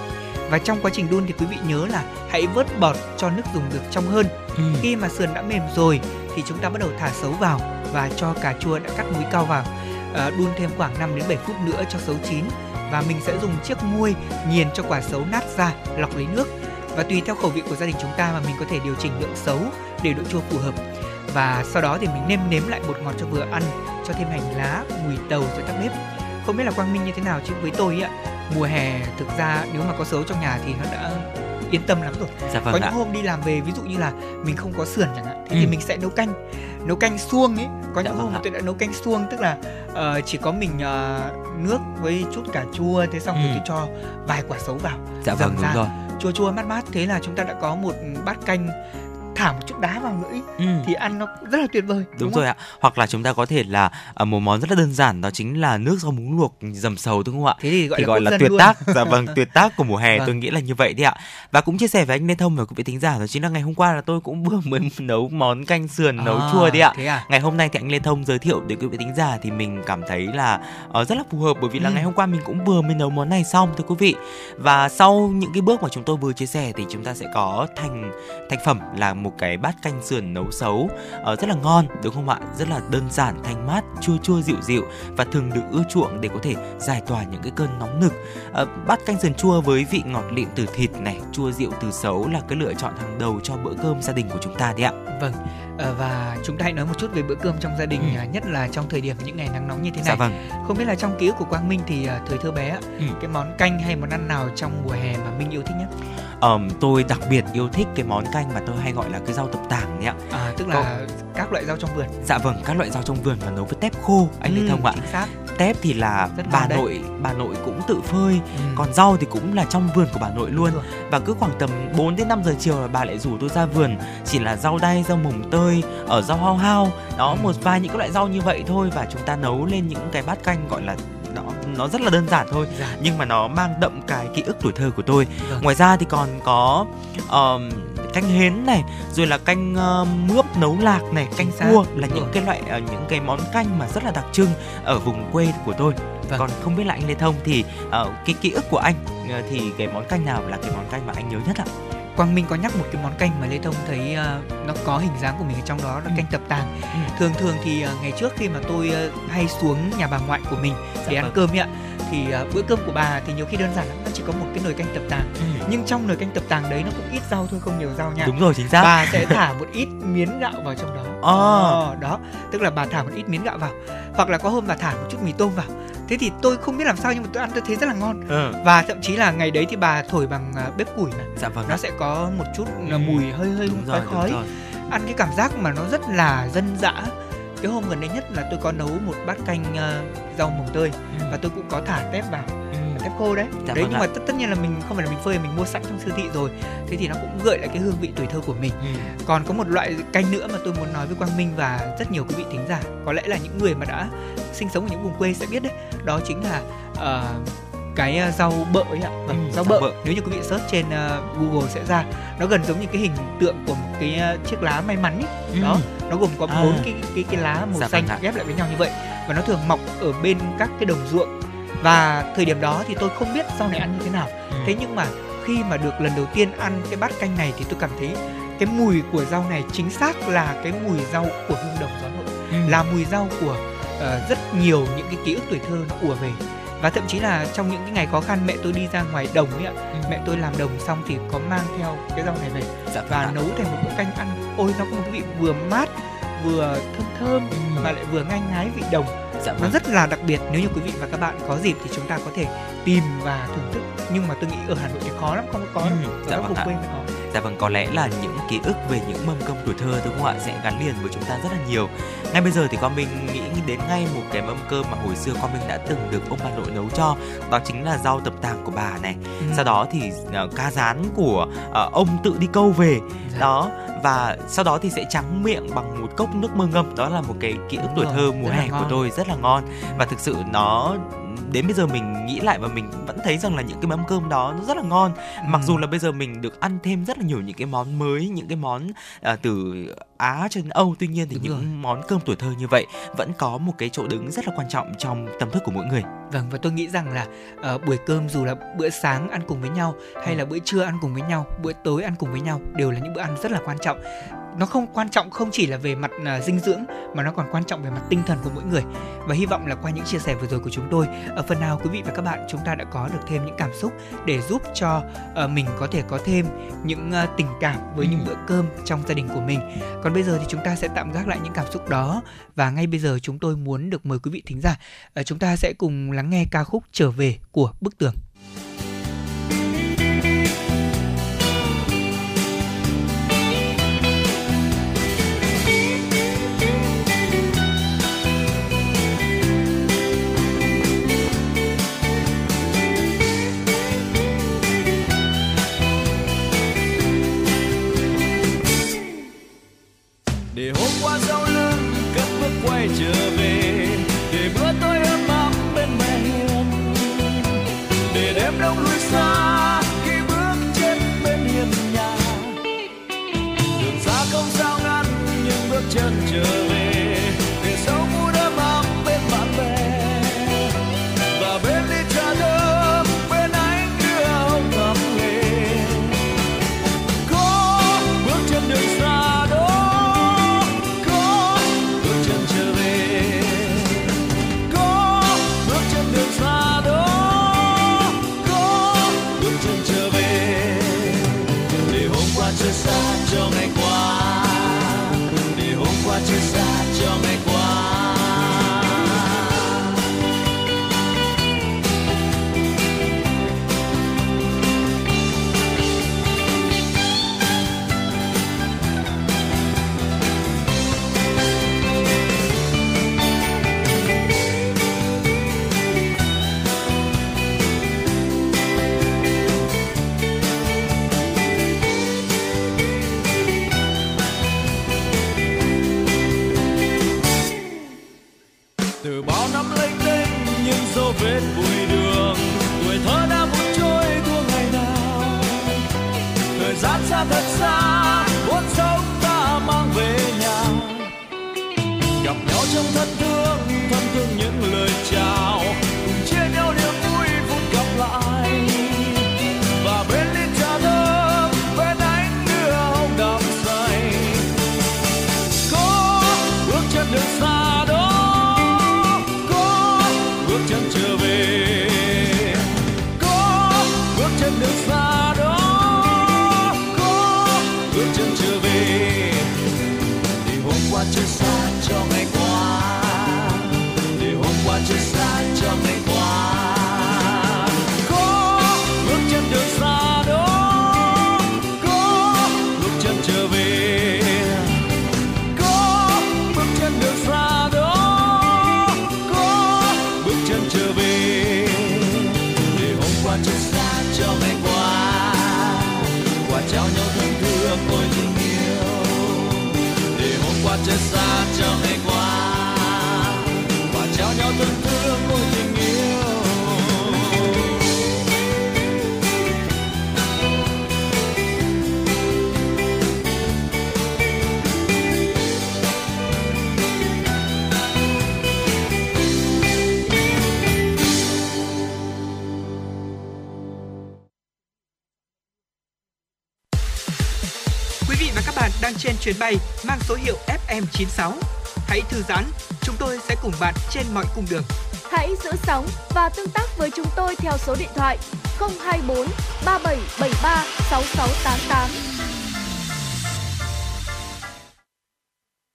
Và trong quá trình đun thì quý vị nhớ là hãy vớt bọt cho nước dùng được trong hơn. Ừ. Khi mà sườn đã mềm rồi thì chúng ta bắt đầu thả sấu vào và cho cà chua đã cắt múi cao vào. À, đun thêm khoảng 5 đến 7 phút nữa cho sấu chín và mình sẽ dùng chiếc muôi nghiền cho quả sấu nát ra, lọc lấy nước. Và tùy theo khẩu vị của gia đình chúng ta mà mình có thể điều chỉnh lượng sấu để độ chua phù hợp. Và sau đó thì mình nêm nếm lại bột ngọt cho vừa ăn cho thêm hành lá mùi tàu rồi tắt bếp. Không biết là quang minh như thế nào chứ? Với tôi ạ mùa hè thực ra nếu mà có sấu trong nhà thì nó đã yên tâm lắm rồi. Dạ có vâng ạ. những hôm đi làm về ví dụ như là mình không có sườn chẳng hạn thì, Ừ. thì mình sẽ nấu canh nấu canh xuông ấy có Dạ những vâng hôm tôi đã nấu canh xuông tức là ờ, chỉ có mình ờ, nước với chút cà chua thế xong rồi Ừ. tôi cho vài quả sấu vào dạ vâng dầm đúng ra. rồi chua chua mát mát thế là chúng ta đã có một bát canh thả một chút đá vào ý, ừ. thì ăn nó rất là tuyệt vời Đúng không? rồi ạ. Hoặc là chúng ta có thể là à, một món rất là đơn giản đó chính là nước rau muống luộc dầm sầu đúng không ạ? thế thì gọi thì là gọi là tuyệt luôn. tác dạ vâng [laughs] tuyệt tác của mùa hè Vâng. tôi nghĩ là như vậy đi ạ và cũng chia sẻ với anh Lê Thông và quý vị thính giả đó chính là ngày hôm qua là tôi cũng vừa mới [laughs] nấu món canh sườn nấu À, chua đi ạ à ngày hôm nay thì anh Lê Thông giới thiệu đến quý vị thính giả thì mình cảm thấy là ờ, rất là phù hợp bởi vì là Ừ. ngày hôm qua mình cũng vừa mới nấu món này xong thưa quý vị và sau những cái bước mà chúng tôi vừa chia sẻ thì chúng ta sẽ có thành thành phẩm là một một cái bát canh sườn nấu xấu ờ, rất là ngon đúng không ạ? Rất là đơn giản, thanh mát, chua chua dịu dịu và thường được ưa chuộng để có thể giải tỏa những cái cơn nóng nực. Ờ, bát canh sườn chua với vị ngọt lịm từ thịt này, chua dịu từ xấu là cái lựa chọn hàng đầu cho bữa cơm gia đình của chúng ta đấy ạ. Vâng, ờ, và chúng ta hãy nói một chút về bữa cơm trong gia đình, Ừ. à, nhất là trong thời điểm những ngày nắng nóng như thế Dạ này. vâng. Không biết là trong ký ức của Quang Minh thì à, thời thơ bé Ừ. cái món canh hay món ăn nào trong mùa hè mà Minh yêu thích nhất? Ờm, tôi đặc biệt yêu thích cái món canh mà tôi hay gọi là cái rau tập tảng đấy ạ. À, tức là các loại rau trong vườn. Dạ vâng, các loại rau trong vườn mà nấu với tép khô anh Lê Ừ, Thông ạ. Chính xác. Tép thì là Rất bà đấy. nội bà nội cũng tự phơi, Ừ. còn rau thì cũng là trong vườn của bà nội luôn. Và cứ khoảng tầm 4 đến 5 giờ chiều là bà lại rủ tôi ra vườn, chỉ là rau đay, rau mồng tơi, ở rau hao hao, đó Ừ. một vài những cái loại rau như vậy thôi và chúng ta nấu lên những cái bát canh gọi là nó nó rất là đơn giản thôi Dạ. nhưng mà nó mang đậm cái ký ức tuổi thơ của tôi. Vâng. Ngoài ra thì còn có ờm, canh hến này, rồi là canh uh, mướp nấu lạc này, canh cua là những rồi. cái loại ờ, những cái món canh mà rất là đặc trưng ở vùng quê của tôi. Vâng. Còn không biết là anh Lê Thông thì ờ, cái ký ức của anh ờ, thì cái món canh nào là cái món canh mà anh nhớ nhất ạ? Quang Minh có nhắc một cái món canh mà Lê Thông thấy à, nó có hình dáng của mình ở trong đó là Ừ. canh tập tàng. Ừ. Thường thường thì à, ngày trước khi mà tôi à, hay xuống nhà bà ngoại của mình để Dạ ăn vâng. cơm ấy ạ thì à, bữa cơm của bà thì nhiều khi đơn giản lắm nó chỉ có một cái nồi canh tập tàng nhưng trong nồi canh tập tàng đấy nó cũng ít rau thôi không nhiều rau nha Đúng rồi chính xác. bà sẽ thả một ít miến gạo vào trong đó Ờ. Ờ, đó tức là bà thả một ít miến gạo vào hoặc là có hôm bà thả một chút mì tôm vào thế thì tôi không biết làm sao nhưng mà tôi ăn tôi thấy rất là ngon Ừ. và thậm chí là ngày đấy thì bà thổi bằng à, bếp củi mà Dạ vâng. nó sẽ có một chút Ừ. là mùi hơi hơi đúng khói rồi, khói rồi. ăn cái cảm giác mà nó rất là dân dã cái hôm gần đây nhất là tôi có nấu một bát canh à, rau mồng tơi Ừ. và tôi cũng có thả tép vào Khô đấy Dạ đấy vâng nhưng ạ. mà tất, tất nhiên là mình không phải là mình phơi mình mua sẵn trong siêu thị rồi thế thì nó cũng gợi lại cái hương vị tuổi thơ của mình Ừ. còn có một loại canh nữa mà tôi muốn nói với Quang Minh và rất nhiều quý vị thính giả có lẽ là những người mà đã sinh sống ở những vùng quê sẽ biết đấy đó chính là ờ, cái ờ, rau bợ ấy ạ vâng, Ừ, rau rau bợ. bợ. nếu như quý vị search trên ờ, Google sẽ ra nó gần giống như cái hình tượng của một cái ờ, chiếc lá may mắn ấy Ừ. đó nó gồm có À. bốn cái cái cái lá màu Dạ xanh vâng ạ. ghép lại với nhau như vậy và nó thường mọc ở bên các cái đồng ruộng và thời điểm đó thì tôi không biết rau này ăn như thế nào Ừ. thế nhưng mà khi mà được lần đầu tiên ăn cái bát canh này thì tôi cảm thấy cái mùi của rau này chính xác là cái mùi rau của hương đồng gió nội Ừ. là mùi rau của ờ, rất nhiều những cái ký ức tuổi thơ nó ùa về và thậm chí là trong những cái ngày khó khăn mẹ tôi đi ra ngoài đồng ấy ạ Ừ. mẹ tôi làm đồng xong thì có mang theo cái rau này về Dạ và ạ. nấu thành một bữa canh ăn ôi nó có một vị vừa mát vừa thơm thơm Ừ. mà lại vừa ngai ngái vị đồng Dạ nó vâng. rất là đặc biệt nếu như quý vị và các bạn có dịp thì chúng ta có thể tìm và thưởng thức. Nhưng mà tôi nghĩ ở Hà Nội thì khó lắm không có Ừ, ở dạ các vâng vùng quê mới có Dạ vâng, có lẽ là những ký ức về những mâm cơm tuổi thơ đúng không ạ sẽ gắn liền với chúng ta rất là nhiều. Ngay bây giờ thì con mình nghĩ đến ngay một cái mâm cơm mà hồi xưa con mình đã từng được ông bà nội nấu cho, đó chính là rau tập tàng của bà này. Ừ. Sau đó thì ờ, cá rán của ờ, ông tự đi câu về. Dạ. Đó và sau đó thì sẽ trắng miệng bằng một cốc nước mơ ngâm đó là một cái ký ức tuổi thơ mùa hè của tôi rất là ngon và thực sự nó đến bây giờ mình nghĩ lại và mình vẫn thấy rằng là những cái mâm cơm đó nó rất là ngon mặc Ừ. dù là bây giờ mình được ăn thêm rất là nhiều những cái món mới những cái món à, từ Á cho đến Âu tuy nhiên thì Đúng những rồi. món cơm tuổi thơ như vậy vẫn có một cái chỗ đứng rất là quan trọng trong tâm thức của mỗi người Vâng và tôi nghĩ rằng là ờ, buổi cơm dù là bữa sáng ăn cùng với nhau hay là bữa trưa ăn cùng với nhau, bữa tối ăn cùng với nhau đều là những bữa ăn rất là quan trọng. Nó không quan trọng không chỉ là về mặt à, dinh dưỡng mà nó còn quan trọng về mặt tinh thần của mỗi người. Và hy vọng là qua những chia sẻ vừa rồi của chúng tôi, ở phần nào quý vị và các bạn chúng ta đã có được thêm những cảm xúc để giúp cho ờ, mình có thể có thêm những ờ, tình cảm với Ừ. những bữa cơm trong gia đình của mình. Còn bây giờ thì chúng ta sẽ tạm gác lại những cảm xúc đó và ngay bây giờ chúng tôi muốn được mời quý vị thính giả Ờ, chúng ta sẽ cùng lắng nghe ca khúc Trở về của Bức Tường. Chuyến bay mang số hiệu FM96. Hãy thư giãn, chúng tôi sẽ cùng bạn trên mọi cung đường. Hãy giữ sóng và tương tác với chúng tôi theo số điện thoại 024 3773 6688.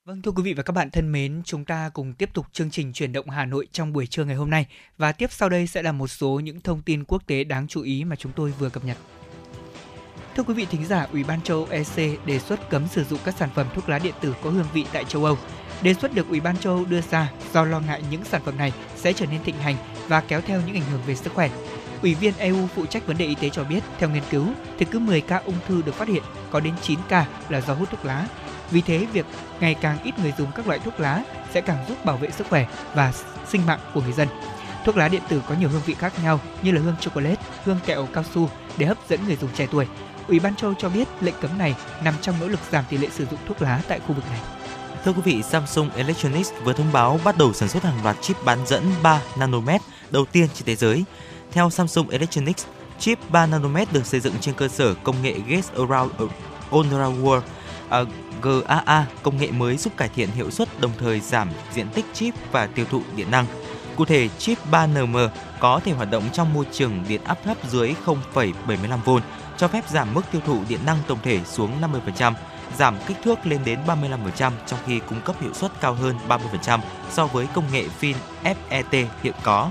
Vâng thưa quý vị và các bạn thân mến, chúng ta cùng tiếp tục chương trình chuyển động Hà Nội trong buổi trưa ngày hôm nay và tiếp sau đây sẽ là một số những thông tin quốc tế đáng chú ý mà chúng tôi vừa cập nhật. Thưa quý vị thính giả, Ủy ban châu Âu EC đề xuất cấm sử dụng các sản phẩm thuốc lá điện tử có hương vị tại châu Âu. Đề xuất được Ủy ban châu Âu đưa ra do lo ngại những sản phẩm này sẽ trở nên thịnh hành và kéo theo những ảnh hưởng về sức khỏe. Ủy viên EU phụ trách vấn đề y tế cho biết, theo nghiên cứu, thì cứ 10 ca ung thư được phát hiện, có đến 9 ca là do hút thuốc lá. Vì thế, việc ngày càng ít người dùng các loại thuốc lá sẽ càng giúp bảo vệ sức khỏe và sinh mạng của người dân. Thuốc lá điện tử có nhiều hương vị khác nhau như là hương chocolate, hương kẹo cao su để hấp dẫn người dùng trẻ tuổi. Ủy ban châu cho biết lệnh cấm này nằm trong nỗ lực giảm tỷ lệ sử dụng thuốc lá tại khu vực này. Thưa quý vị, Samsung Electronics vừa thông báo bắt đầu sản xuất hàng loạt chip bán dẫn 3 nanomet đầu tiên trên thế giới. Theo Samsung Electronics, chip 3 nanomet được xây dựng trên cơ sở công nghệ Gate Around All Around World à, uh, GAA, công nghệ mới giúp cải thiện hiệu suất đồng thời giảm diện tích chip và tiêu thụ điện năng. Cụ thể, chip 3nm có thể hoạt động trong môi trường điện áp thấp dưới 0,75V, cho phép giảm mức tiêu thụ điện năng tổng thể xuống 50%, giảm kích thước lên đến 35% trong khi cung cấp hiệu suất cao hơn 30% so với công nghệ pin FET hiện có.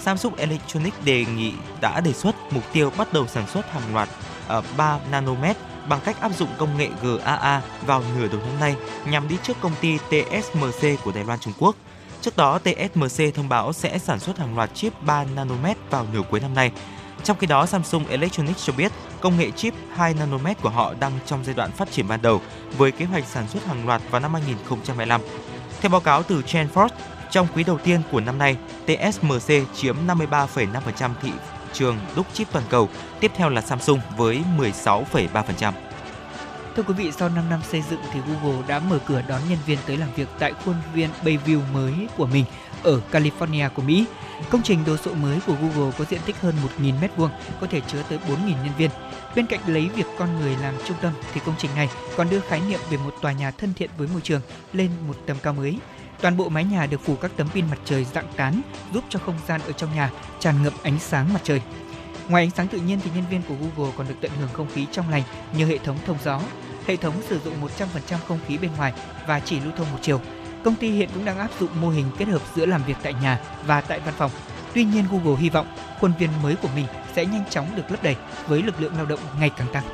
Samsung Electronics đề nghị đã đề xuất mục tiêu bắt đầu sản xuất hàng loạt ờ, ở 3 nanomet bằng cách áp dụng công nghệ GAA vào nửa đầu năm nay nhằm đi trước công ty TSMC của Đài Loan Trung Quốc. Trước đó, TSMC thông báo sẽ sản xuất hàng loạt chip 3 nanomet vào nửa cuối năm nay. Trong khi đó, Samsung Electronics cho biết công nghệ chip 2 nanomet của họ đang trong giai đoạn phát triển ban đầu với kế hoạch sản xuất hàng loạt vào năm 2025. Theo báo cáo từ Chanford, trong quý đầu tiên của năm nay, TSMC chiếm 53,5% thị trường đúc chip toàn cầu, tiếp theo là Samsung với 16,3%. Thưa quý vị, sau 5 năm xây dựng thì Google đã mở cửa đón nhân viên tới làm việc tại khuôn viên Bayview mới của mình ở California của Mỹ. Công trình đồ sộ mới của Google có diện tích hơn 1.000 m2, có thể chứa tới 4.000 nhân viên. Bên cạnh lấy việc con người làm trung tâm thì công trình này còn đưa khái niệm về một tòa nhà thân thiện với môi trường lên một tầm cao mới. Toàn bộ mái nhà được phủ các tấm pin mặt trời dạng tán, giúp cho không gian ở trong nhà tràn ngập ánh sáng mặt trời. Ngoài ánh sáng tự nhiên thì nhân viên của Google còn được tận hưởng không khí trong lành nhờ hệ thống thông gió. Hệ thống sử dụng 100% không khí bên ngoài và chỉ lưu thông một chiều. Công ty hiện cũng đang áp dụng mô hình kết hợp giữa làm việc tại nhà và tại văn phòng. Tuy nhiên Google hy vọng khuôn viên mới của mình sẽ nhanh chóng được lấp đầy với lực lượng lao động ngày càng tăng.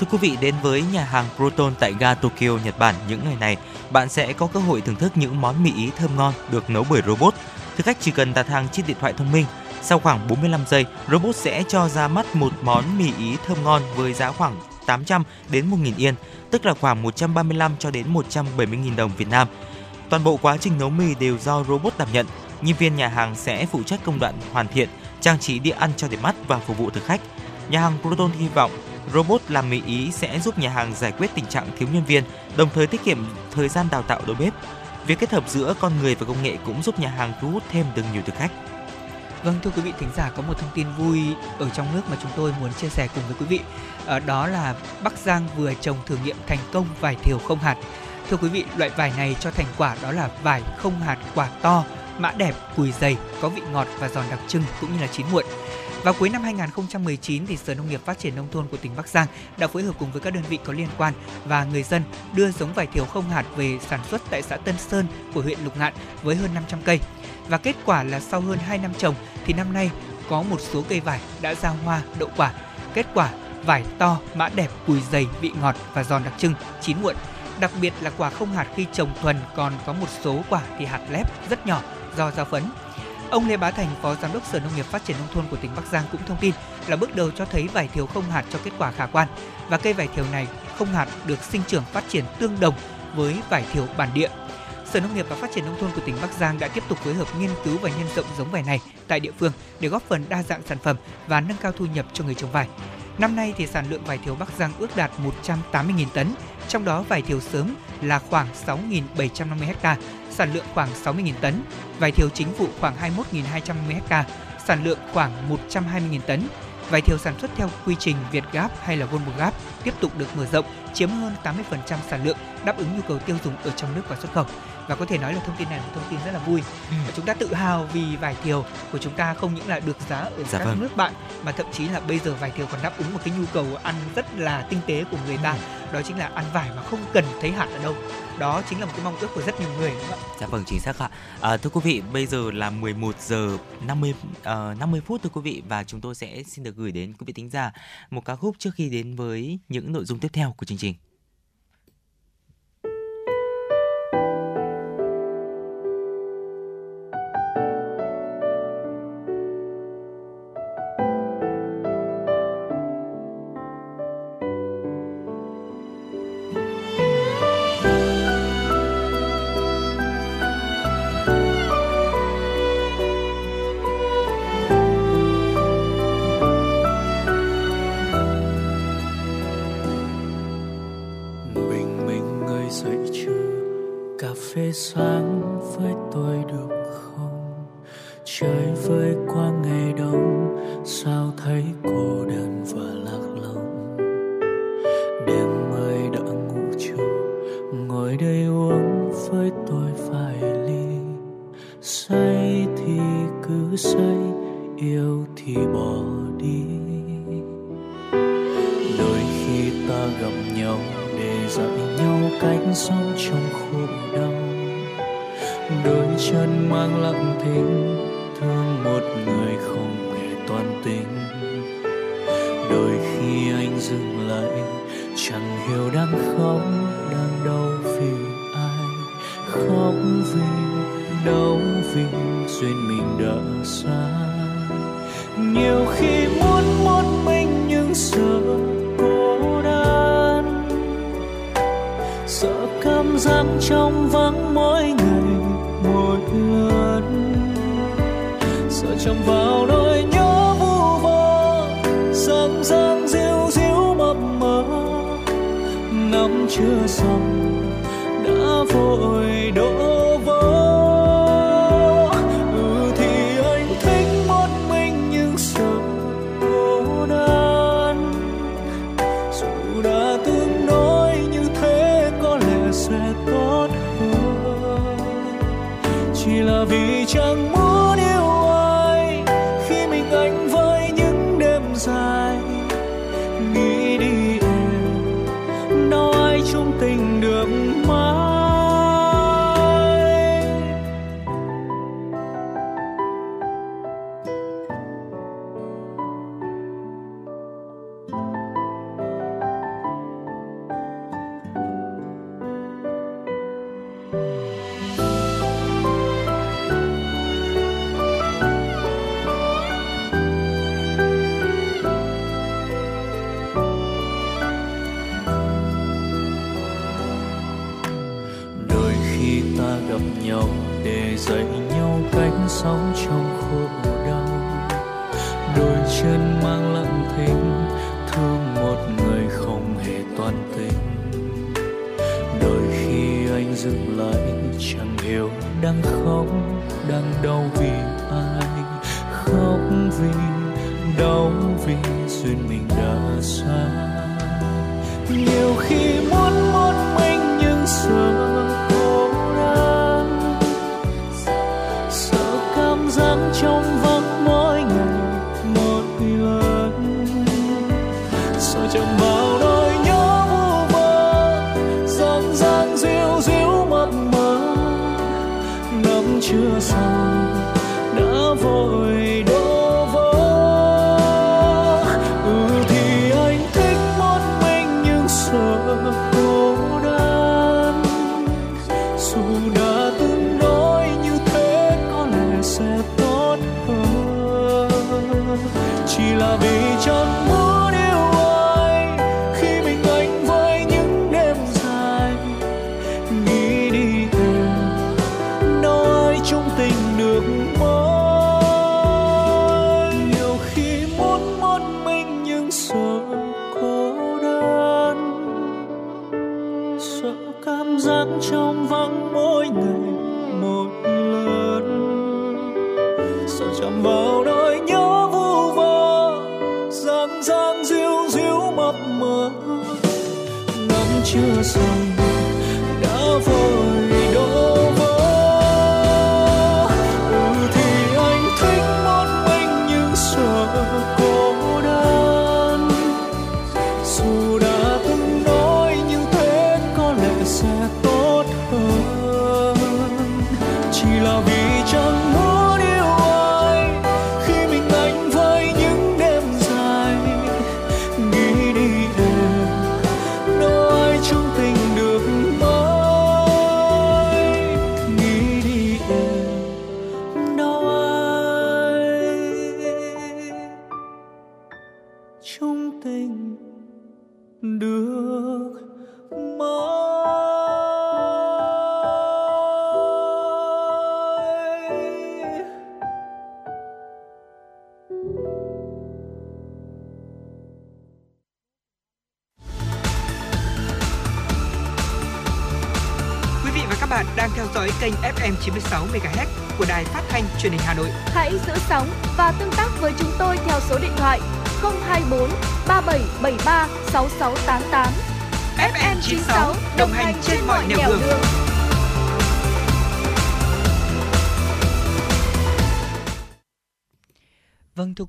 Thưa quý vị, đến với nhà hàng Proton tại ga Tokyo, Nhật Bản những ngày này, bạn sẽ có cơ hội thưởng thức những món mì ý thơm ngon được nấu bởi robot. Thực khách chỉ cần đặt hàng trên điện thoại thông minh. Sau khoảng 45 giây, robot sẽ cho ra mắt một món mì ý thơm ngon với giá khoảng 800 đến 1.000 yên, tức là khoảng 135 cho đến 170.000 đồng Việt Nam. Toàn bộ quá trình nấu mì đều do robot đảm nhận. Nhân viên nhà hàng sẽ phụ trách công đoạn hoàn thiện, trang trí đĩa ăn cho đẹp mắt và phục vụ thực khách. Nhà hàng Proton hy vọng robot làm mì ý sẽ giúp nhà hàng giải quyết tình trạng thiếu nhân viên, đồng thời tiết kiệm thời gian đào tạo đầu bếp. Việc kết hợp giữa con người và công nghệ cũng giúp nhà hàng thu hút thêm được nhiều thực khách. Vâng thưa quý vị thính giả có một thông tin vui ở trong nước mà chúng tôi muốn chia sẻ cùng với quý vị. Ở đó là Bắc Giang vừa trồng thử nghiệm thành công vải thiều không hạt. Thưa quý vị, loại vải này cho thành quả đó là vải không hạt quả to, mã đẹp, cùi dày, có vị ngọt và giòn đặc trưng cũng như là chín muộn. Vào cuối năm 2019 thì Sở Nông nghiệp Phát triển nông thôn của tỉnh Bắc Giang đã phối hợp cùng với các đơn vị có liên quan và người dân đưa giống vải thiều không hạt về sản xuất tại xã Tân Sơn của huyện Lục Ngạn với hơn 500 cây. Và kết quả là sau hơn 2 năm trồng thì năm nay có một số cây vải đã ra hoa, đậu quả. Kết quả vải to, mã đẹp, cùi dày, vị ngọt và giòn đặc trưng, chín muộn. Đặc biệt là quả không hạt khi trồng thuần còn có một số quả thì hạt lép rất nhỏ do giao phấn. Ông Lê Bá Thành, Phó Giám đốc Sở Nông nghiệp Phát triển Nông thôn của tỉnh Bắc Giang cũng thông tin là bước đầu cho thấy vải thiều không hạt cho kết quả khả quan và cây vải thiều này không hạt được sinh trưởng phát triển tương đồng với vải thiều bản địa. Sở Nông nghiệp và Phát triển Nông thôn của tỉnh Bắc Giang đã tiếp tục phối hợp nghiên cứu và nhân rộng giống vải này tại địa phương để góp phần đa dạng sản phẩm và nâng cao thu nhập cho người trồng vải. Năm nay thì sản lượng vải thiều Bắc Giang ước đạt 180.000 tấn, trong đó vải thiều sớm là khoảng 6.750 ha, sản lượng khoảng 60.000 tấn, vải thiều chính vụ khoảng 21.250 ha, sản lượng khoảng 120.000 tấn. Vải thiều sản xuất theo quy trình Việt Gáp hay là Volvo Gáp tiếp tục được mở rộng, chiếm hơn 80% sản lượng, đáp ứng nhu cầu tiêu dùng ở trong nước và xuất khẩu. Và có thể nói là thông tin này là một thông tin rất là vui. Và chúng ta tự hào vì vải thiều của chúng ta không những là được giá ở Dạ các vâng. nước bạn mà thậm chí là bây giờ vải thiều còn đáp ứng một cái nhu cầu ăn rất là tinh tế của người ta. Đó chính là ăn vải mà không cần thấy hạt ở đâu. Đó chính là một cái mong ước của rất nhiều người đúng không ạ? Dạ vâng chính xác ạ. À, thưa quý vị, bây giờ là 11 giờ 50 ờ, 50 phút thưa quý vị và chúng tôi sẽ xin được gửi đến quý vị thính giả một ca khúc trước khi đến với những nội dung tiếp theo của chương trình. Dừng lại chẳng hiểu đang khóc, đang đau vì ai. Khóc vì đau vì duyên mình đã xa. Nhiều khi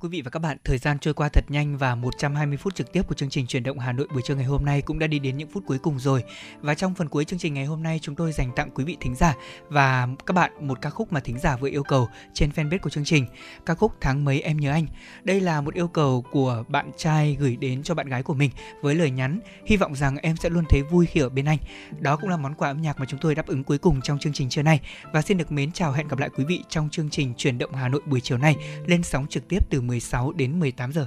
quý vị và các bạn, thời gian trôi qua thật nhanh và 120 phút trực tiếp của chương trình truyền động Hà Nội buổi trưa ngày hôm nay cũng đã đi đến những phút cuối cùng rồi. Và trong phần cuối chương trình ngày hôm nay chúng tôi dành tặng quý vị thính giả và các bạn một ca khúc mà thính giả vừa yêu cầu trên fanpage của chương trình, ca khúc Tháng mấy em nhớ anh. Đây là một yêu cầu của bạn trai gửi đến cho bạn gái của mình với lời nhắn hy vọng rằng em sẽ luôn thấy vui khi ở bên anh. Đó cũng là món quà âm nhạc mà chúng tôi đáp ứng cuối cùng trong chương trình trưa nay và xin được mến chào hẹn gặp lại quý vị trong chương trình truyền động Hà Nội buổi chiều nay lên sóng trực tiếp từ 16 đến 18 giờ.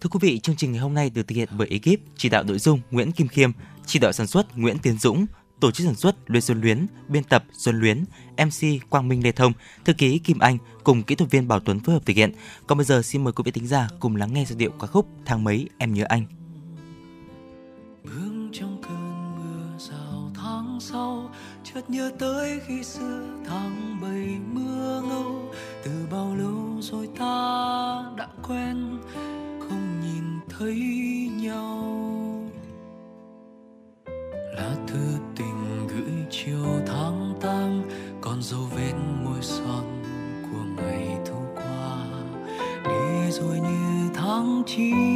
Thưa quý vị, chương trình ngày hôm nay được thực hiện bởi ekip chỉ đạo nội dung Nguyễn Kim Khiêm, chỉ đạo sản xuất Nguyễn Tiến Dũng, tổ chức sản xuất Lê Xuân Luyến, biên tập Xuân Luyến, MC Quang Minh Lê Thông, thư ký Kim Anh cùng kỹ thuật viên Bảo Tuấn phối hợp thực hiện. Còn bây giờ xin mời quý vị thính giả cùng lắng nghe giai điệu ca khúc Tháng mấy em nhớ anh. bước trong cơn mưa rào tháng sau chợt nhớ tới khi xưa tháng bảy mưa ngâu từ bao lâu rồi ta đã quen, không nhìn thấy nhau. Lá thư tình gửi chiều tháng tám còn dấu vết môi son của ngày thu qua. Đi rồi như tháng chín